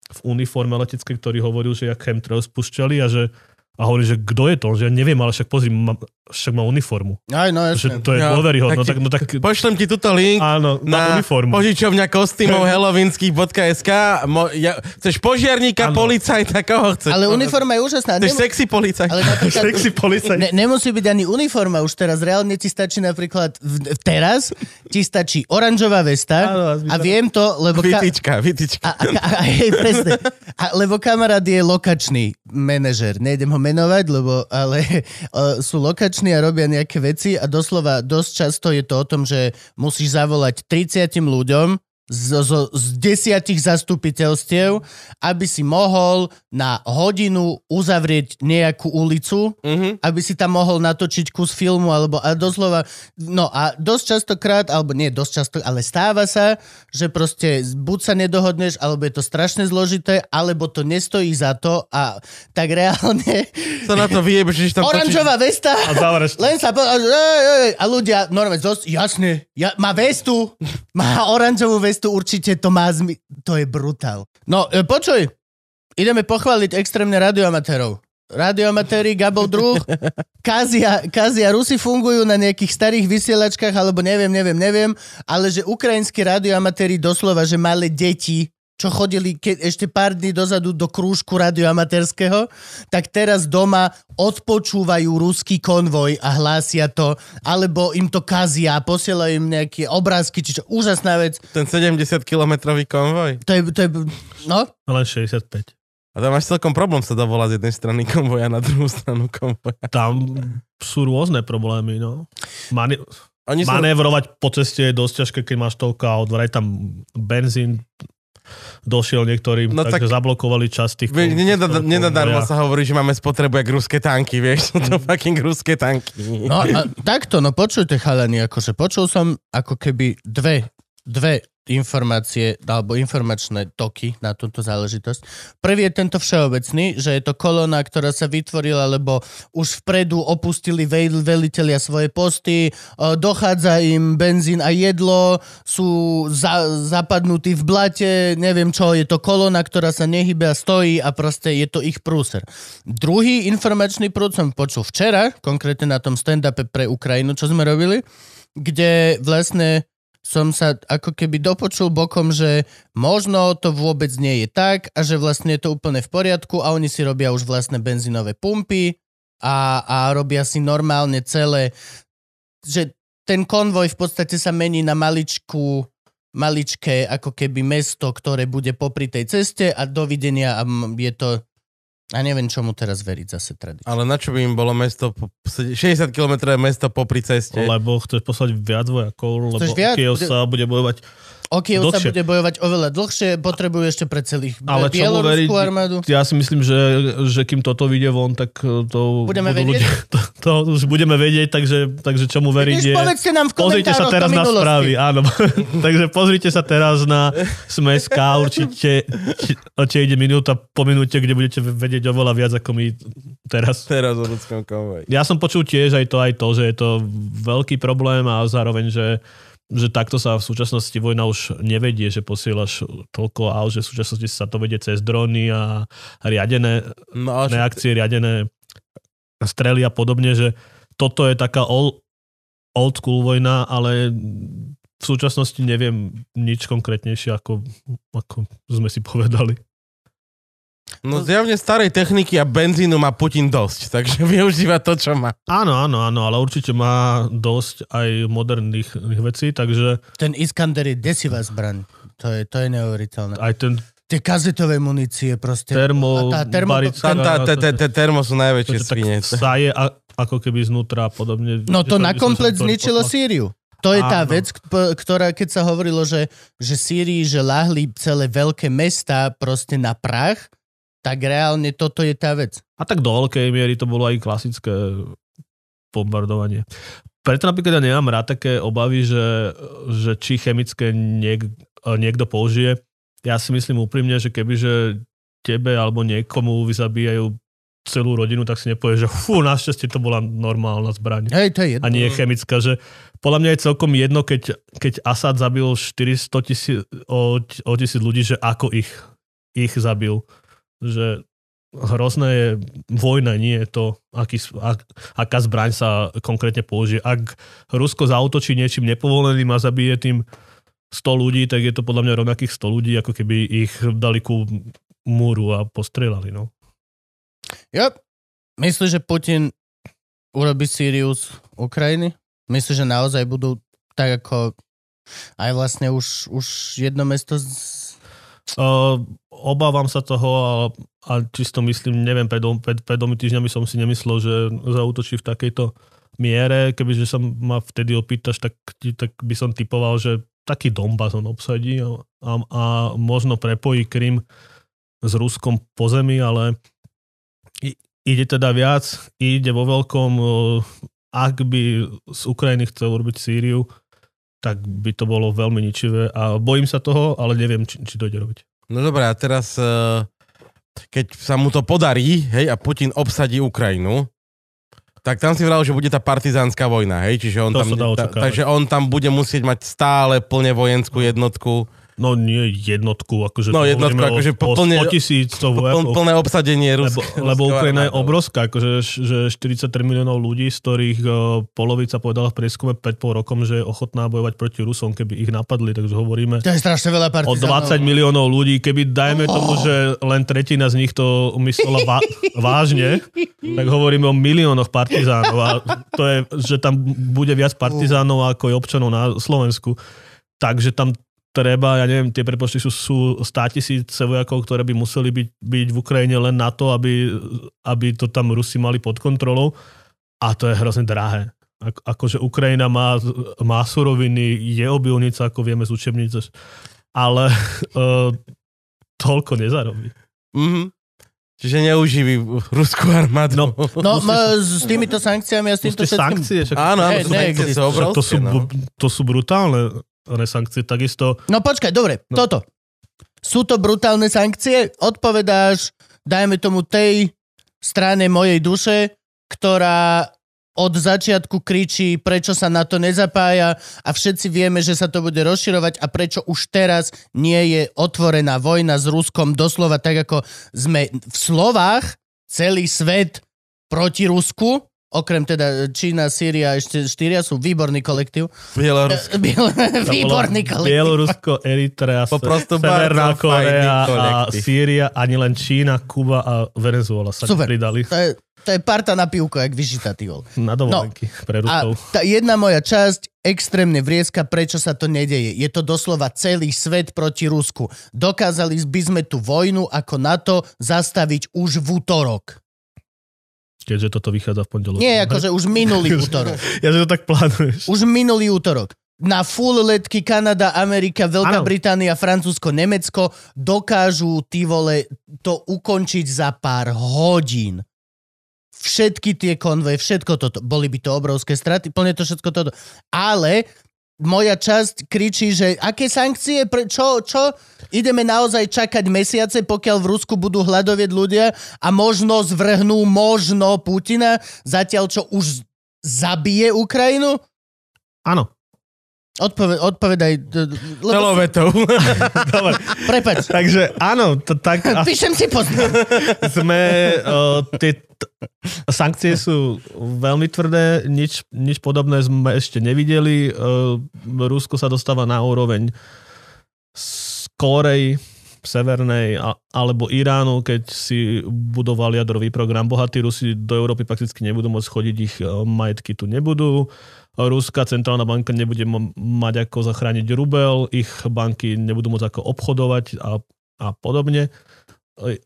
v uniforme leteckej, ktorý hovoril, že jak chemtrails spúšťali a že a hovorí, že kto je to? Že ja neviem, ale však pozri, má, však má uniformu. Aj, no. Že to je Ja, dôveryhodné. No, tak no, tak, Pošlem ti túto link áno, na má uniformu. požičovňa kostýmov [LAUGHS] halloweenských.sk. Mo, ja, chceš požiarníka, Áno. policajta, koho chceš? Ale uniforma je úžasná. Chceš Nemu- sexy policajt? ale napríklad, [LAUGHS] Sexy policajt. ne, nemusí byť ani uniforma už teraz. Reálne ti stačí napríklad v, teraz ti stačí oranžová vesta Áno, a viem to, lebo... Ka- Vytička, vytička. a, a, a, a, hej, presne. A, lebo kamarát je lokačný manažer. Nejdem ho menovať, lebo ale [LAUGHS] sú lokační a robia nejaké veci a doslova dosť často je to o tom, že musíš zavolať 30 ľuďom z, z, z desiatich zastupiteľstiev, aby si mohol na hodinu uzavrieť nejakú ulicu, Mhm. aby si tam mohol natočiť kus filmu, alebo a doslova, no a dosť častokrát, alebo nie dosť často, ale stáva sa, že proste buď sa nedohodneš, alebo je to strašne zložité, alebo to nestojí za to a tak reálne [LAUGHS] Sa na to vyjebeš, že tam točíš- oranžová vesta A závereš. len sa po... a ľudia, normálne, dosť, jasne, ja, má vestu, má oranžovú vestu, určite to má zmi... To je brutál. No, e, počuj, ideme pochváliť extrémne radioamatérov. Radioamatéri, Gabov druh, [LAUGHS] Kazia, Kazia, Rusi fungujú na nejakých starých vysielačkách, alebo neviem, neviem, neviem, ale že ukrajinskí radioamatéri doslova, že malé deti, čo chodili ke, ešte pár dní dozadu do krúžku radioamatérskeho, tak teraz doma odpočúvajú ruský konvoj a hlásia to, alebo im to kazia, posielajú im nejaké obrázky, čiže úžasná vec. Ten 70-kilometrový konvoj. To je, to je, no, Len 65. A tam máš celkom problém sa dovolať z jednej strany konvoja na druhú stranu konvoja. Tam sú rôzne problémy, no. Mani- Oni sú... manévrovať po ceste je dosť ťažké, keď máš toľko aut, vraj tam benzín došiel niektorým, No takže tak- zablokovali časť tých... Nenada- konvojov. Nenadarmo sa hovorí, že máme spotrebu jak ruské tanky, vieš, sú [LAUGHS] to fucking ruské tanky. No a takto, no počujte chalani, akože počul som ako keby dve, dve informácie alebo informačné toky na túto záležitosť. Prvý je tento všeobecný, že je to kolóna, ktorá sa vytvorila, lebo už vpredu opustili veľ, velitelia svoje posty, o, dochádza im benzín a jedlo, sú za, zapadnutí v blate, neviem čo, je to kolóna, ktorá sa nehybe a stojí a proste je to ich prúser. Druhý informačný prúd som počul včera, konkrétne na tom stand-upe pre Ukrajinu, čo sme robili, kde vlastne som sa ako keby dopočul bokom, že možno to vôbec nie je tak a že vlastne je to úplne v poriadku a oni si robia už vlastné benzínové pumpy a, a robia si normálne celé, že ten konvoj v podstate sa mení na maličku maličké ako keby mesto, ktoré bude popri tej ceste a dovidenia a je to a neviem, čomu teraz veriť zase tradície. Ale na čo by im bolo mesto, po- 60 km mesto popri ceste? Lebo chceš poslať viac vojakov, lebo viac? Kiev sa bude bojovať. O Kiev sa bude bojovať oveľa dlhšie, potrebujú ešte pre celých Ale bieloruskú veriť? armádu. Ja si myslím, že, že kým toto vyjde von, tak e, to Budeme vedieť? ľudia, [LAUGHS] to, to už budeme vedieť, takže, takže čomu veriť je... povedzte nám v Pozrite sa teraz na správy, áno. [LAUGHS] Takže pozrite sa teraz na Sme.sk, určite či ide minúta po minúte, kde budete vedieť oveľa viac ako my teraz. Teraz o ľudskom konvoji. Ja som počul tiež aj to, aj to, že je to veľký problém a zároveň, že, že takto sa v súčasnosti vojna už nevedie, že posielaš toľko aut, že v súčasnosti sa to vedie cez drony a riadené No, ale reakcie, riadené strely a podobne, že toto je taká old, old school vojna, ale v súčasnosti neviem nič konkrétnejšie, ako, ako sme si povedali. No zjavne starej techniky a benzínu má Putin dosť, takže [LAUGHS] využíva to, čo má. Áno, áno, áno, ale určite má dosť aj moderných vecí, takže Ten Iskander je desivá zbraň. To je, to je neuveriteľné. aj ten Tie kazetové munície proste. termo... a tá termo... barická- Tam tá, te- te- te- termo sú to, najväčšie to svine. saje a, ako keby znútra a podobne. No to by na komplet to zničilo. Sýriu. To je tá Áno. vec, ktorá, keď sa hovorilo, že, že Sýrii, že lahli celé veľké mesta proste na prach, tak reálne toto je tá vec. A tak do veľkej miery to bolo aj klasické bombardovanie. Preto napríklad ja nemám rád také obavy, že, že či chemické niek, niekto použije. Ja si myslím úprimne, že keby že tebe alebo niekomu vyzabíjajú celú rodinu, tak si nepovie, že fú, našťastie to bola normálna zbraň. Hej, to je jedno. A nie chemická, že podľa mňa je celkom jedno, keď, keď Assad zabil 400 tisíc, o, o tisíc ľudí, že ako ich, ich zabil. Že hrozné je vojna, nie je to, aký, ak, aká zbraň sa konkrétne použije. Ak Rusko zautočí niečím nepovoleným a zabije tým 100 ľudí, tak je to podľa mňa rovnakých 100 ľudí, ako keby ich dali ku múru a postrelali. No. Jo. Myslíš, že Putin urobí Sýriu z Ukrajiny? Myslíš, že naozaj budú tak ako aj vlastne už, už jedno mesto. Uh, obávam sa toho a, a čisto myslím, neviem, pred, pred, pred dvomi týždňami som si nemyslel, že zautočí v takejto miere. Kebyže sa ma vtedy opýtaš, tak, tak by som typoval, že taký Donbass on obsadí a, a, a možno prepojí Krym s Ruskom po zemi, ale ide teda viac, ide vo veľkom, ak by z Ukrajiny chcel urobiť Sýriu, tak by to bolo veľmi ničivé a bojím sa toho, ale neviem, či, či dojde robiť. No dobré, a teraz, eh, keď sa mu to podarí, hej, a Putin obsadí Ukrajinu, tak tam si vral, že bude tá partizánska vojna, hej, čiže on To tam, ta, takže on tam bude musieť mať stále plne vojenskú jednotku, No nie jednotku, akože No, jednotku, akože o, o plne- 100 tisíc to vojakov. plné obsadenie Lebo, Ruska. lebo Ukrajina je obrovská, akože že 43 miliónov ľudí, z ktorých eh, polovica povedala v prieskume pred pol rokom, že je ochotná bojovať proti Rusom, keby ich napadli, takže hovoríme To je strašne veľa o partizánov. 20 miliónov ľudí, keby dajme Oh. tomu, že len tretina z nich to myslela va- [LAUGHS] vážne, tak hovoríme o miliónoch partizánov a to je, že tam bude viac partizánov ako je občanov na Slovensku. Takže tam treba, ja neviem, tie prepočty sú, sú 100 tisíce vojakov, ktoré by museli byť, byť v Ukrajine len na to, aby, aby to tam Rusi mali pod kontrolou a to je hrozne drahé. Ako, akože Ukrajina má, má suroviny, je obilnica, ako vieme z učebnice, ale uh, [LAUGHS] toľko nezarobí. Mhm. Čiže neuživí ruskú armádu. No, No, ma, s týmito sankciami a s týmto všetkým... sankcie, však, Áno, áno, Ne, sú sankcie to, sú, no. to sú brutálne ne, sankcie. Takisto No počkaj, dobre, No. toto. Sú to brutálne sankcie? Odpovedáš, dajme tomu tej strane mojej duše, ktorá od začiatku kričí, prečo sa na to nezapája a všetci vieme, že sa to bude rozširovať a prečo už teraz nie je otvorená vojna s Ruskom doslova tak, ako sme v slovách celý svet proti Rusku, okrem teda Čína, Sýria, ešte štyria sú výborný kolektív. Bielorusko. [LAUGHS] Biel- výborný kolektív. Bielorusko, Eritrea, Po prostu Severná Korea a. Sýria, ani len Čína, Kuba a Venezuela sa Super. pridali To je, to je parta na pivko, jak vyžitá, ty vole. na dovolenky pre A Rusov. tá jedna moja časť extrémne vrieska, prečo sa to nedeje. Je to doslova celý svet proti Rusku. Dokázali by sme tú vojnu ako NATO zastaviť už v útorok. Keďže toto vychádza v pondelok. Nie, akože už minulý [LAUGHS] útorok. [LAUGHS] Ja, že to tak plánuješ. Už minulý útorok. Na full letky Kanada, Amerika, Veľká Áno. Británia, Francúzsko, Nemecko dokážu ty vole to ukončiť za pár hodín. Všetky tie konvoje, všetko toto. Boli by to obrovské straty, plne to všetko toto. Ale moja časť kričí, že aké sankcie, pre, čo, čo? Ideme naozaj čakať mesiace, pokiaľ v Rusku budú hľadovieť ľudia a možno zvrhnú možno Putina, zatiaľ čo už zabije Ukrajinu? Áno. Odpove, odpovedaj. Lebo, Celovetou. [LAUGHS] Dobre. prepač, Takže áno, to, tak [LAUGHS] píšem si poznám. [LAUGHS] sme, uh, tie t- sankcie sú veľmi tvrdé, nič, nič podobné sme ešte nevideli. Uh, Rusko sa dostáva na úroveň z Kórei, Severnej a, alebo Iránu, keď si budoval jadrový program. Bohatí Rusi do Európy prakticky nebudú môcť chodiť, ich majetky tu nebudú. Ruská centrálna banka nebude mať ako zachrániť rubel, ich banky nebudú môcť ako obchodovať a, a podobne. E,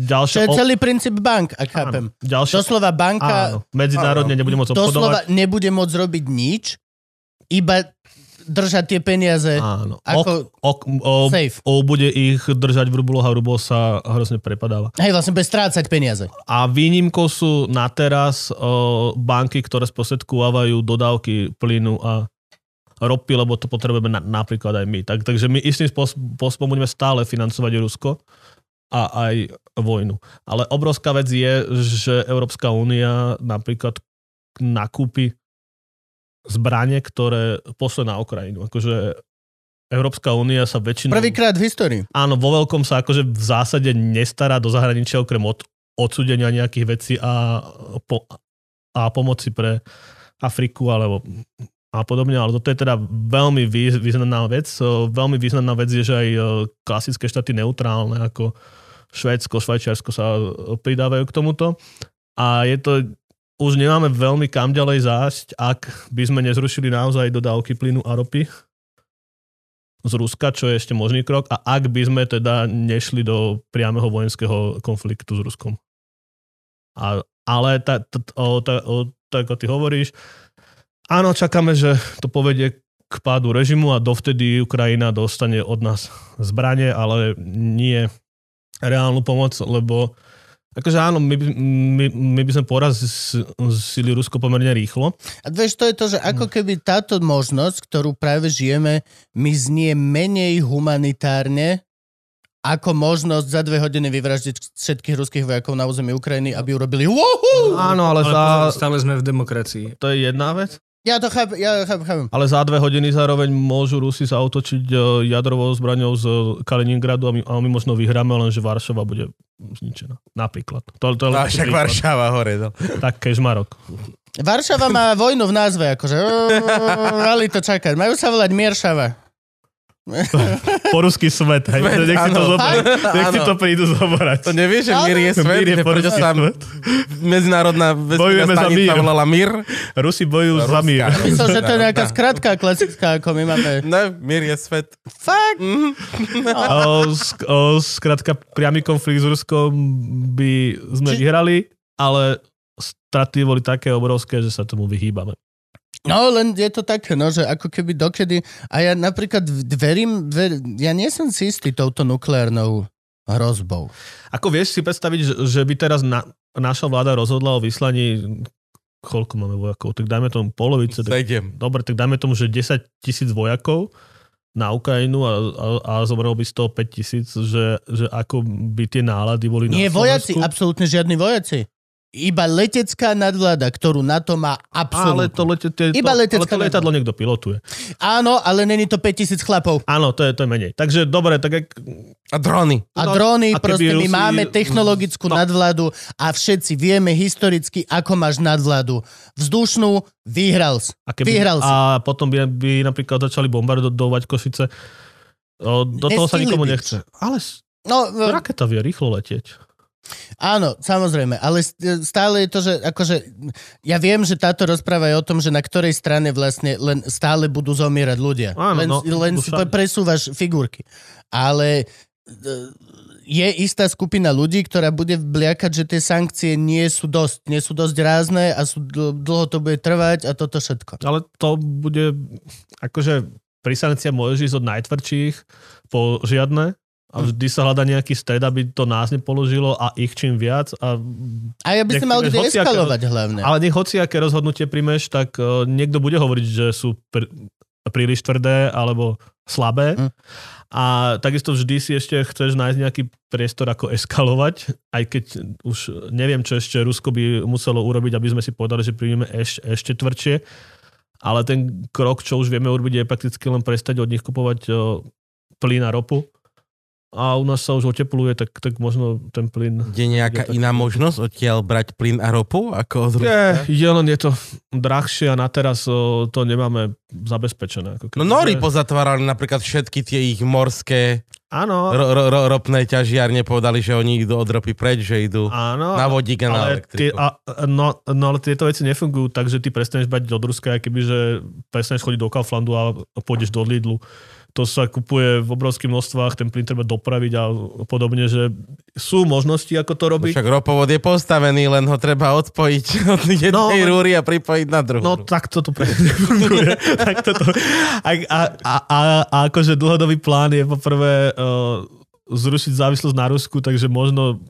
Ďalšia, je celý princíp bank, ak chápem. áno, ďalšia, Doslova banka áno, medzinárodne nebude môcť doslova obchodovať. nebude môcť robiť nič, iba držať tie peniaze Áno. ako Ok, o, safe. o, bude ich držať v rubloch a rubol sa hrozne prepadáva. Hej, vlastne bez strácať peniaze. A výnimkou sú na teraz o, banky, ktoré sprostredkovávajú dodávky plynu a ropy, lebo to potrebujeme na, napríklad aj my. Tak, takže my istým spôsob- spôsobom budeme stále financovať Rusko a aj vojnu. Ale obrovská vec je, že Európska únia napríklad nakúpi zbranie, ktoré pošle na Ukrajinu. Akože Európska únia sa väčšinou... Prvýkrát v histórii. Áno, vo veľkom sa akože v zásade nestará do zahraničia okrem od, odsudenia nejakých vecí a, po, a pomoci pre Afriku alebo a podobne, ale toto je teda veľmi vý- významná vec. Veľmi významná vec je, že aj klasické štáty neutrálne ako Švédsko, Švajčiarsko sa pridávajú k tomuto. A je to, už nemáme veľmi kam ďalej zájsť, ak by sme nezrušili naozaj dodávky plynu a ropy z Ruska, čo je ešte možný krok, a ak by sme teda nešli do priameho vojenského konfliktu s Ruskom. A, ale ta, ta, o, ta, o, tak ako ty hovoríš, áno, čakáme, že to povedie k pádu režimu a dovtedy Ukrajina dostane od nás zbranie, ale nie reálnu pomoc, lebo akože áno, my, by- my, my by sme porazili Rusko pomerne rýchlo, A vieš, to je to, že ako keby táto možnosť, ktorú práve žijeme, mi znie menej humanitárne ako možnosť za dve hodiny vyvraždiť všetkých ruských vojakov na území Ukrajiny, aby urobili Woohoo! Áno, ale, Ale za... stále sme v demokracii. To je jedna vec. Ja to chápem, ja chápem, chápem. Ale za dve hodiny zároveň môžu Rusi zautočiť e, jadrovou zbraňou z Kaliningradu a my, a my možno vyhráme, lenže Varšava bude zničená. Napríklad. To, to je No, však príklad. Varšava hore. No. Tak kežmarok. Varšava má vojnu v názve, akože [LAUGHS] mali to čakať. Majú sa volať Mieršava. Po ruský svet. Hej. Svet, Nech si to zoberať. Nech si to prídu zobrať. To nevieš, že. Mir je svet, Mír je prečo sa svet. medzinárodná vesmírna za stanica mír. volala Mir? Rusi bojujú za Ruská. mír. Myslel, že to je nejaká skratka klasická, ako my máme. Ne, Mir je svet. Fakt? [LAUGHS] O, sk- o, Skrátka, priamy konflikt s Ruskom by sme Či- vyhrali, ale straty boli také obrovské, že sa tomu vyhýbame. No, len je to také, no, že ako keby dokedy... A ja napríklad verím, ver, ja nie som si istý touto nukleárnou hrozbou. Ako vieš si predstaviť, že, že by teraz na, naša vláda rozhodla o vyslaní koľko máme vojakov, tak dajme tomu polovice. Tak, dobre, tak dajme tomu, že 10 tisíc vojakov na Ukrajinu a, a, a zobral by z toho 5 tisíc, že, že ako by tie nálady boli Nie na vojaci, Slovensku. absolútne žiadni vojaci. Iba letecká nadvláda, ktorú NATO má Ale absolútne. to, lete, tie, Iba to, ale letecká to lietadlo niekto pilotuje. Áno, ale není to 5000 chlapov. Áno, to je, to je menej. Takže dobre, tak ak, A drony. A dróny, a proste my Rusi- máme technologickú No. nadvládu a všetci vieme historicky, ako máš nadvládu. Vzdušnú, vyhral si. a, keby, Vyhral si. a potom by, by napríklad začali bombardovať Košice, o, do toho sa Nestihli nikomu by. nechce. Ale No, raketa vie rýchlo letieť. Áno, samozrejme, ale st- stále je to, že akože, ja viem, že táto rozpráva je o tom, že na ktorej strane vlastne len stále budú zomierať ľudia. Áno, len no, len si presúvaš figurky. Ale e, je istá skupina ľudí, ktorá bude vbliakať, že tie sankcie nie sú dosť, nie sú dosť rázne a sú, dl- dlho to bude trvať a toto všetko. Ale to bude, akože pri sankciách môžeš ísť od najtvrdších po žiadne a vždy sa hľada nejaký stred, aby to nás nepoložilo a ich čím viac. A, A ja by Nech mal kde eskalovať hlavne. ale nech hociaké rozhodnutie príjmeš, tak uh, niekto bude hovoriť, že sú pr- príliš tvrdé alebo slabé. Hm. A takisto vždy si ešte chceš nájsť nejaký priestor, ako eskalovať, aj keď už neviem, čo ešte Rusko by muselo urobiť, aby sme si povedali, že príjmeme eš, ešte tvrdšie. Ale ten krok, čo už vieme urobiť, je prakticky len prestať od nich kupovať o, plyn a ropu. A u nás sa už otepluje, tak, tak možno ten plyn... Je nejaká Je tak- iná možnosť odtiaľ brať plyn a ropu? Ako Je, Ruska? je len je to drahšie a na teraz o, to nemáme zabezpečené. Ako No Nori že- pozatvárali napríklad všetky tie ich morské Áno, ro, ro, ro, ropné ťažiarne, povedali, že oni idú od ropy preč, že idú áno. na vodík a na ale, tie, elektriku. a, no, no, ale tieto veci nefungujú tak, že ty prestaneš bať od Ruska, keby, že prestaneš chodiť do Kauflandu a pôjdeš do Lidlu. To sa kupuje v obrovských množstvách, ten plyn treba dopraviť a podobne, že sú možnosti, ako to robiť. Však ropovod je postavený, len ho treba odpojiť [LAUGHS] od jednej No, rúry a pripojiť na druhú. No takto to presne [LAUGHS] funguje. takto to. A, a, a, a, a akože dlhodobý plán je poprvé uh, zrušiť závislosť na Rusku, takže možno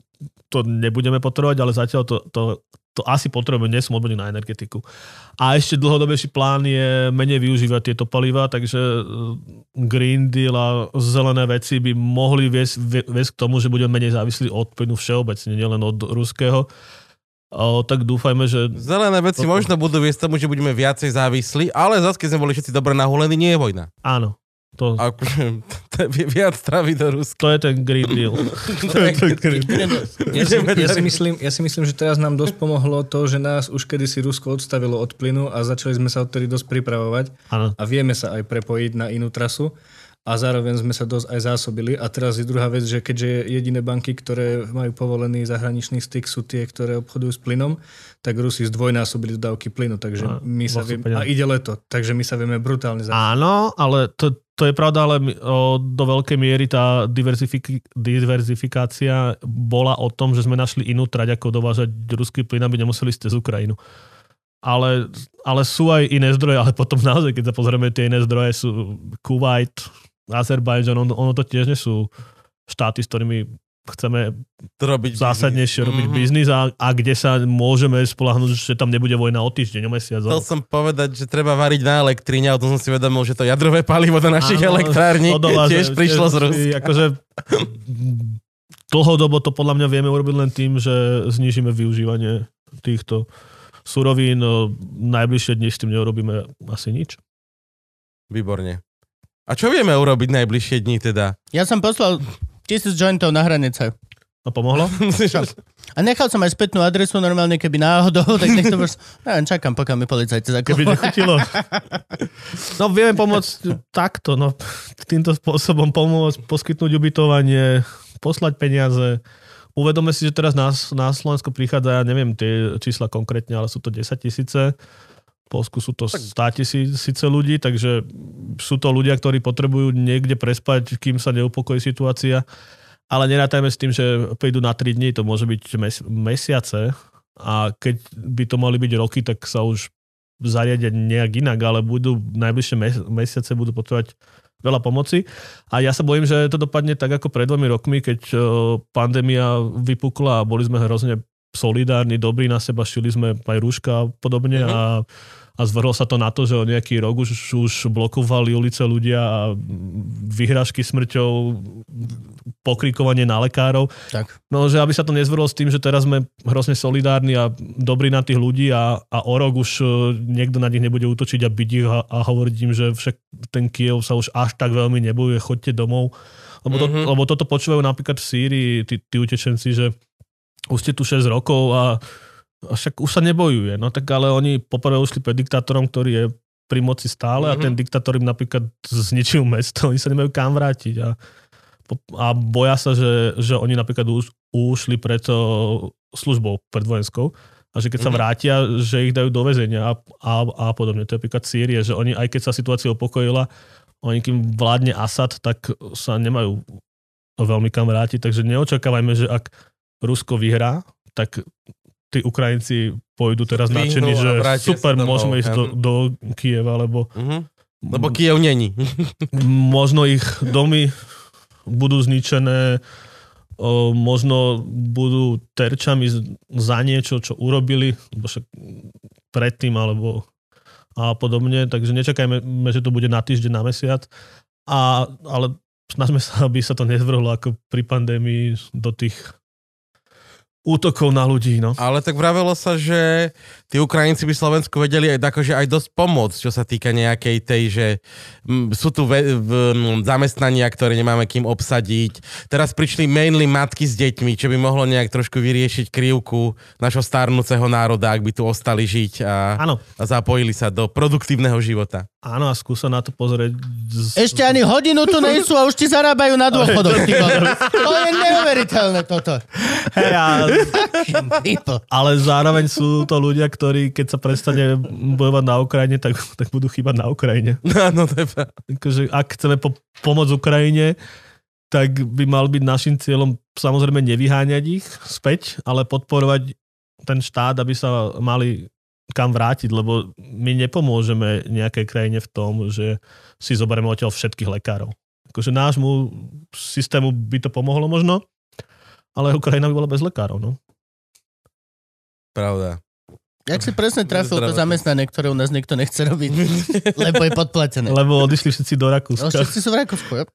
to nebudeme potrebovať, ale zatiaľ to, to, to asi potrebujeme, nie som odborník na energetiku. A ešte dlhodobejší plán je menej využívať tieto paliva, takže uh, Green Deal a zelené veci by mohli viesť, vie- viesť k tomu, že budeme menej závislí od plynu všeobecne, nielen od ruského. O, tak dúfajme, že Zelené veci Toto. možno budú viesť tomu, že budeme viacej závislí, ale zase, keď sme boli všetci dobre nahulení, nie je vojna. áno, to, A Akože, [LAUGHS] to je vi- viac stravy do Ruska. To je ten Green Deal. [LAUGHS] to je ten Green Deal. Ja si, ja, myslím, ja si myslím, že teraz nám dosť pomohlo to, že nás už kedysi Rusko odstavilo od plynu a začali sme sa odtedy dosť pripravovať Áno. a vieme sa aj prepojiť na inú trasu a zároveň sme sa dosť aj zásobili. A teraz je druhá vec, že keďže jediné banky, ktoré majú povolený zahraničný styk, sú tie, ktoré obchodujú s plynom, tak Rusi zdvojnásobili dodávky plynu, takže A, my sa vieme, a ide leto, takže my sa vieme brutálne zásobiť. Áno, ale to, to je pravda, ale o, do veľkej miery tá diverzifik- diverzifikácia bola o tom, že sme našli inú trať, ako dovážať ruský plyn, aby nemuseli ísť cez Ukrajinu. Ale, ale sú aj iné zdroje, ale potom naozaj, keď sa pozrieme, tie iné zdroje sú Kuwait, Azerbajdžan, ono, ono to tiež nie sú štáty, s ktorými chceme To robiť zásadnejšie robiť Mhm. biznis a, a kde sa môžeme spolahnúť, že tam nebude vojna o týždeň, o mesiac. Chcel som povedať, že treba variť na elektrine, ale to som si uvedomil, že to jadrové palivo do našich Áno, elektrární odováže- tiež prišlo z Ruska. Akože dlhodobo to podľa mňa vieme urobiť len tým, že znížime využívanie týchto surovín. Najbližšie dni s tým neurobíme asi nič. Výborne. A čo vieme urobiť najbližšie dní teda? Ja som poslal tisíc jointov na hranice. A pomohlo? [LAUGHS] A nechal som aj spätnú adresu normálne, keby náhodou, [LAUGHS] tak nech to proste... Neviem, čakám, pokiaľ mi policajti Keby zakopajú. nechutilo. [LAUGHS] No vieme pomôcť takto, no týmto spôsobom pomôcť, poskytnúť ubytovanie, poslať peniaze. Uvedome si, že teraz na, na Slovensko prichádza, ja neviem tie čísla konkrétne, ale sú to 10 tisíce. Polsku sú to 100 tisíce ľudí, takže sú to ľudia, ktorí potrebujú niekde prespať, kým sa neupokojí situácia. Ale nerátajme s tým, že prídu na 3 dní, to môže byť mes- mesiace a keď by to mali byť roky, tak sa už zariadiť nejak inak, ale budú najbližšie mes- mesiace budú potrebovať veľa pomoci. A ja sa bojím, že to dopadne tak ako pred dvomi rokmi, keď uh, pandémia vypukla a boli sme hrozne solidárni, dobrí na seba, šili sme aj rúška a podobne Mhm. a, a zvrhlo sa to na to, že o nejaký rok už, už blokovali ulice ľudia a vyhrážky smrťou, pokrikovanie na lekárov. Tak. No, že aby sa to nezvrlo s tým, že teraz sme hrozne solidárni a dobrí na tých ľudí a, a o rok už uh, niekto na nich nebude útočiť a byť ich a, a hovoriť im, že však ten Kiev sa už až tak veľmi nebojuje, chodte domov. Lebo, to, Mhm. lebo toto počúvajú napríklad v Sýrii, tí, tí utečenci, že už ste tu 6 rokov a však už sa nebojuje. No tak ale oni poprvé ušli pred diktátorom, ktorý je pri moci stále a Mhm. ten diktátor im napríklad zničil mesto, [LAUGHS] oni sa nemajú kam vrátiť a, a boja sa, že, že oni napríklad už ušli pred službou, pred vojenskou a že keď sa Mhm. vrátia, že ich dajú do väzenia a, a, a podobne. To je napríklad Sýrie, že oni, aj keď sa situácia upokojila, oni kým vládne Asad, tak sa nemajú veľmi kam vrátiť, takže neočakávajme, že ak Rusko vyhrá, tak tí Ukrajinci pôjdu teraz nadšení, že super, môžeme ísť do, áno. do Kieva, lebo Mhm. Lebo Kiev není. [LAUGHS] možno ich domy budú zničené, o, možno budú terčami za niečo, čo urobili, lebo však predtým, alebo a podobne, takže nečakajme, že to bude na týždeň, na mesiac, a, ale snažme sa, aby sa to nezvrhlo ako pri pandémii do tých útokov na ľudí, no. Ale tak vravelo sa, že tí Ukrajinci by Slovensku vedeli aj, akože aj dosť pomôcť, čo sa týka nejakej tej, že sú tu ve, v, zamestnania, ktoré nemáme kým obsadiť. Teraz prišli mainly matky s deťmi, čo by mohlo nejak trošku vyriešiť krivku našho starnúceho národa, ak by tu ostali žiť a, Áno, a zapojili sa do produktívneho života. áno a skúsa na to pozrieť. Z... Ešte ani hodinu tu nejsú a už ti zarábajú na dôchodok. To je neuveriteľné toto. Hey, a, [LAUGHS] ale zároveň sú to ľudia, ktorí keď sa prestane bojovať na Ukrajine, tak, tak budú chýbať na Ukrajine. [LAUGHS] No, to je pravda. Takže ak chceme po- pomôcť Ukrajine, tak by mal byť našim cieľom samozrejme nevyháňať ich späť, ale podporovať ten štát, aby sa mali kam vrátiť, lebo my nepomôžeme nejakej krajine v tom, že si zoberieme odtiaľ všetkých lekárov. Akože nášmu systému by to pomohlo možno, ale Ukrajina by bola bez lekárov. No. Pravda. Jak si presne trafil to zamestnanie, ktoré u nás nikto nechce robiť, [LAUGHS] lebo je podplatené. Lebo odišli všetci do No, Rakúska. všetci sú v Rakúsku, jo?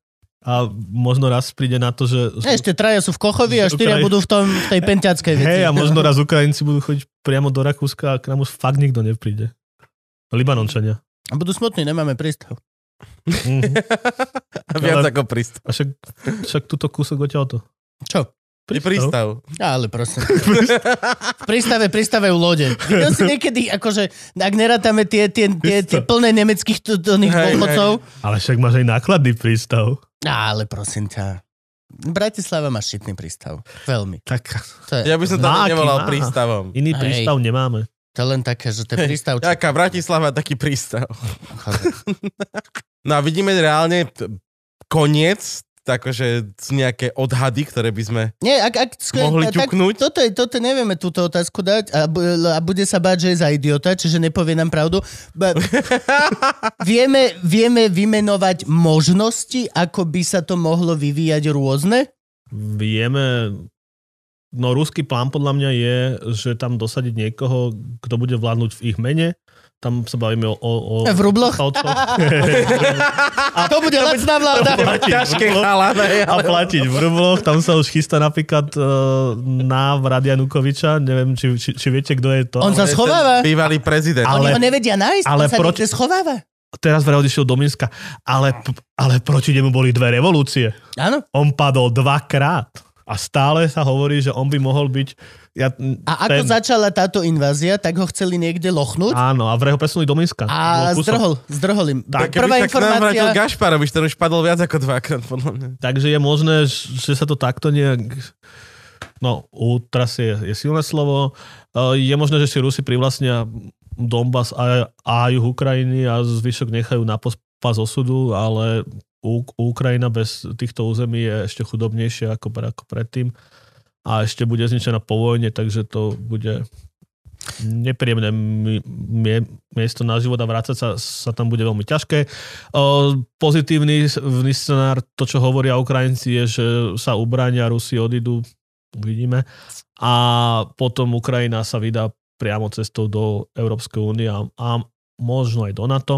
A možno raz príde na to, že... Ešte traja sú v Kochovi a štyria Ukraj- budú v, tom, v tej [LAUGHS] pentiackej veci. Hej, a možno raz Ukrajinci budú chodiť priamo do Rakúska a k nám už fakt nikto nepríde. Libanončania. A budú smutní, nemáme prístav. Mhm. [LAUGHS] A viac Ale- ako prístav. A však, však túto kúsok odtiaľto. Čo? Je prístav. Ale prosím. V prístave pristavajú lode. Videl si niekedy, akože, ak nerátame tie, tie, tie, tie plné nemeckých dôchodcov. Ale však máš aj nákladný prístav. Ale prosím ťa. Bratislava má šitný prístav. Veľmi. Tak To je, Ja by som to nevolal prístavom. iný Hej. prístav nemáme. to je len také, že to je prístav. Čo... Jaká Bratislava, taký prístav. No a vidíme reálne t- koniec, takže nejaké odhady, ktoré by sme Nie, ak, ak, mohli tak, ťuknúť. toto, je, toto nevieme túto otázku dať a, a bude sa báť, že je za idiota, čiže nepovie nám pravdu. Ba, [LAUGHS] vieme, vieme vymenovať možnosti, ako by sa to mohlo vyvíjať rôzne? Vieme, no ruský plán podľa mňa je, že tam dosadiť niekoho, kto bude vládnuť v ich mene. Tam sa bavíme o... o, o V rubloch? o to. [LAUGHS] A to bude lacná vláda. Ťažké chalane, a ale... platiť v rubloch. Tam sa už chystá napríklad uh, návrat Janukoviča. Neviem, či, či, či viete, kto je to. On sa schováva. Bývalý prezident. Oni Ale- ho nevedia nájsť, ale on sa proč- niekde schováva. Teraz vraj odišiel do Minska. Ale, ale proti nemu boli dve revolúcie. Áno. On padol dvakrát. A stále sa hovorí, že on by mohol byť... Ja, A ako začala táto invázia, tak ho chceli niekde lochnúť Áno, a vraj ho presunuli do Minska. a zdrhol, zdrhol im. Tak, Prvá keby sa k nám vrátil informácia... Gašparovič, ten už padol viac ako dvakrát, podľa mňa. Takže je možné, že sa to takto nejak... No, utrasie je silné slovo. E, Je možné, že si Rusi privlastnia Donbass a, a juh Ukrajiny a zvyšok nechajú na pospas osudu, ale Ukrajina bez týchto území je ešte chudobnejšia ako, ako predtým a ešte bude zničená po vojne, takže to bude nepríjemné mi- mie- miesto na život a vrácať sa, sa tam bude veľmi ťažké. Pozitívny scenár, to čo hovoria Ukrajinci je, že sa ubránia, Rusi odídu, uvidíme. A potom Ukrajina sa vydá priamo cestou do Európskej únie a, a možno aj do NATO.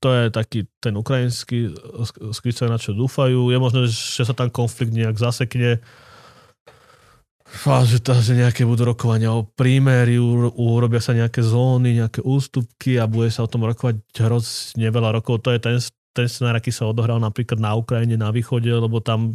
To je taký ten ukrajinský skrytce, na čo dúfajú. Je možné, že sa tam konflikt nejak zasekne. Fá, že, to, že nejaké budú rokovania o prímeriu, urobia sa nejaké zóny, nejaké ústupky a bude sa o tom rokovať hrozne veľa rokov. To je ten, ten scenár, aký sa odohral napríklad na Ukrajine, na východe, lebo tam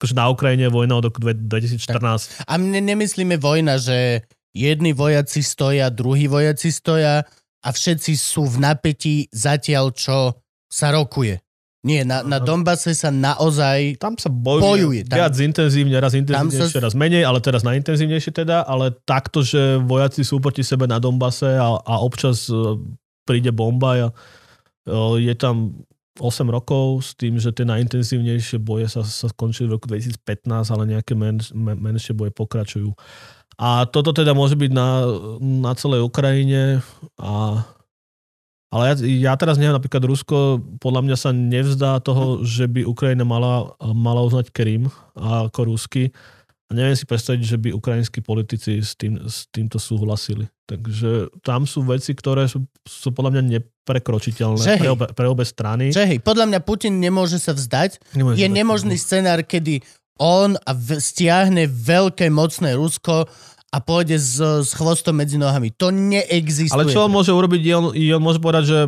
akože na Ukrajine je vojna od roku dve- 2014. A my nemyslíme vojna, že jedni vojaci stoja, druhí vojaci stoja a všetci sú v napätí zatiaľ, čo sa rokuje. Nie, na, na Donbase sa naozaj... Tam sa bojuje, Bojuje, tam- viac intenzívne, raz intenzívnejšie, sa- raz menej, ale teraz najintenzívnejšie teda, ale takto, že vojaci sú proti sebe na Donbase a, a občas e, príde bomba a e, je tam 8 rokov s tým, že tie najintenzívnejšie boje sa, sa skončili v roku 2015, ale nejaké men, men, menšie boje pokračujú. A toto teda môže byť na, na celej Ukrajine a ale ja, ja teraz neviem, napríklad Rusko podľa mňa sa nevzdá toho, že by Ukrajina mala, mala uznať Krym ako Rusky. A neviem si predstaviť, že by ukrajinskí politici s, tým, s týmto súhlasili. Takže tam sú veci, ktoré sú, sú podľa mňa neprekročiteľné pre obe, pre obe strany. Hej, podľa mňa Putin nemôže sa vzdať. Nemôže Je nemožný scenár, kedy on a v, stiahne veľké, mocné Rusko a pôjde s, s chvostom medzi nohami. To neexistuje. Ale čo on môže urobiť, je on, je on môže povedať, že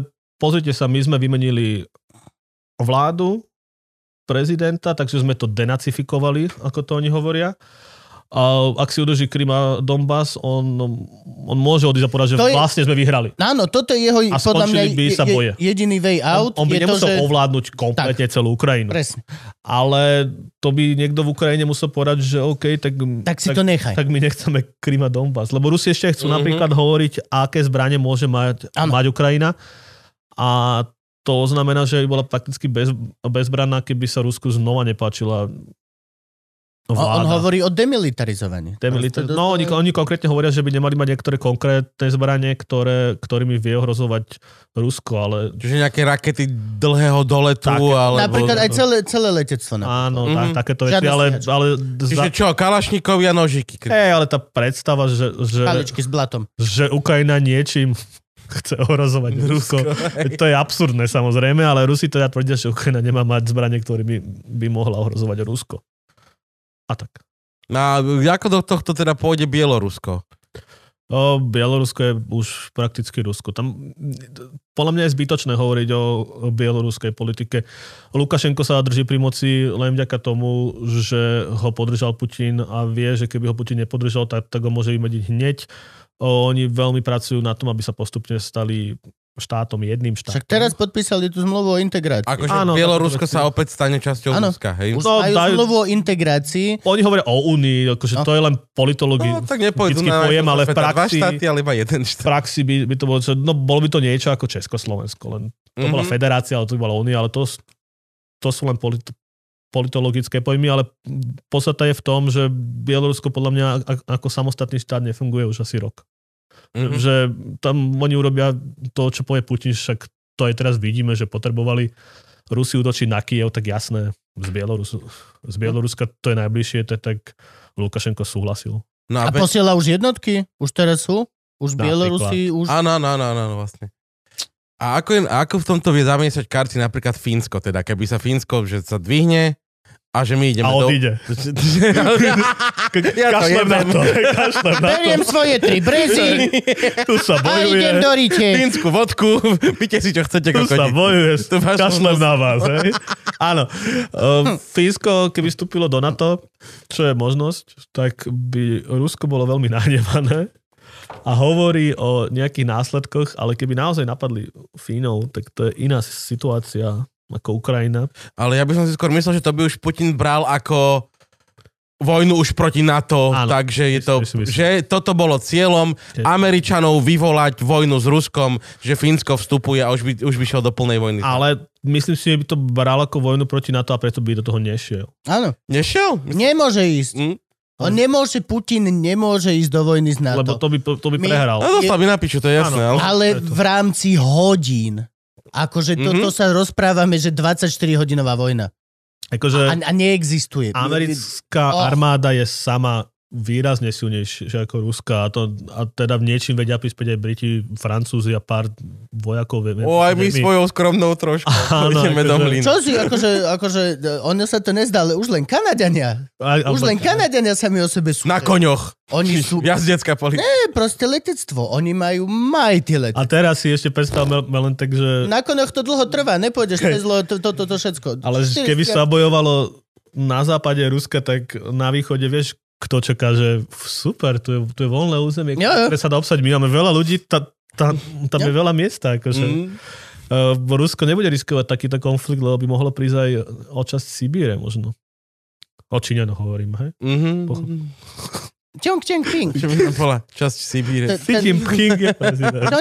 pozrite sa, my sme vymenili vládu, prezidenta, takže sme to denacifikovali, ako to oni hovoria. A ak si udrží Krym a Donbass, on, on môže odísť a povedať, že To je- vlastne sme vyhrali. Áno, toto je jeho, A podľa mňa, by sa je- boje. jediný way out. On, on by je to, nemusel že... ovládnuť kompletne celú Ukrajinu. Presne. Ale to by niekto v Ukrajine musel povedať, že OK, tak, Tak si to nechaj. tak my nechceme Krym a Donbass. Lebo Rusi ešte chcú Mhm. napríklad hovoriť, aké zbranie môže mať, Áno. mať Ukrajina. A to znamená, že by bola prakticky bez, bezbranná, keby sa Rusku znova nepáčila On, on vláda. hovorí o demilitarizovaní. Demilita- Proste to- no, oni, oni konkrétne hovoria, že by nemali mať niektoré konkrétne zbranie, ktoré, ktorými vie ohrozovať Rusko, ale Čiže nejaké rakety dlhého doletu, Tak. alebo... Napríklad aj celé, celé letectvo. napríklad. áno, Mhm. tak, takéto veci, ale, ale, Čiže za, čo, kalašníkovi a nožiky. hej, ale tá predstava, že, že, Paličky s blatom. že Ukrajina niečím [LAUGHS] chce ohrozovať Rusko. hej. To je absurdné samozrejme, ale Rusi teda tvrdia, že Ukrajina nemá mať zbranie, ktorými by mohla ohrozovať Rusko. A tak. No, a ako do tohto teda pôjde Bielorusko? O, Bielorusko je už prakticky Rusko. Tam, podľa mňa je zbytočné hovoriť o, bieloruskej politike. Lukašenko sa drží pri moci len vďaka tomu, že ho podržal Putin a vie, že keby ho Putin nepodržal, tak, tak ho môže vymediť hneď. O, oni veľmi pracujú na tom, aby sa postupne stali štátom, jedným štátom. Však teraz podpísali tú zmluvu o integrácii. Akože Áno, Bielorusko sa opäť stane časťou Áno. Ruska, hej? No, majú dajú- zmluvu o integrácii. Oni hovoria o Únii, akože No. to je len politológi. No, tak na pojem, ale v sveta dva praxi- štáty, ale iba jeden v štát. praxi by, by to bolo, čo- no bolo by to niečo ako Československo, len to bola Mhm. federácia, ale to by bola únia, ale to, to sú len polit, politologické pojmy, ale podstata je v tom, že Bielorusko podľa mňa ako samostatný štát nefunguje už asi rok. Mhm. Že tam oni urobia to, čo povie Putin, však to aj teraz vidíme, že potrebovali Rusi útočiť na Kiev, tak jasné, z, Bielorusu, z Bieloruska to je najbližšie, to je tak Lukašenko súhlasil. No A a be- posiela už jednotky? Už teraz sú? Už. Bielorusi? Už... Áno, áno, áno, áno, vlastne. A ako, je, ako v tomto vie zamiesať karty napríklad Fínsko, teda keby sa Fínsko, že sa dvihne a že my ideme A odíde. [LAUGHS] Ja to Kašlem na to. Kašlem na to. Beriem svoje tri brezy [LAUGHS] Tu sa a bojuje. idem do rite. Fínsku vodku, [LAUGHS] píte si čo chcete, Tu sa kokoti. bojuje. Tu Kašlem na vás. Hej? Áno. Uh, Fínsko, keby vstúpilo do NATO, čo je možnosť, tak by Rusko bolo veľmi nahnevané a hovorí o nejakých následkoch, ale keby naozaj napadli Fínov, tak to je iná situácia ako Ukrajina. Ale ja by som si skôr myslel, že to by už Putin bral ako vojnu už proti NATO, Áno, takže je to, myslím, myslím. že toto bolo cieľom. Američanov vyvolať vojnu s Ruskom, že Fínsko vstupuje a už by, už by šiel do plnej vojny. Ale myslím si, že by to bral ako vojnu proti NATO a preto by do toho nešiel. Áno. Nešiel? Nemôže ísť. Hm? On nemôže, Putin nemôže ísť do vojny s NATO. Lebo to by, to, to by My- prehral. No dostal by na piču, to je jasné. Áno. ale... Ale v rámci hodín. Akože toto Mhm. sa rozprávame, že 24-hodinová vojna. Akože A, a neexistuje. americká Oh. armáda je sama výrazne silnejšia ako ruská a, to, a teda v niečím vedia prispieť aj Briti, Francúzi a pár vojakov. Vieme, O, aj my vieme- svojou skromnou trošku. [LAUGHS] [LAUGHS] Áno, Ideme do akože- mlyna. Čo si, akože, akože, ono sa to nezdá, ale už len Kanadiania. a- Už len Kanadiania sami o sebe sú. Na koňoch. Oni sú... [LAUGHS] Jazdecká policia. Nie, proste letectvo. Oni majú majty let. A teraz si ešte predstavme len tak, že... Na konoch to dlho trvá, nepôjdeš cez lo, to, to, to, to všetko. Ale keby sa bojovalo na západe Ruska, tak na východe, vieš, kto čaká, že super, tu je, tu je voľné územie, Jo, jo. ktoré sa dá obsať. My máme veľa ľudí, tá, tá, tam je veľa miesta. Akože. Mm. Uh, Rusko nebude riskovať takýto konflikt, lebo by mohlo prísť aj o časť Sibíre možno. O Číňanoch hovorím, hej? Pochop- Mhm. Čong, čeng, ping. Čo by to bola? Časť Sibíre. Xi Jinping je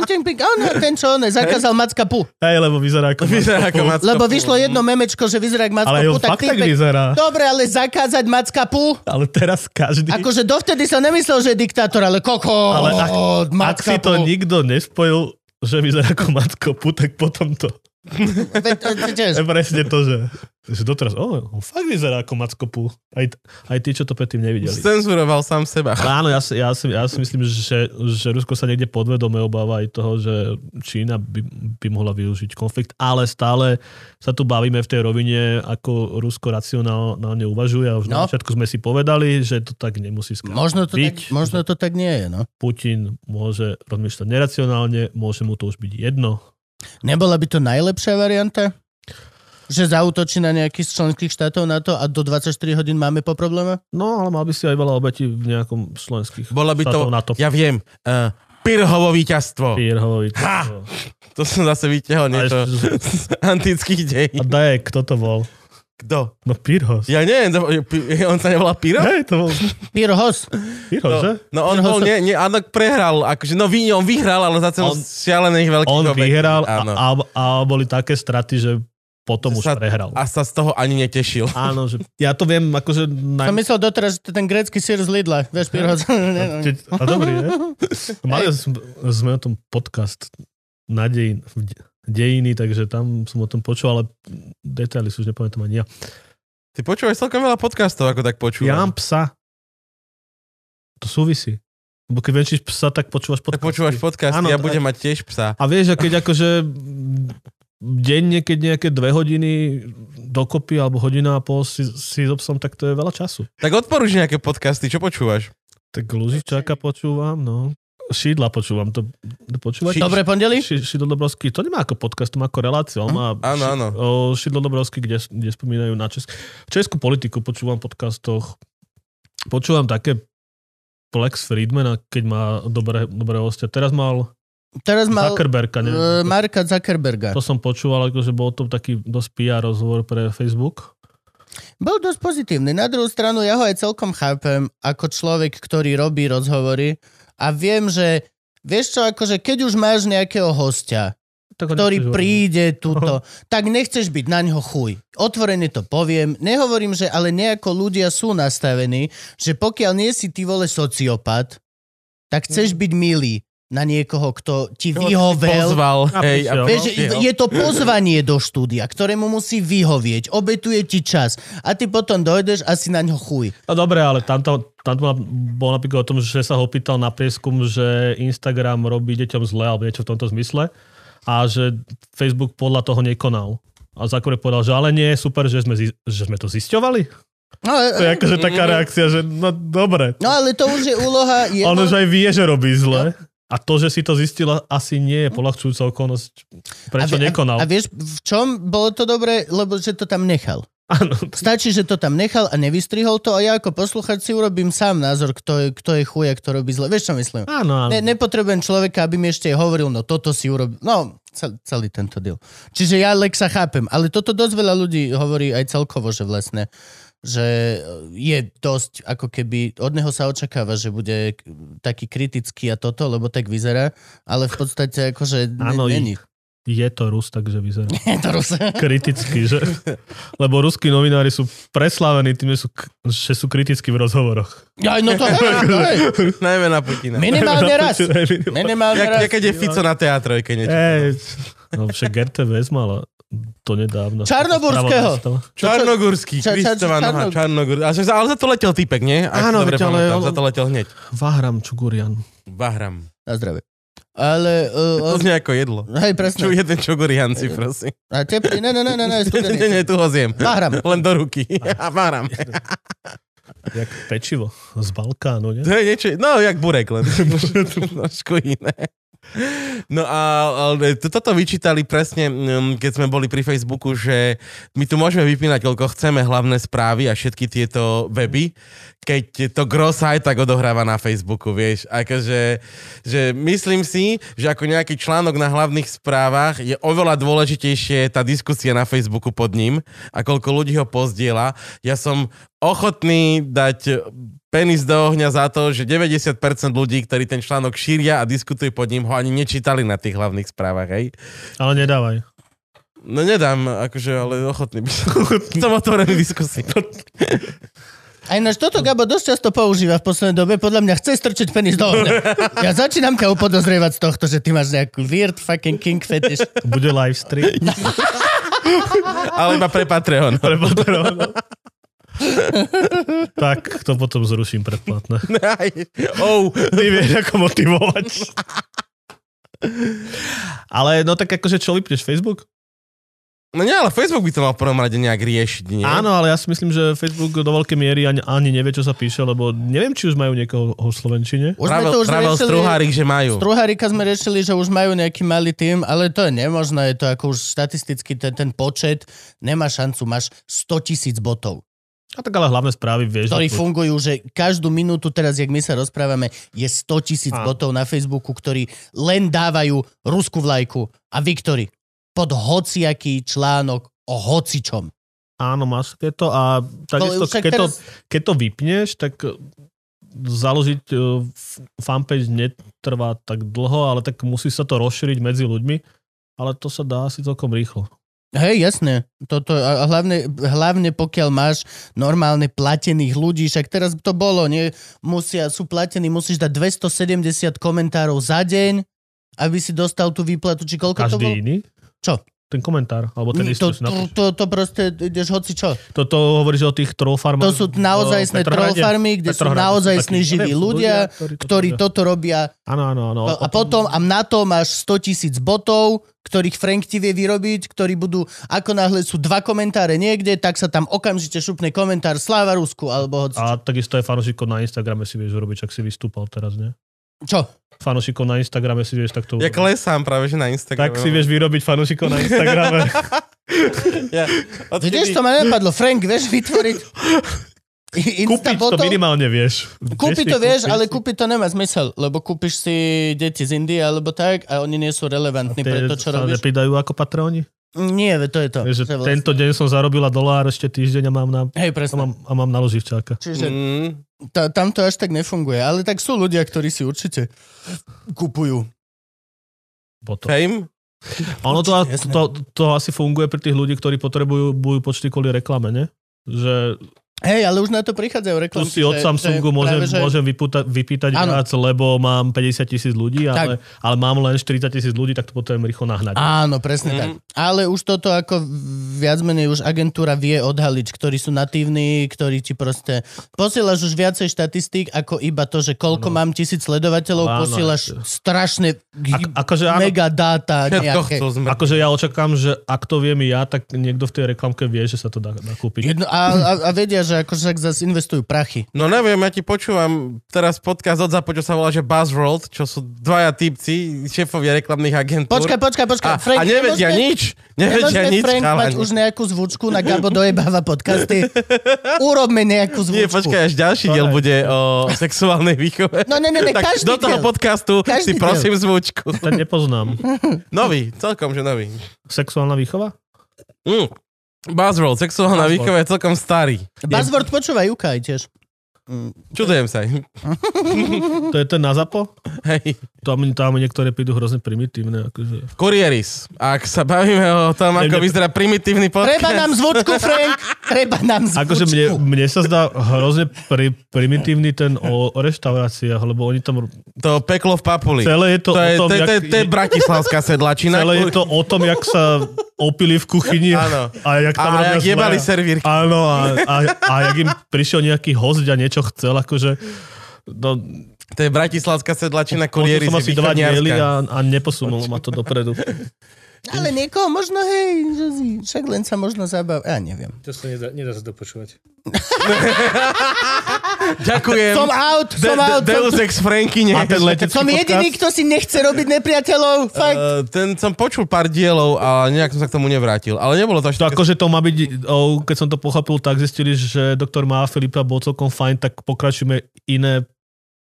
čeng, ping. On, ten čo, on zakázal macka pu. Hej, lebo vyzerá ako... Vyzerá ako macka. Lebo vyšlo jedno memečko, že vyzerá ako macka Ale pu. fakt tak týpek- vyzerá. Dobre, ale zakázať macka pu? Ale teraz každý... Akože dovtedy sa nemyslel, že je diktátor, ale koko, Ale ak, si to nikto nespojil, že vyzerá ako matko pu, tak potom to [LAUGHS] Presne to, že, že doteraz, oh, on fakt vyzerá ako macko pu. Aj, aj tí, čo to predtým nevideli. Cenzuroval sám seba. [LAUGHS] Áno, ja, si- ja, si, ja si myslím, že, že Rusko sa niekde podvedome obáva aj toho, že Čína by, by mohla využiť konflikt, ale stále sa tu bavíme v tej rovine, ako Rusko racionálne uvažuje a už No. na začiatku sme si povedali, že to tak nemusí skrátka Možno to, byť. tak, možno to tak nie je, no. Putin môže rozmýšľať neracionálne, môže mu to už byť jedno. Nebola by to najlepšia varianta? Že zautočí na nejaký z členských štátov na to a do 24 hodín máme po probléme? No, ale mal by si aj veľa obetí v nejakom slovenských Bola by to, štátov NATO. ja viem, uh, Pirhovo víťazstvo. Pírhovi. Ha! To som zase vyťahol niečo [LAUGHS] z antických dejí. A daj, kto to bol? Kto? No Pírhos. Ja neviem, to, on sa nevolá Piro? Hej, to bol Pyrhos. Pírhos, No, že? no on bol, nie, nie, áno, prehral, akože, no vy, on vyhral, ale za On- šialených veľkých On obetí. vyhral a, Áno. a, a boli také straty, že potom už Sa- prehral. A sa z toho ani netešil. Áno, že ja to viem, akože... Som Na... myslel doteraz, že to je ten grécky sír z Lidla. Vieš, Pyrhos. [LAUGHS] A dobrý, ne? [LAUGHS] Mali sme, o tom podcast de- dejiny, takže tam som o tom počul, ale detaily sú už nepamätám ani ja. Ty počúvaš celkom veľa podcastov, ako tak počúvam. Ja mám psa. To súvisí. Lebo keď venčíš psa, tak počúvaš Tak podcast. počúvaš podcasty, Áno, ja tak- budem mať tiež psa. A vieš, a keď akože denne, keď nejaké dve hodiny dokopy, alebo hodina a pol si, si s obsom, tak to je veľa času. Tak odporúč nejaké podcasty, čo počúvaš? Tak Lužičáka počúvam, no. Šídla počúvam, to, to počúvať? Dobre pondeli? Ši, Šidlo Dobrovský, to nemá ako podcast, to má ako reláciu. On má Áno, áno. Ši, o, Šidlo Dobrovský, kde, kde spomínajú na Česku. Českú politiku počúvam v podcastoch. Počúvam také Plex Friedmana, keď má dobré, dobré hostia. Teraz mal Teraz mal Zuckerberga, uh, neviem. Marka Zuckerberga. To som počúval, akože bol to taký dosť PR rozhovor pre Facebook. Bol dosť pozitívny. Na druhú stranu, ja ho aj celkom chápem ako človek, ktorý robí rozhovory a viem, že vieš čo, akože keď už máš nejakého hostia, Tak ktorý príde túto, tak nechceš byť na ňo chuj. Otvorene to poviem. Nehovorím, že ale nejako ľudia sú nastavení, že pokiaľ nie si ty vole sociopat, tak chceš byť milý na niekoho, kto ti vyhovel. Pozval, hej, a. Vieš, je to pozvanie do štúdia, ktorému musí vyhovieť, obetuje ti čas a ty potom dojdeš a si na ňo chuj. No dobre, ale tamto, tamto bol napríklad o tom, že sa ho pýtal na prieskum, že Instagram robí deťom zle alebo niečo v tomto zmysle a že Facebook podľa toho nekonal. A Zuckerberg povedal, že ale nie, super, že sme, že sme to zisťovali. No, To je akože taká reakcia, že no dobre. no ale to už je úloha... On Jedno... už aj vie, že robí zle. A to, že si to zistila, asi nie je polahčujúca okolnosť, prečo vie- nekonal. A, a vieš, v čom bolo to dobré? Lebo že to tam nechal. Áno, Stačí, že to tam nechal a nevystrihol to a ja ako posluchač si urobím sám názor, kto je, kto je chuj a kto robí zle. Vieš, čo myslím? áno, áno. Ne, nepotrebujem človeka, aby mi ešte hovoril, no toto si urobil. No, cel, celý tento deal. Čiže ja Lexa chápem, ale toto dosť veľa ľudí hovorí aj celkovo, že vlastne že je dosť, ako keby od neho sa očakáva, že bude taký kritický a toto, lebo tak vyzerá, ale v podstate akože Áno, n- není. Je to Rus, takže vyzerá. [LAUGHS] Je to Rus. Kriticky, že? Lebo ruskí novinári sú preslávení tým, že sú, že sú kritickí v rozhovoroch. Ja, no to [LAUGHS] hej, to hej. Najmä na Putina. Minimálne raz. Minimálne Jak, raz. jak keď je Fico na teatrojke niečo. Ej, no však RTVS mala to nedávno. Čarnogurského. Čarnogurský, Ča- ča- Kristovan, aha, Čarnog- Čarnogur. A že- Ale za to letel typek, nie? Ak Áno, veď, ale pamätám, Za to letel hneď. Vahram Čugurian. Bahram. Na zdravie. Ale... Uh, To znie ako jedlo. hej, Čo presne. jeden čogurianci, prosím. A teplý, ne, ne, ne, ne, ne, [LAUGHS] studený. nie, tu ho zjem. Bahram. Len do ruky. [LAUGHS] A bahram. Jak pečivo z Balkánu, nie? To je niečo, no jak burek, len [LAUGHS] trošku iné. No a toto vyčítali presne, mm, keď sme boli pri Facebooku, že my tu môžeme vypínať, koľko chceme hlavné správy a všetky tieto weby, keď to gross aj tak odohráva na Facebooku, vieš. Akože, že myslím si, že ako nejaký článok na hlavných správach je oveľa dôležitejšie tá diskusia na Facebooku pod ním a koľko ľudí ho pozdiela. Ja som ochotný dať penis do ohňa za to, že 90% ľudí, ktorí ten článok šíria a diskutujú pod ním, ho ani nečítali na tých hlavných správach, hej? Ale nedávaj. No nedám, akože, ale ochotný by som. som otvorený diskusii. A ináč toto Gabo dosť často používa v poslednej dobe. Podľa mňa chce strčiť penis do ohňa. Ja začínam ťa upodozrievať z tohto, že ty máš nejakú weird fucking king fetish. Bude live stream. Ale iba pre Patreon. Pre Patreon. [LAUGHS] tak to potom zruším predplatné. [LAUGHS] Aj, oh, Ty vieš, ako motivovať. Ale no tak akože čo vypneš Facebook? no nie, ale Facebook by to mal v prvom rade nejak riešiť, nie? Áno, ale ja si myslím, že Facebook do veľkej miery ani, ani nevie, čo sa píše, lebo neviem, či už majú niekoho v Slovenčine. Už Pravel, to už pravel riešili. Struhárik, že majú. Struhárika sme riešili, že už majú nejaký malý tým, ale to je nemožné, je to ako už statisticky ten, ten počet, nemá šancu, máš 100 tisíc botov, A tak ale hlavné správy vieš. ktorí fungujú, že každú minútu teraz, jak my sa rozprávame, je 100 tisíc botov na Facebooku, ktorí len dávajú ruskú vlajku a Viktory pod hociaký článok o hocičom. Áno, máš takéto a takisto, však keď, to, teraz- keď to vypneš, tak eh, založiť f- fanpage netrvá tak dlho, ale tak musí sa to rozšíriť medzi ľuďmi, ale to sa dá asi celkom rýchlo. Hej, jasne. Toto, a hlavne, hlavne pokiaľ máš normálne platených ľudí, však teraz to bolo, nie? Musia, sú platení, musíš dať 270 komentárov za deň, aby si dostal tú výplatu, či koľko to Každý bolo? iný? Čo? Ten komentár, alebo ten istý, To, to, to, to proste ideš hoci čo. Toto hovoríš o tých troll farmách? To sú naozajstné troll farmy, kde sú naozajstní živí ľudia, ktorí toto robia. Áno, áno, áno. A potom a na to máš 100 tisíc botov, ktorých Frank ti vie vyrobiť, ktorí budú, ako náhle sú dva komentáre niekde, tak sa tam okamžite šupne komentár Sláva Rusku, alebo hoci. A takisto aj fanúšikov na Instagrame si vieš urobiť, ak si vystúpal teraz, nie? Čo? Fanúšikov na Instagrame si vieš takto Ja klesám práve, že na Instagrame. Tak si vieš vyrobiť fanúšikov na Instagrame. [LAUGHS] Ja, Vidíš, to ma nenapadlo. Frank, vieš vytvoriť Insta Kúpiť to botov? minimálne vieš. Kúpiť to vieš, kúpiť ale kúpiť to nemá zmysel, lebo kúpiš si deti z Indie alebo tak a oni nie sú relevantní pre to, čo robíš. nepridajú ako patróni? Nie, to je to. Vieš, že To je vlastne- tento deň som zarobila dolár, ešte týždeň a mám na, Hej, a mám, a mám na loživčáka. Čiže Mm, ta, tam to až tak nefunguje. Ale tak sú ľudia, ktorí si určite kupujú. Potom. fame? Ono to, Jasné. to, to, asi funguje pri tých ľudí, ktorí potrebujú bujú počty kvôli reklame, ne? Že Hej, ale už na to prichádzajú tu reklamky. si od Samsungu že môžem, práve, že- môžem vypúta, vypýtať Áno. viac, lebo mám 50 tisíc ľudí, ale, ale mám len 40 tisíc ľudí, tak to potrebujem rýchlo nahnať. Áno, presne Mhm. tak. Ale už toto ako viac menej už agentúra vie odhaliť, ktorí sú natívni, ktorí ti proste... Posielaš už viacej štatistík ako iba to, že koľko Áno. mám tisíc sledovateľov, Áno, posielaš strašné Ak, akože áno, mega dáta [LAUGHS] nejaké. Akože ja očakám, že ak to viem ja, tak niekto v tej reklamke vie, že sa to dá, dá kúpiť. Jedno, a, a, a vedia, že akože ak zase investujú prachy. No neviem, ja ti počúvam teraz podcast od Zapo, čo sa volá, že Buzzworld, čo sú dvaja typci, šéfovia reklamných agentúr. Počkaj, počkaj, počkaj. a, Frank, a nevedia nemôžeme- nič. Nevedia Nemôžeme nič, Frank mať už nejakú zvučku na Gabo dojebáva podcasty. [LAUGHS] Urobme nejakú zvučku. Nie, počkaj, až ďalší diel bude o sexuálnej výchove. No ne, ne, ne, tak každý do toho diel. podcastu Každý si prosím zvučku. Ten nepoznám. Nový, celkom, že nový. Sexuálna výchova? Mm. Buzzworld, sexuálna Buzzword. výchova je celkom starý. Buzzword počúva UK tiež. Čudujem sa. [LAUGHS] To je ten na zapo? Hej. Tam, tam niektoré prídu hrozne primitívne. Akože. Kurieris. Ak sa bavíme o tom, ako Mne- vyzerá primitívny podcast. Treba nám zvučku, Frank! Treba nám zvučku. Akože mne, mne sa zdá hrozne pri, primitívny ten o, o reštauráciách, lebo oni tam... To peklo v Papuli. Celé je to, To je, o tom, to, je, to, je, jak, to je bratislavská sedlačina. celé je to o tom, jak sa opili v kuchyni Áno. a jak tam A jak jebali svoje- servírky. Áno, a, a, a jak im prišiel nejaký host a niečo chcel, akože... No, To je bratislavská sedlačina Potom Kurieris. som asi dva diely a, a neposunulo ma to dopredu. [LAUGHS] Ale niekoho možno, hej, však len sa možno zabav... Ja neviem. To sa nedá, nedá sa dopočúvať. [LAUGHS] Ďakujem. Som out, De- som de- out. Deus som, ex Franky, nie? A ten letecký som jediný, podcast? kto si nechce robiť nepriateľov. Fakt. Uh, ten som počul pár dielov a nejak som sa k tomu nevrátil. Ale nebolo to až To také... akože to má byť, o, keď som to pochopil, tak zistili, že doktor má Filipa bol celkom fajn, tak pokračujeme iné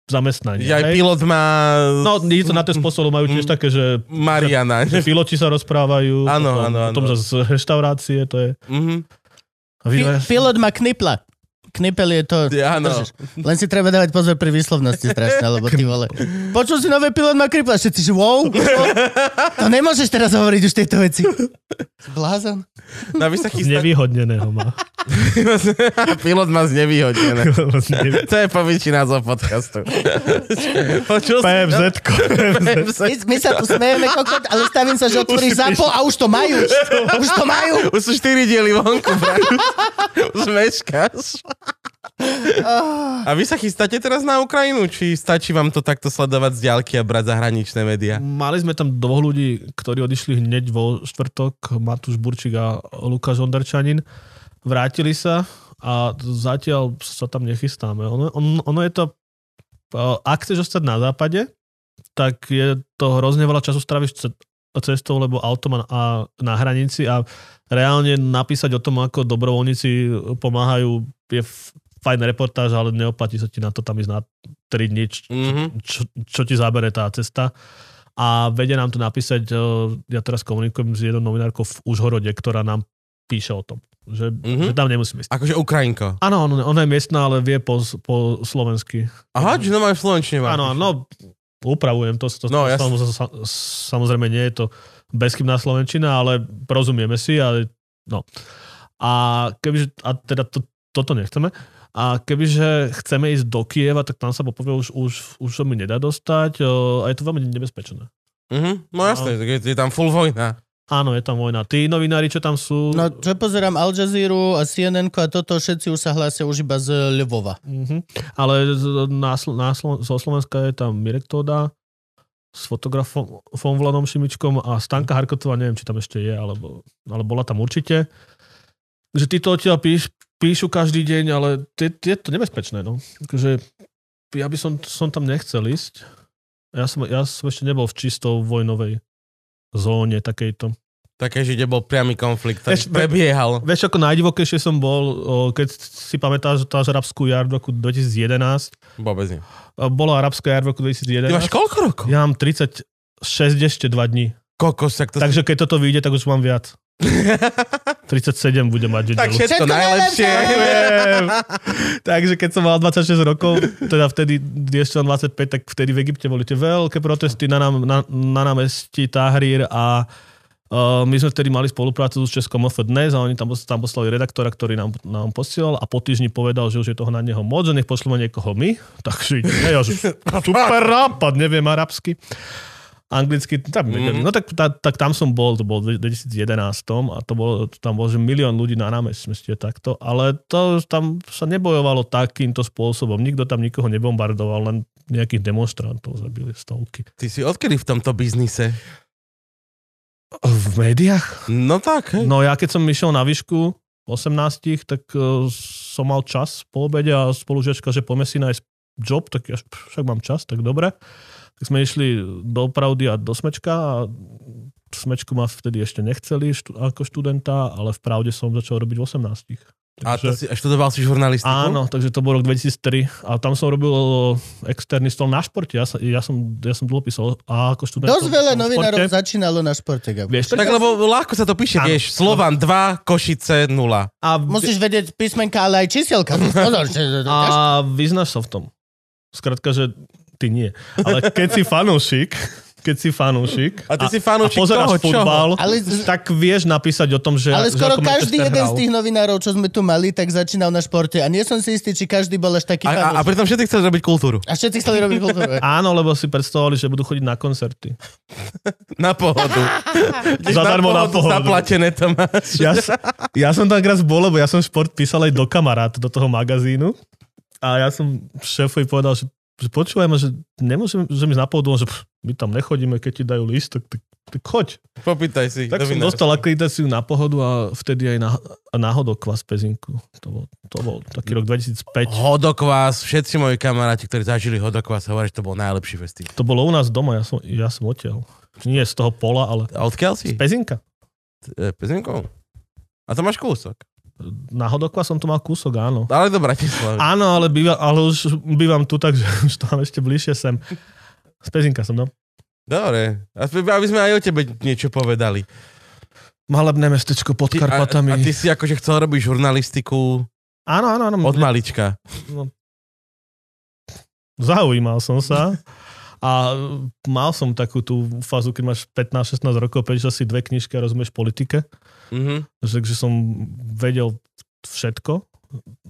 zamestnanie. Že aj hej? pilot má No, nie je to na ten spôsob, majú tiež také, že, Mariana. že piloti sa rozprávajú, Áno, áno, áno. potom zase reštaurácie, to je... Mhm. Vy, Pi- pilot má knipla. Knipel je to... Áno. Držíš. Len si treba dávať pozor pri výslovnosti strašne, lebo ty vole. Počul si nové pilot má knipla, všetci, že wow. To nemôžeš teraz hovoriť už tieto veci. Blázon. No, vy sa chystá... znevýhodneného má. [LAUGHS] [LAUGHS] pilot má znevýhodnené. To je povyčí názov podcastu. [LAUGHS] Počul? PFZ. My, my sa tu smejeme, kokot, ale stavím sa, že otvoríš zapo a už to majú. Už to majú. Už sú štyri diely vonku. Už meškáš. A vy sa chystáte teraz na Ukrajinu? Či stačí vám to takto sledovať z diaľky a brať zahraničné médiá? Mali sme tam dvoch ľudí, ktorí odišli hneď vo štvrtok, Matúš Burčík a Lukáš Ondrčanin. Vrátili sa a zatiaľ sa tam nechystáme. Ono, on, ono je to, eh, ak chceš ostať na západe, tak je to hrozne veľa času stráviš ce- cestou, lebo auto má a na hranici a reálne napísať o tom, ako dobrovoľníci pomáhajú, je fajn reportáž, ale neoplatí sa ti na to tam ísť na 3 dní, č- Mhm. čo, čo ti zabere tá cesta. A vedia nám to napísať, eh, ja teraz komunikujem s jednou novinárkou v Užhorode, ktorá nám píše o tom, že, Mhm. mm-hmm. že tam nemusíme ísť. Akože Ukrajinko. Áno, ona, ona je miestna, ale vie po, po slovensky. Aha, čiže no majú v Slovenčine. Áno, no, upravujem to. to No, jasne. samozrejme, sa- samozrejme nie je to bezchybná slovenčina, ale rozumieme si. Ale, no. A kebyže, a teda to, toto nechceme. A kebyže chceme ísť do Kieva, tak tam sa popovie už, už, už sa mi nedá dostať a je to veľmi nebezpečné. Mhm, no jasné, je, je tam full vojna. Áno, je tam vojna. Tí novinári, čo tam sú... No, čo pozerám Al Jazeera a CNN a toto, všetci už sa hlásia už iba z Lvova. Mhm. Ale z- na, na, zo Slovenska je tam Mirek Toda s fotografom Vladom Šimičkom a Stanka Harkotová, neviem, či tam ešte je, alebo, ale bola tam určite. Že títo odtiaľ píš, píšu každý deň, ale je, je to nebezpečné. No. Akože, ja by som, som tam nechcel ísť. Ja som, ja som ešte nebol v čisto vojnovej zóne takejto. Také, že kde bol priamy konflikt, ktorý Vieš, prebiehal. Vieš, ako najdivokejšie som bol, keď si pamätáš tá arabskú jar v roku 2011, Vôbec nie. Bola arabská jar v roku Ty 2011. máš koľko rokov? Ja mám 36 ešte 2 dní. Kokos, tak to... Takže keď toto vyjde, tak už mám viac. [LAUGHS] 37 budem mať tak všetko Všetko najlepšie. [LAUGHS] Takže keď som mal 26 rokov, teda vtedy, ešte mám 25, tak vtedy v Egypte boli tie veľké protesty na, nám, na, na námestí Tahrir a uh, my sme vtedy mali spoluprácu s Českom OF dnes a oni tam, tam poslali redaktora, ktorý nám, nám posielal a po týždni povedal, že už je toho na neho moc, že nech pošleme niekoho my. [LAUGHS] Takže ja, že super nápad, neviem arabsky anglicky, tak, mm. no tak, ta, tak tam som bol, to bol v 2011 a to bolo, tam bol, že milión ľudí na námestí takto, ale to tam sa nebojovalo takýmto spôsobom, nikto tam nikoho nebombardoval, len nejakých demonstrantov zabili stovky. Ty si odkedy v tomto biznise? V médiách? No tak, hej. No ja keď som išiel na výšku v 18, tak uh, som mal čas po obede a spolužiačka, že poďme si nájsť job, tak ja však mám čas, tak dobre. Tak sme išli do Pravdy a do Smečka a Smečku ma vtedy ešte nechceli štú, ako študenta, ale v Pravde som začal robiť v 18. A to Takže- si, a študoval si žurnalistiku? Áno, takže to bol rok 2003 a tam som robil externý stôl na športe. Ja, sa, ja, som, ja som dlho písal a ako študent. Dosť veľa novinárov začínalo na športe, Gabo. Vieš, Tak lebo ľahko sa to píše, Áno. vieš. Slovan 2, Košice 0. a, Musíš vedieť písmenka, ale aj. Pozor, [LAUGHS] že- a vyznáš sa v tom. Skrátka, že ty nie. Ale keď si fanúšik, keď si fanúšik A ty si fanúšik a pozeráš toho, čoho? futbal, Ale- tak vieš napísať o tom, že Ale že skoro ako každý jeden hral. z tých novinárov, čo sme tu mali, tak začínal na športe. A nie som si istý, či každý bol až taký A, a, a fanúšik. pritom všetci chceli robiť kultúru. A všetci chceli robiť kultúru. [LAUGHS] Áno, lebo si predstavovali, že budú chodiť na koncerty. Na pohodu. [LAUGHS] Zadarmo na pohodu. Zaplatené to máš. Ja, ja som tam raz bol, lebo ja som šport písal aj do kamarát, do toho magazínu. A ja som šéfovi povedal, že, že počúvaj ma, že nemôžem, že mi napovedal, že pff, my tam nechodíme, keď ti dajú lístok, tak, tak choď. Popýtaj si. Tak som dostal akreditáciu na pohodu a vtedy aj na, náhodokvas pezinku. To bol, to bol taký rok 2005. Hodokvás, všetci moji kamaráti, ktorí zažili hodokvás, hovoria, že to bol najlepší festival. To bolo u nás doma, ja som, ja som odtiaľ. Nie z toho pola, ale A odkiaľ z si? pezinka. E, Pezinkou? A to máš kúsok. Na hodokvas som to mal kúsok, áno. Ale do Bratislavy. Áno, ale, býva, ale už bývam tu, takže [LAUGHS] už to mám ešte bližšie sem. Z pezinka som, no. Dobre. Aby sme aj o tebe niečo povedali. Malebné mestečko pod Ty, a, Karpatami. a ty si akože chcel robiť žurnalistiku Áno, áno, áno. od malička. Zaujímal som sa. A mal som takú tú fázu, keď máš 15-16 rokov, prečítal si dve knižky a rozumieš politike. Mhm. Že- Takže som vedel všetko.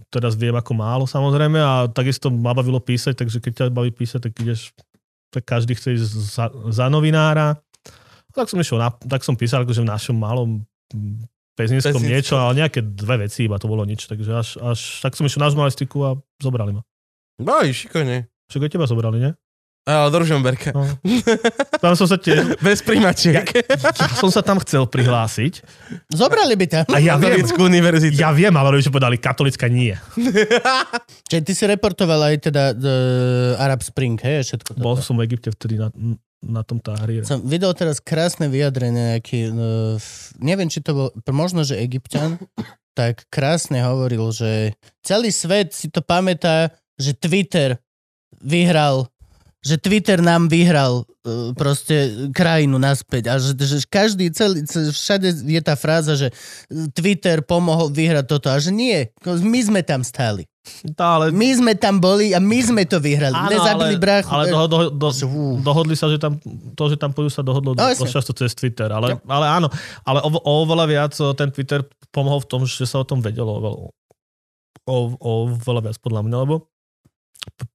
Teraz viem ako málo samozrejme a takisto ma bavilo písať, takže keď ťa baví písať, tak ideš, tak každý chce ísť za, za novinára. Tak som išiel, na, tak som písal akože v našom malom pezinskom Pezinskom. niečo, ale nejaké dve veci, iba to bolo nič. Takže až, až tak som išiel na žurnalistiku a zobrali ma. No, šikovne. Však aj teba zobrali, nie? Ale do Ružomberka. No. Tam som sa tiež... [LAUGHS] Bez primačiek. Ja som sa tam chcel prihlásiť. Zobrali by ťa. A ja viem, univerzitu. ja viem, ale rodičia povedali, katolická nie. [LAUGHS] Čiže ty si reportoval aj teda uh, Arab Spring, hej, všetko to. Bol som v Egypte vtedy na, na tom Tahríre. Som videl teraz krásne vyjadrenie, nejaký, no, f- neviem, či to bol, možno, že egyptian, tak krásne hovoril, že celý svet si to pamätá, že Twitter vyhral že Twitter nám vyhral uh, proste krajinu naspäť a že, že každý, celý, ce- všade je tá fráza, že Twitter pomohol vyhrať toto a že nie, my sme tam stáli. Tá, ale, My sme tam boli a my sme to vyhrali. áno, Nezabili ale, brachu. ale do, do, do, dohodli sa, že tam, to, že tam pôjdu sa dohodlo No, často cez Twitter. Ale, ale áno, ale o, oveľa viac o, ten Twitter pomohol v tom, že sa o tom vedelo oveľa, o, o veľa viac podľa mňa, lebo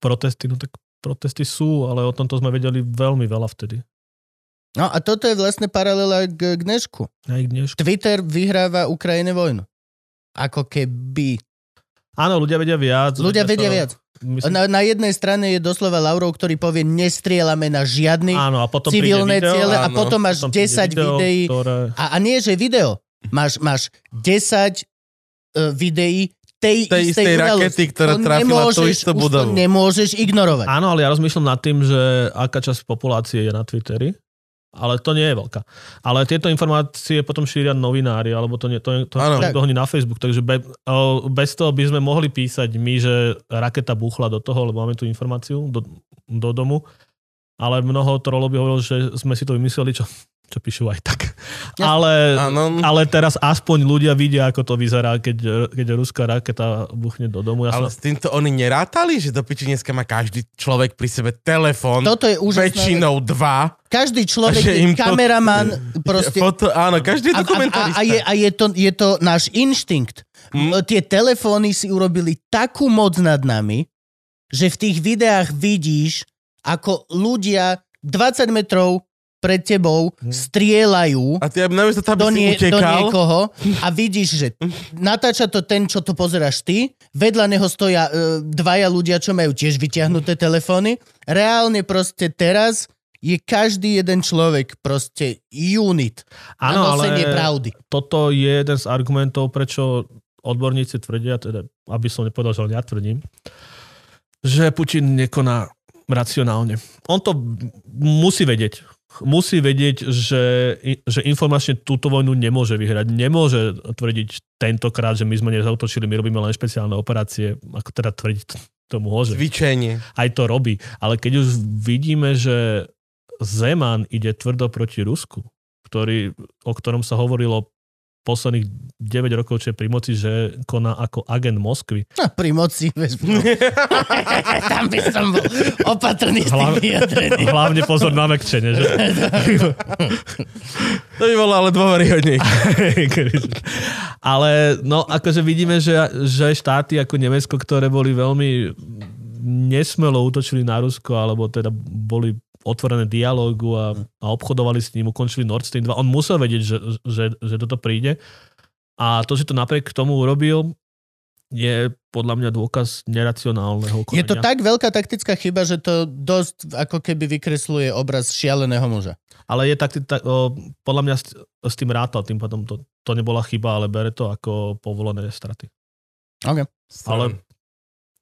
protesty, no tak protesty sú, ale o tomto sme vedeli veľmi veľa vtedy. No a toto je vlastne paralela k, k dnešku. Aj dnes. Twitter vyhráva Ukrajine vojnu. Ako keby. Áno, ľudia vedia viac. Ľudia vedia sa- viac. Myslím, Na, na jednej strane je doslova Laurov, ktorý povie, nestrielame na žiadny áno, a potom civilné video, ciele a áno. potom máš potom príde 10 video, videí. Ktoré... A, a nie, že video. Máš, máš 10 uh, videí tej, Tej istej, istej rakety, ktorá To trafila tú nemôžeš- istú už to budovu. nemôžeš ignorovať. Áno, ale ja rozmýšľam nad tým, že aká časť populácie je na Twitteri, ale to nie je veľká. Ale tieto informácie potom šíria novinári, alebo to, nie, to, to niekto honí na Facebook, takže be, bez toho by sme mohli písať my, že raketa buchla do toho, lebo máme tú informáciu do, do domu, ale mnoho trolov by hovorilo, že sme si to vymysleli, čo, čo píšu aj tak. Ja- Ale, Áno. ale teraz aspoň ľudia vidia, ako to vyzerá, keď, keď ruská raketa buchne do domu. Ja Ale som, s týmto oni nerátali, že do piči dneska má každý človek pri sebe telefón, Toto je úžasné. väčšinou dva. Každý človek je im to- kameraman, [LAUGHS] proste Foto, áno, každý je A, a, a, dokumentarista. a, je, a je, to, je to náš inštinkt. Hm? Mm. Tie telefóny si urobili takú moc nad nami, že v tých videách vidíš, ako ľudia 20 metrov pred tebou strieľajú A ty namiesto toho, aby do, si nie, do niekoho a vidíš, že natáča to ten, čo to pozeráš ty, vedľa neho stoja e, dvaja ľudia, čo majú tiež vyťahnuté telefóny. Reálne proste teraz je každý jeden človek proste unit Áno, na nosenie ale- pravdy. toto je jeden z argumentov, prečo odborníci tvrdia, teda, aby som nepovedal, že ja tvrdím, že Putin nekoná racionálne. On to musí vedieť. Musí vedieť, že, že informačne túto vojnu nemôže vyhrať. Nemôže tvrdiť tentokrát, že my sme nezautočili, my robíme len špeciálne operácie. Ako teda tvrdiť to môže. Cvičenie. Aj to robí. Ale keď už vidíme, že Zeman ide tvrdo proti Rusku, ktorý, o ktorom sa hovorilo posledných 9 rokov, čo je pri moci, že koná ako agent Moskvy. No, pri moci. No. [LAUGHS] Tam by som bol opatrný s tým Hlavne-. Hlavne pozor na mekčenie, že? To by bolo ale dôveryhodnejšie. [LAUGHS] Ale no, akože vidíme, že, že štáty ako Nemecko, ktoré boli veľmi nesmelo útočili na Rusko, alebo teda boli otvorené dialógu a, a obchodovali s ním, ukončili Nord Stream 2. On musel vedieť, že, že, že toto príde. A to, že to napriek tomu urobil, je podľa mňa dôkaz neracionálneho konania. Je to tak veľká taktická chyba, že to dosť ako keby vykresluje obraz šialeného muža. Ale je tak, tak o, podľa mňa s, s tým rátal, tým potom to, to nebola chyba, ale bere to ako povolené straty. Okay. Ale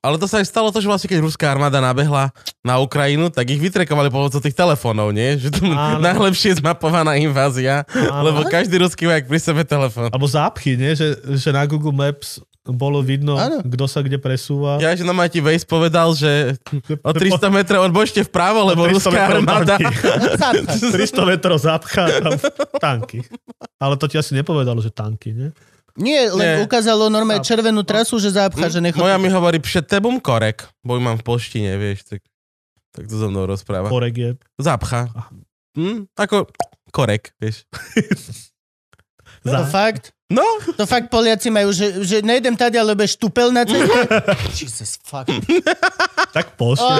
Ale to sa aj stalo to, že vlastne keď ruská armáda nabehla na Ukrajinu, tak ich vytrekovali pomocou tých telefónov, nie? Že to Áno. najlepšie zmapovaná invázia, Áno. lebo každý ruský vojak pri sebe telefón. Alebo zápchy, nie? Že, že na Google Maps bolo vidno, kto sa kde presúva. Ja, že na ti Waze povedal, že o 300 metrov odbočte vpravo, lebo 300 ruská armáda... tanky. 300 [LAUGHS] metrov zápcha a tam tanky. Ale to ti asi nepovedalo, že tanky, nie? Nie, len Nie. ukázalo normálne červenú trasu, že zápcha, že nechod... Moja mi hovorí, před tebom korek, bo ju mám v polštine, vieš, tak, tak to so mnou rozpráva. Korek je. Zapcha. Hm, ako korek, vieš. To [LAUGHS] Za... fakt? No, To fakt Poliaci majú, že, že nejdem tady, lebo je štupel na ceste. [LAUGHS] Jesus fuck. Tak pošli.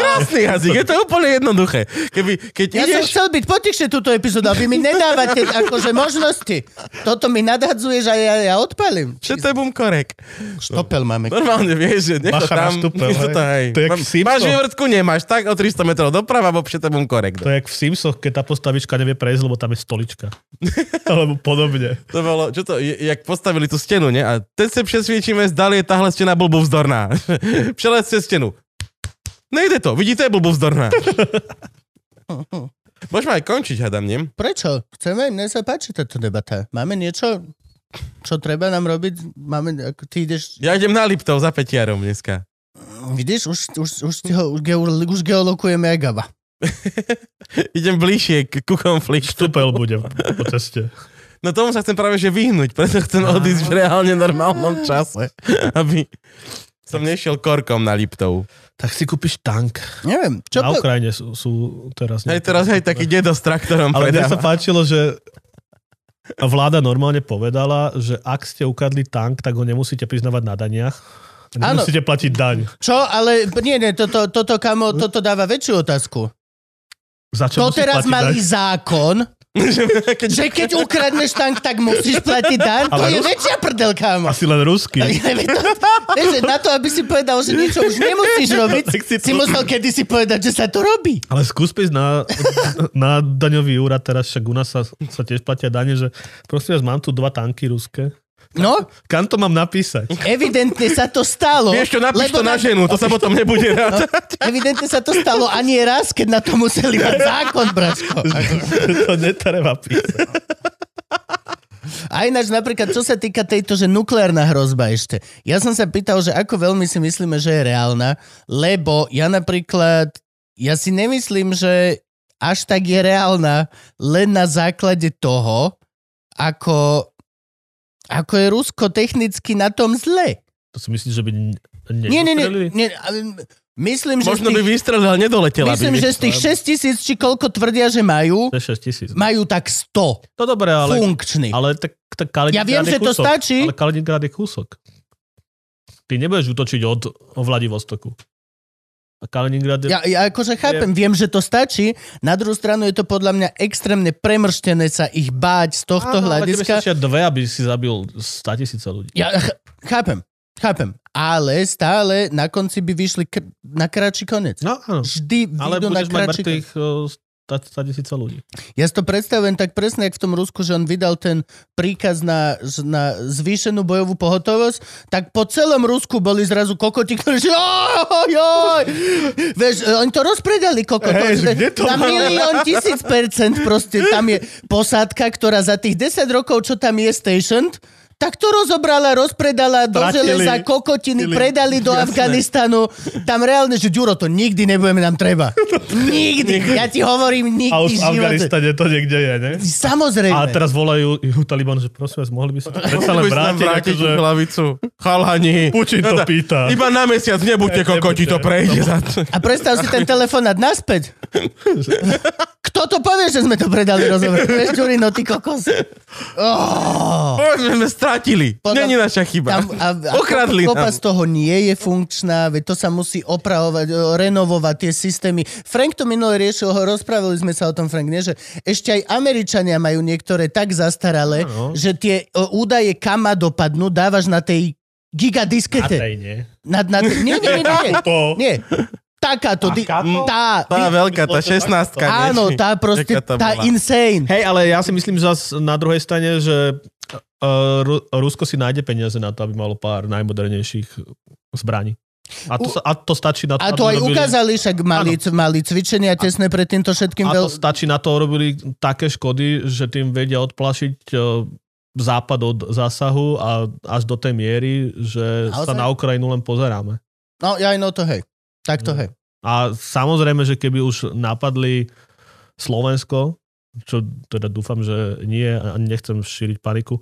krásny jazyk, je to úplne jednoduché. Keby, keď Ja som ideš... chcel byť potichšie túto epizódu, aby mi nedávate akože možnosti. Toto mi nadhadzuješ a ja, ja odpalím. Před tebom korek. Štopel máme. Normálne vieš, že nech to tam... štupel, to hej. to, hej. To je jak Mám-. Máš vývrtku, nemáš, tak o 300 metrov doprava, bo před tebom korek. To je jak v Simsoch, keď tá postavička nevie prejsť, lebo tam je stolička. [LAUGHS] Alebo podobne. To bolo, čo to, jak postavili tú stenu, ne? A teď se přesvědčíme, zdali je tahle stena blbovzdorná. [LAUGHS] Přelez cez stenu. Nejde to, vidíte, je blbovzdorná. [LAUGHS] Môžeme aj končiť, hádam, nie? Prečo? Chceme? Mne sa páči táto debata. Máme niečo, čo treba nám robiť? Máme, ako ty ideš... Ja idem na Liptov za Petiarom dneska. Vidíš, už, už, už, ti ho, už, geo, už geolokujeme aj Gaba. [LAUGHS] Idem bližšie k, ku konfliktu. Štupel bude po ceste. No tomu sa chcem práve že vyhnúť, preto chcem odísť v reálne normálnom čase, [LAUGHS] aby som nešiel korkom na Liptov. Tak si kúpiš tank. Neviem, čo Na po... Ukrajine sú, sú teraz... Hej, teraz hej, taký dedo s traktorom Ale mne sa páčilo, že vláda normálne povedala, že ak ste ukradli tank, tak ho nemusíte priznávať na daniach. Nemusíte platiť daň. Čo? Ale nie, nie, toto, toto, kamo, toto dáva väčšiu otázku. Za čo To teraz malý daň? zákon, [LAUGHS] že keď ukradneš tank, tak musíš platiť daň. To je Rus- väčšia prdel, kámo. Asi len že na to, aby si povedal, že niečo už nemusíš robiť, Tak si si musel kedysi povedať, že sa to robí. Ale skús prísť na, na daňový úrad, teraz však u nás sa, sa tiež platia dane, že prosím vás, mám tu dva tanky ruské. No, Kam to mám napísať? evidentne sa to stalo. Vieš čo, napíš to na ženu, to sa potom nebude [LAUGHS] rád. Evidentne sa to stalo ani raz, keď na to museli mať zákon, bračko. to netreba písať. A ináč napríklad, čo sa týka tejto, že nukleárna hrozba ešte. Ja som sa pýtal, že ako veľmi si myslíme, že je reálna, lebo ja napríklad, ja si nemyslím, že až tak je reálna len na základe toho, ako, ako je Rusko technicky na tom zle. To si myslíš, že by ne- Nie, nie, nie. nie ale myslím, že Možno z by tých, vystrelil, ale nedoletela myslím, by. že z tých 6 tisíc, či koľko tvrdia, že majú, To je 6 tisíc. majú tak 100 No dobre, ale, funkčných. ale tak, tak Kaliningrad Ja viem, je že to kúsok. stačí. Ale Kaliningrad je kúsok. Ty nebudeš útočiť od Vladivostoku. A Kaliningrad je... Ja, ja akože chápem, viem, že to stačí. Na druhú stranu je to podľa mňa extrémne premrštené sa ich báť z tohto Áno, ale hľadiska. stačia dve, aby si zabil 100 tisíce ľudí. Ja ch- chápem, chápem. Ale stále na konci by vyšli kr- na kratší konec. No áno. Vždy Ale na budeš mať mŕtvych 100 tisíce ľudí. Ja si to predstavujem tak presne, jak v tom Rusku, že on vydal ten príkaz na, na zvýšenú bojovú pohotovosť, tak po celom Rusku boli zrazu kokoti, ktorí že. Vieš, oni to rozpredali kokotov. Hej, že to na milión tisíc percent proste tam je posádka, ktorá za tých 10 rokov, čo tam je stationed, tak to rozobrala, rozpredala do Tratili. železa, kokotiny, Tili. predali do Jasné. Afganistanu. Tam reálne, že Ďuro, to nikdy nebudeme nám treba. [LAUGHS] Nikdy. Ja ti hovorím, nikdy A už v živote. Afganistane to niekde je, ne? Samozrejme. A teraz volajú ju Taliban, že prosím vás, mohli by sa to predsa len vrátiť, vrátiť akože hlavicu. Chalani. Putin to pýta. Iba na mesiac, nebuďte Ne- kokoti, to prejde. A predstav si ten telefonát naspäť. [LAUGHS] Kto to povie, že sme to predali rozhovor? Vieš, Ďurino, ty kokos. Oh. Povedzme, sme stratili. Podľa- Není naša chyba. Tam, a, a Okradli kopa nám. z toho nie je funkčná, veď to sa musí opravovať, renovovať tie systémy. Frank to minule riešil, ho rozprávali sme sa o tom, Frank, nie? že ešte aj Američania majú niektoré tak zastaralé, Áno. že tie o, údaje kam má dopadnú, dávaš na tej gigadiskete. tej nie. Na, na, nie, nie, nie, nie. [LAUGHS] Nie. Takáto. Tá, Tá veľká, tá 16 Áno, tá proste, tá insane. Hej, ale ja si myslím zas na druhej strane, že uh, Ru- Rusko si nájde peniaze na to, aby malo pár najmodernejších zbraní. A to, a to stačí na to, A to aby aj robili- ukázali, však mali, mali cvičenia tesné pred týmto všetkým. A Veľ... to stačí na to, robili také škody, že tým vedia odplašiť uh, západ od zásahu a až do tej miery, že Naozaj? sa na Ukrajinu len pozeráme. No, ja aj no to hej. Tak to No. hej. A samozrejme, že keby už napadli Slovensko, čo teda dúfam, že nie a nechcem šíriť paniku,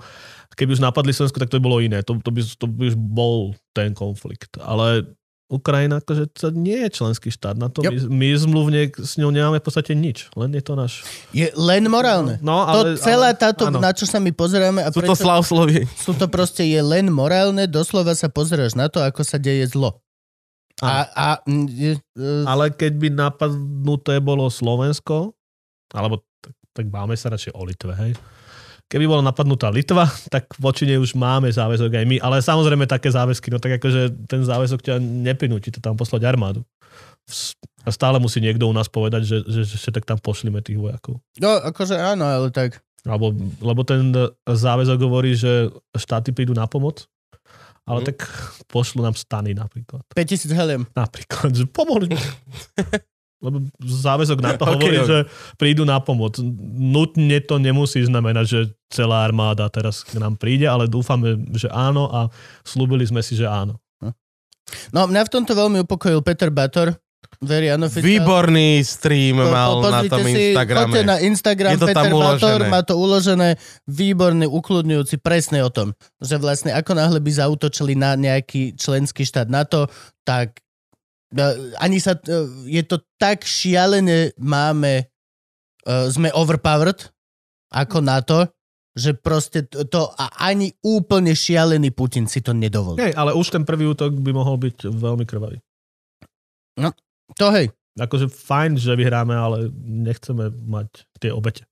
keby už napadli Slovensko, tak to by bolo iné. To, to, by, to by už bol ten konflikt. Ale Ukrajina, akože to nie je členský štát. Na to Yep. my, my zmluvne s ňou nemáme v podstate nič. Len je to náš... Je len morálne. No, to ale, celá ale, táto, áno. na čo sa my pozeráme, a Sú to preto, slavslovie. sú to proste je len morálne, doslova sa pozeráš na to, ako sa deje zlo. A, a e, Ale keď by napadnuté bolo Slovensko, alebo tak, tak máme sa radšej o Litve, hej. Keby bola napadnutá Litva, [LAUGHS] tak voči nej už máme záväzok aj my, ale samozrejme také záväzky, no tak akože ten záväzok ťa neprinúti to tam poslať armádu. A stále musí niekto u nás povedať, že, že, že, že tak tam pošlime tých vojakov. no, akože áno, ale tak. Alebo, lebo ten záväzok hovorí, že štáty prídu na pomoc, ale Mhm. tak pošlu nám stany napríklad. 5000 heliem. Napríklad, že pomohli. [LAUGHS] Lebo záväzok na to hovorí, ok. že prídu na pomoc. Nutne to nemusí znamenať, že celá armáda teraz k nám príde, ale dúfame, že áno a slúbili sme si, že áno. No, mňa v tomto veľmi upokojil Peter Bator. Very unofficial. Výborný stream Po- mal po- na tom si, Instagrame. Na Instagram, Je to tam Peter Bator uložené. má to uložené, výborný, ukludňujúci, presne o tom, že vlastne ako náhle by zautočili na nejaký členský štát NATO, tak e, ani sa, e, je to tak šialené, máme, e, sme overpowered ako NATO, že proste to, to a ani úplne šialený Putin si to nedovolí. Hej, ale už ten prvý útok by mohol byť veľmi krvavý. To hej, Akože fajn, že vyhráme, ale nechceme mať tie obete.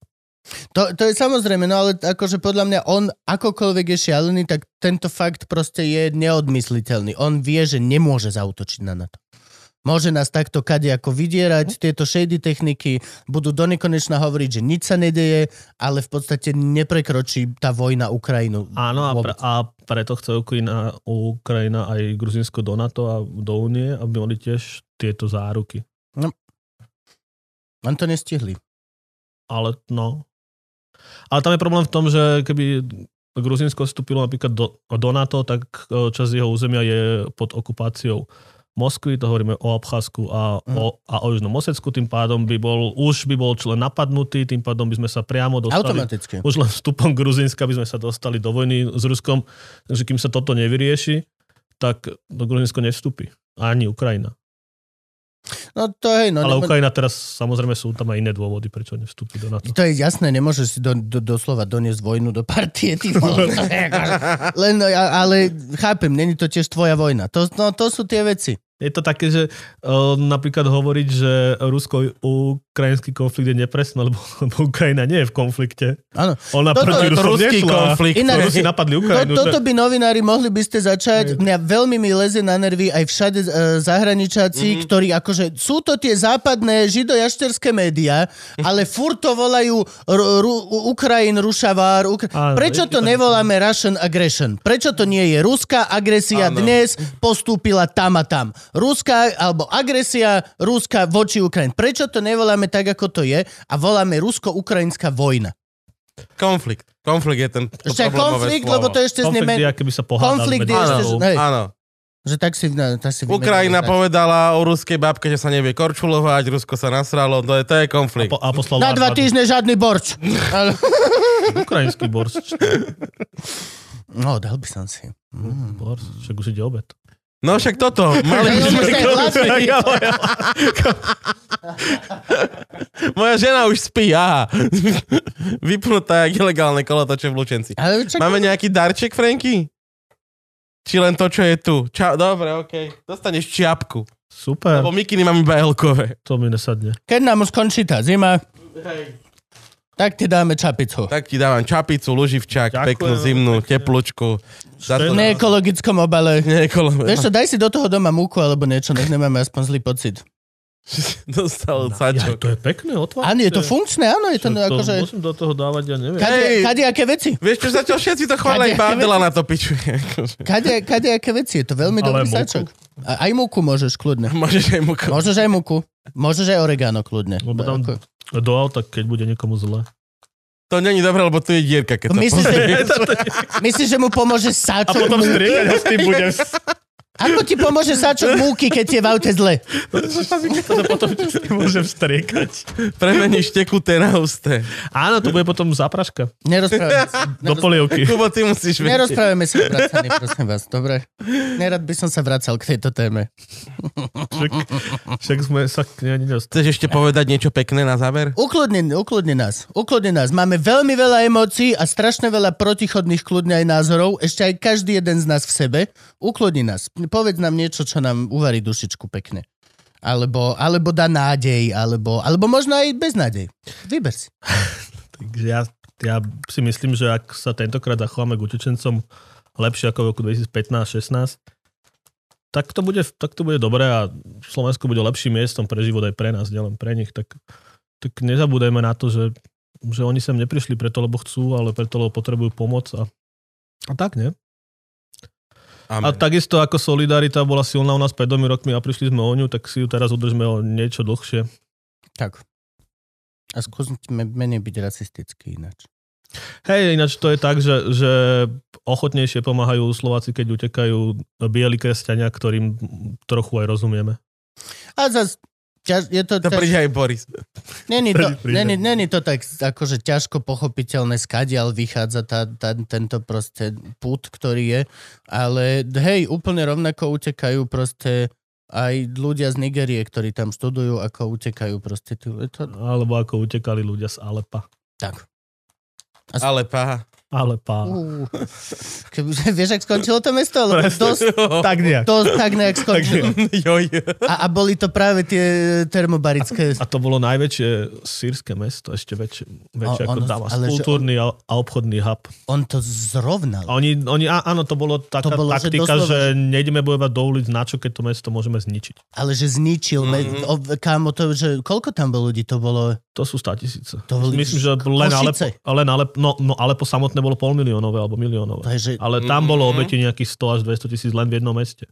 To, to je samozrejme, no ale akože podľa mňa on akokoľvek je šialený, tak tento fakt proste je neodmysliteľný. On vie, že nemôže zautočiť na NATO. Môže nás takto kade ako vydierať, tieto shady techniky budú do nekonečna hovoriť, že nič sa nedeje, ale v podstate neprekročí tá vojna Ukrajinu. Áno, a, pre, a preto chce Ukrajina, Ukrajina aj Gruzinsko do NATO a do Únie, aby mali tiež tieto záruky. Len to nestihli. Ale no. Ale tam je problém v tom, že keby Gruzinsko vstúpilo napríklad do, do NATO, tak e, časť jeho územia je pod okupáciou Moskvy, to hovoríme o Abcházsku a, Mhm. o, a o Južnom Osecku, tým pádom by bol, už by bol člen napadnutý, tým pádom by sme sa priamo dostali Automaticky. už len vstupom Gruzínska by sme sa dostali do vojny s Ruskom, takže kým sa toto nevyrieši, tak do Gruzínsko nevstúpi. Ani Ukrajina. No to hej, no. Ale Ukrajina teraz, samozrejme sú tam aj iné dôvody, prečo nevstúpi do NATO. To je jasné, nemôžeš si do, do, doslova doniesť vojnu do partie. Ty. [LAUGHS] Len, no, ale chápem, není to tiež tvoja vojna. To, no, to sú tie veci. Je to také, že uh, napríklad hovoriť, že Rusko ukrajinský konflikt je nepresný, lebo, [LAUGHS] lebo Ukrajina nie je v konflikte. Áno. Ona Toto proti je to Rusom ruský nešla. konflikt. Inak- Rusi napadli To, Ukrajinu. toto že- by novinári mohli by ste začať. Mňa veľmi mi leze na nervy aj všade uh, zahraničáci, mm-hmm. ktorí akože sú to tie západné židojašterské médiá, ale furt to volajú ru, ru, Ukrajin, Rušavár. Ukra... Áno, Prečo to to nevoláme Russian aggression? Prečo to nie je ruská agresia Áno. dnes postúpila tam a tam? Ruská alebo agresia ruská voči Ukrajine. Prečo to nevoláme tak, ako to je a voláme rusko-ukrajinská vojna? Konflikt. Konflikt je ten to konflikt, slovo. lebo to ešte Konflikt zneme... je, aké by sa pohádali Konflikt je ešte, že- hej. Áno. Že tak si, no, tak si Ukrajina vymenili- povedala o ruskej babke, že sa nevie korčulovať, Rusko sa nasralo, to je, to je konflikt. Po, a poslal Na dva týždne žiadny borč. [LAUGHS] Ukrajinský borš. No, dal by som si. Mm. Borš, však už ide obed. No však toto, mali by Ja sme... Moja žena už spí, aha. Vypnutá jak ilegálne kolotoče v Lučenci. Čak, Máme nejaký darček, Franky? Či len to, čo je tu? Ča- Dobre, okej. Dostaneš čiapku. Super, Lebo mikiny mám iba L-kové. to mi nesadne. keď nám už končí tá zima, tak ti dáme čapicu. Tak ti dávam čapicu, luživčák, Ďakujem peknú zimnú, pekne. teplúčku. Za to... V neekologickom obale. Nie, kolo... Vieš čo, daj si do toho doma múku alebo niečo, nech nemáme aspoň zlý pocit. [LAUGHS] Dostal Ja, sačok. to je pekné, otvárte. Áno, je to funkčné, áno, je to, Čo, akože... Musím do toho dávať, ja neviem. Kade, Hej. kadejaké veci. Vieš čo, zatiaľ všetci to chvália, iba Adela na to pičuje. akože. [LAUGHS] Kade, kadejaké veci, je to veľmi Ale dobrý múku? sačok. A, aj múku môžeš kľudne. Môžeš aj mu Môžeš aj múku. Môžeš aj oregano kľudne. Lebo tam Ako- do auta, keď bude niekomu zle. To není dobré, lebo tu je dierka, keď to Myslíš, že, [LAUGHS] myslíš, že mu pomôže A sáčok potom [LAUGHS] múky? striekať ho s tým budem. [LAUGHS] Ako ti pomôže sáčok múky, keď je v aute zle? To sa potom môžem striekať. Premeníš tekuté na husté. Áno, to bude potom zápraška. Nerozprávame sa. [LAUGHS] Do polievky. Kubo, ty musíš vedieť. Nerozprávame sa vracanie, prosím vás, dobre? Nerad by som sa vracal k tejto téme. Však, však sme sa k nej nedostali. Chceš ešte povedať niečo pekné na záver? Ukludni, ukludni nás, ukludni nás. Máme veľmi veľa emócií a strašne veľa protichodných kľudne aj názorov. Ešte aj každý jeden z nás v sebe. Ukludni nás. Povedz nám niečo, čo nám uvarí dušičku pekne. Alebo, alebo dá nádej, alebo, alebo možno aj bez nádej. Vyber si. [LAUGHS] Takže ja, ja si myslím, že ak sa tentokrát zachováme k utečencom lepšie ako v roku 2015-16, tak to, bude, tak to bude dobré a Slovensko bude lepším miestom pre život aj pre nás, nielen pre nich. Tak, tak nezabúdajme na to, že, že oni sem neprišli preto, lebo chcú, ale preto, lebo potrebujú pomoc a, a tak, nie? A Amen. takisto ako Solidarita bola silná u nás pred dvomi rokmi a prišli sme o ňu, tak si ju teraz udržme o niečo dlhšie. Tak. A skúsme menej byť rasistický ináč. Hej, ináč to je tak, že, že ochotnejšie pomáhajú Slováci, keď utekajú bieli kresťania, ktorým trochu aj rozumieme. A zas, ťaž, je to... To ťaž- príde aj Boris. Není to, není, není to tak akože ťažko pochopiteľné, skadiaľ vychádza tá, tá, tento proste put, ktorý je, ale hej, úplne rovnako utekajú proste aj ľudia z Nigerie, ktorí tam študujú, ako utekajú proste. To, Alebo ako utekali ľudia z Alepa. tak. Ale. Alepa. Uh, keby, vieš, ak skončilo to mesto? Lebo Presne. dosť, Tak nejak. to tak nejak skončilo. Joj. A, a boli to práve tie termobarické... A to bolo najväčšie sírske mesto, ešte väčšie, väčšie O- ako Damas. že Kultúrny a, a obchodný hub. On to zrovnal. A oni, oni, á, áno, to bolo taká To bolo, že taktika, doslova, že, nejdeme bojovať do ulic, na čo, keď to mesto môžeme zničiť. Ale že zničil, mm-hmm. o, kámo, to, že koľko tam bolo ľudí, to bolo... To sú 100 tisíce. To boli Myslím, že len Alepo, Košice. len Alepo, no, no Alepo samotné bolo pol miliónové alebo miliónové. Takže Ale tam bolo Mhm. obeti nejakých 100 až 200 tisíc len v jednom meste.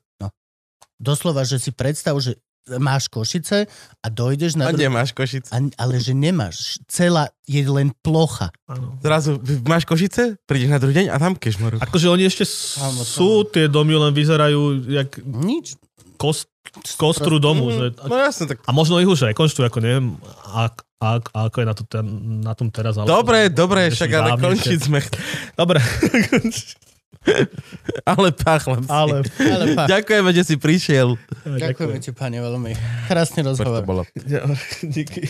doslova, že si predstav, že máš Košice a dojdeš na... A dru- nemáš Košice. a, ale že nemáš. Celá je len plocha. Áno. Zrazu máš Košice, prídeš na druhý deň a tam kešmaru. Akože oni ešte s- Áno, sú, tie domy len vyzerajú jak Nič. kost, kostru domu. Že, No jasne, tak a možno ich už rekonštruujú, ako neviem, ak, ak, ako je na, to, ten, na tom teraz. Ale Dobre, dobre, ešte však ale končiť sme... Dobre, [LAUGHS] Ale chlapci. ale... Ale pa, Ďakujeme, že si prišiel. ďakujeme ti, pane, veľmi. Krásny To rozhovor. bolo. [LAUGHS] Díky.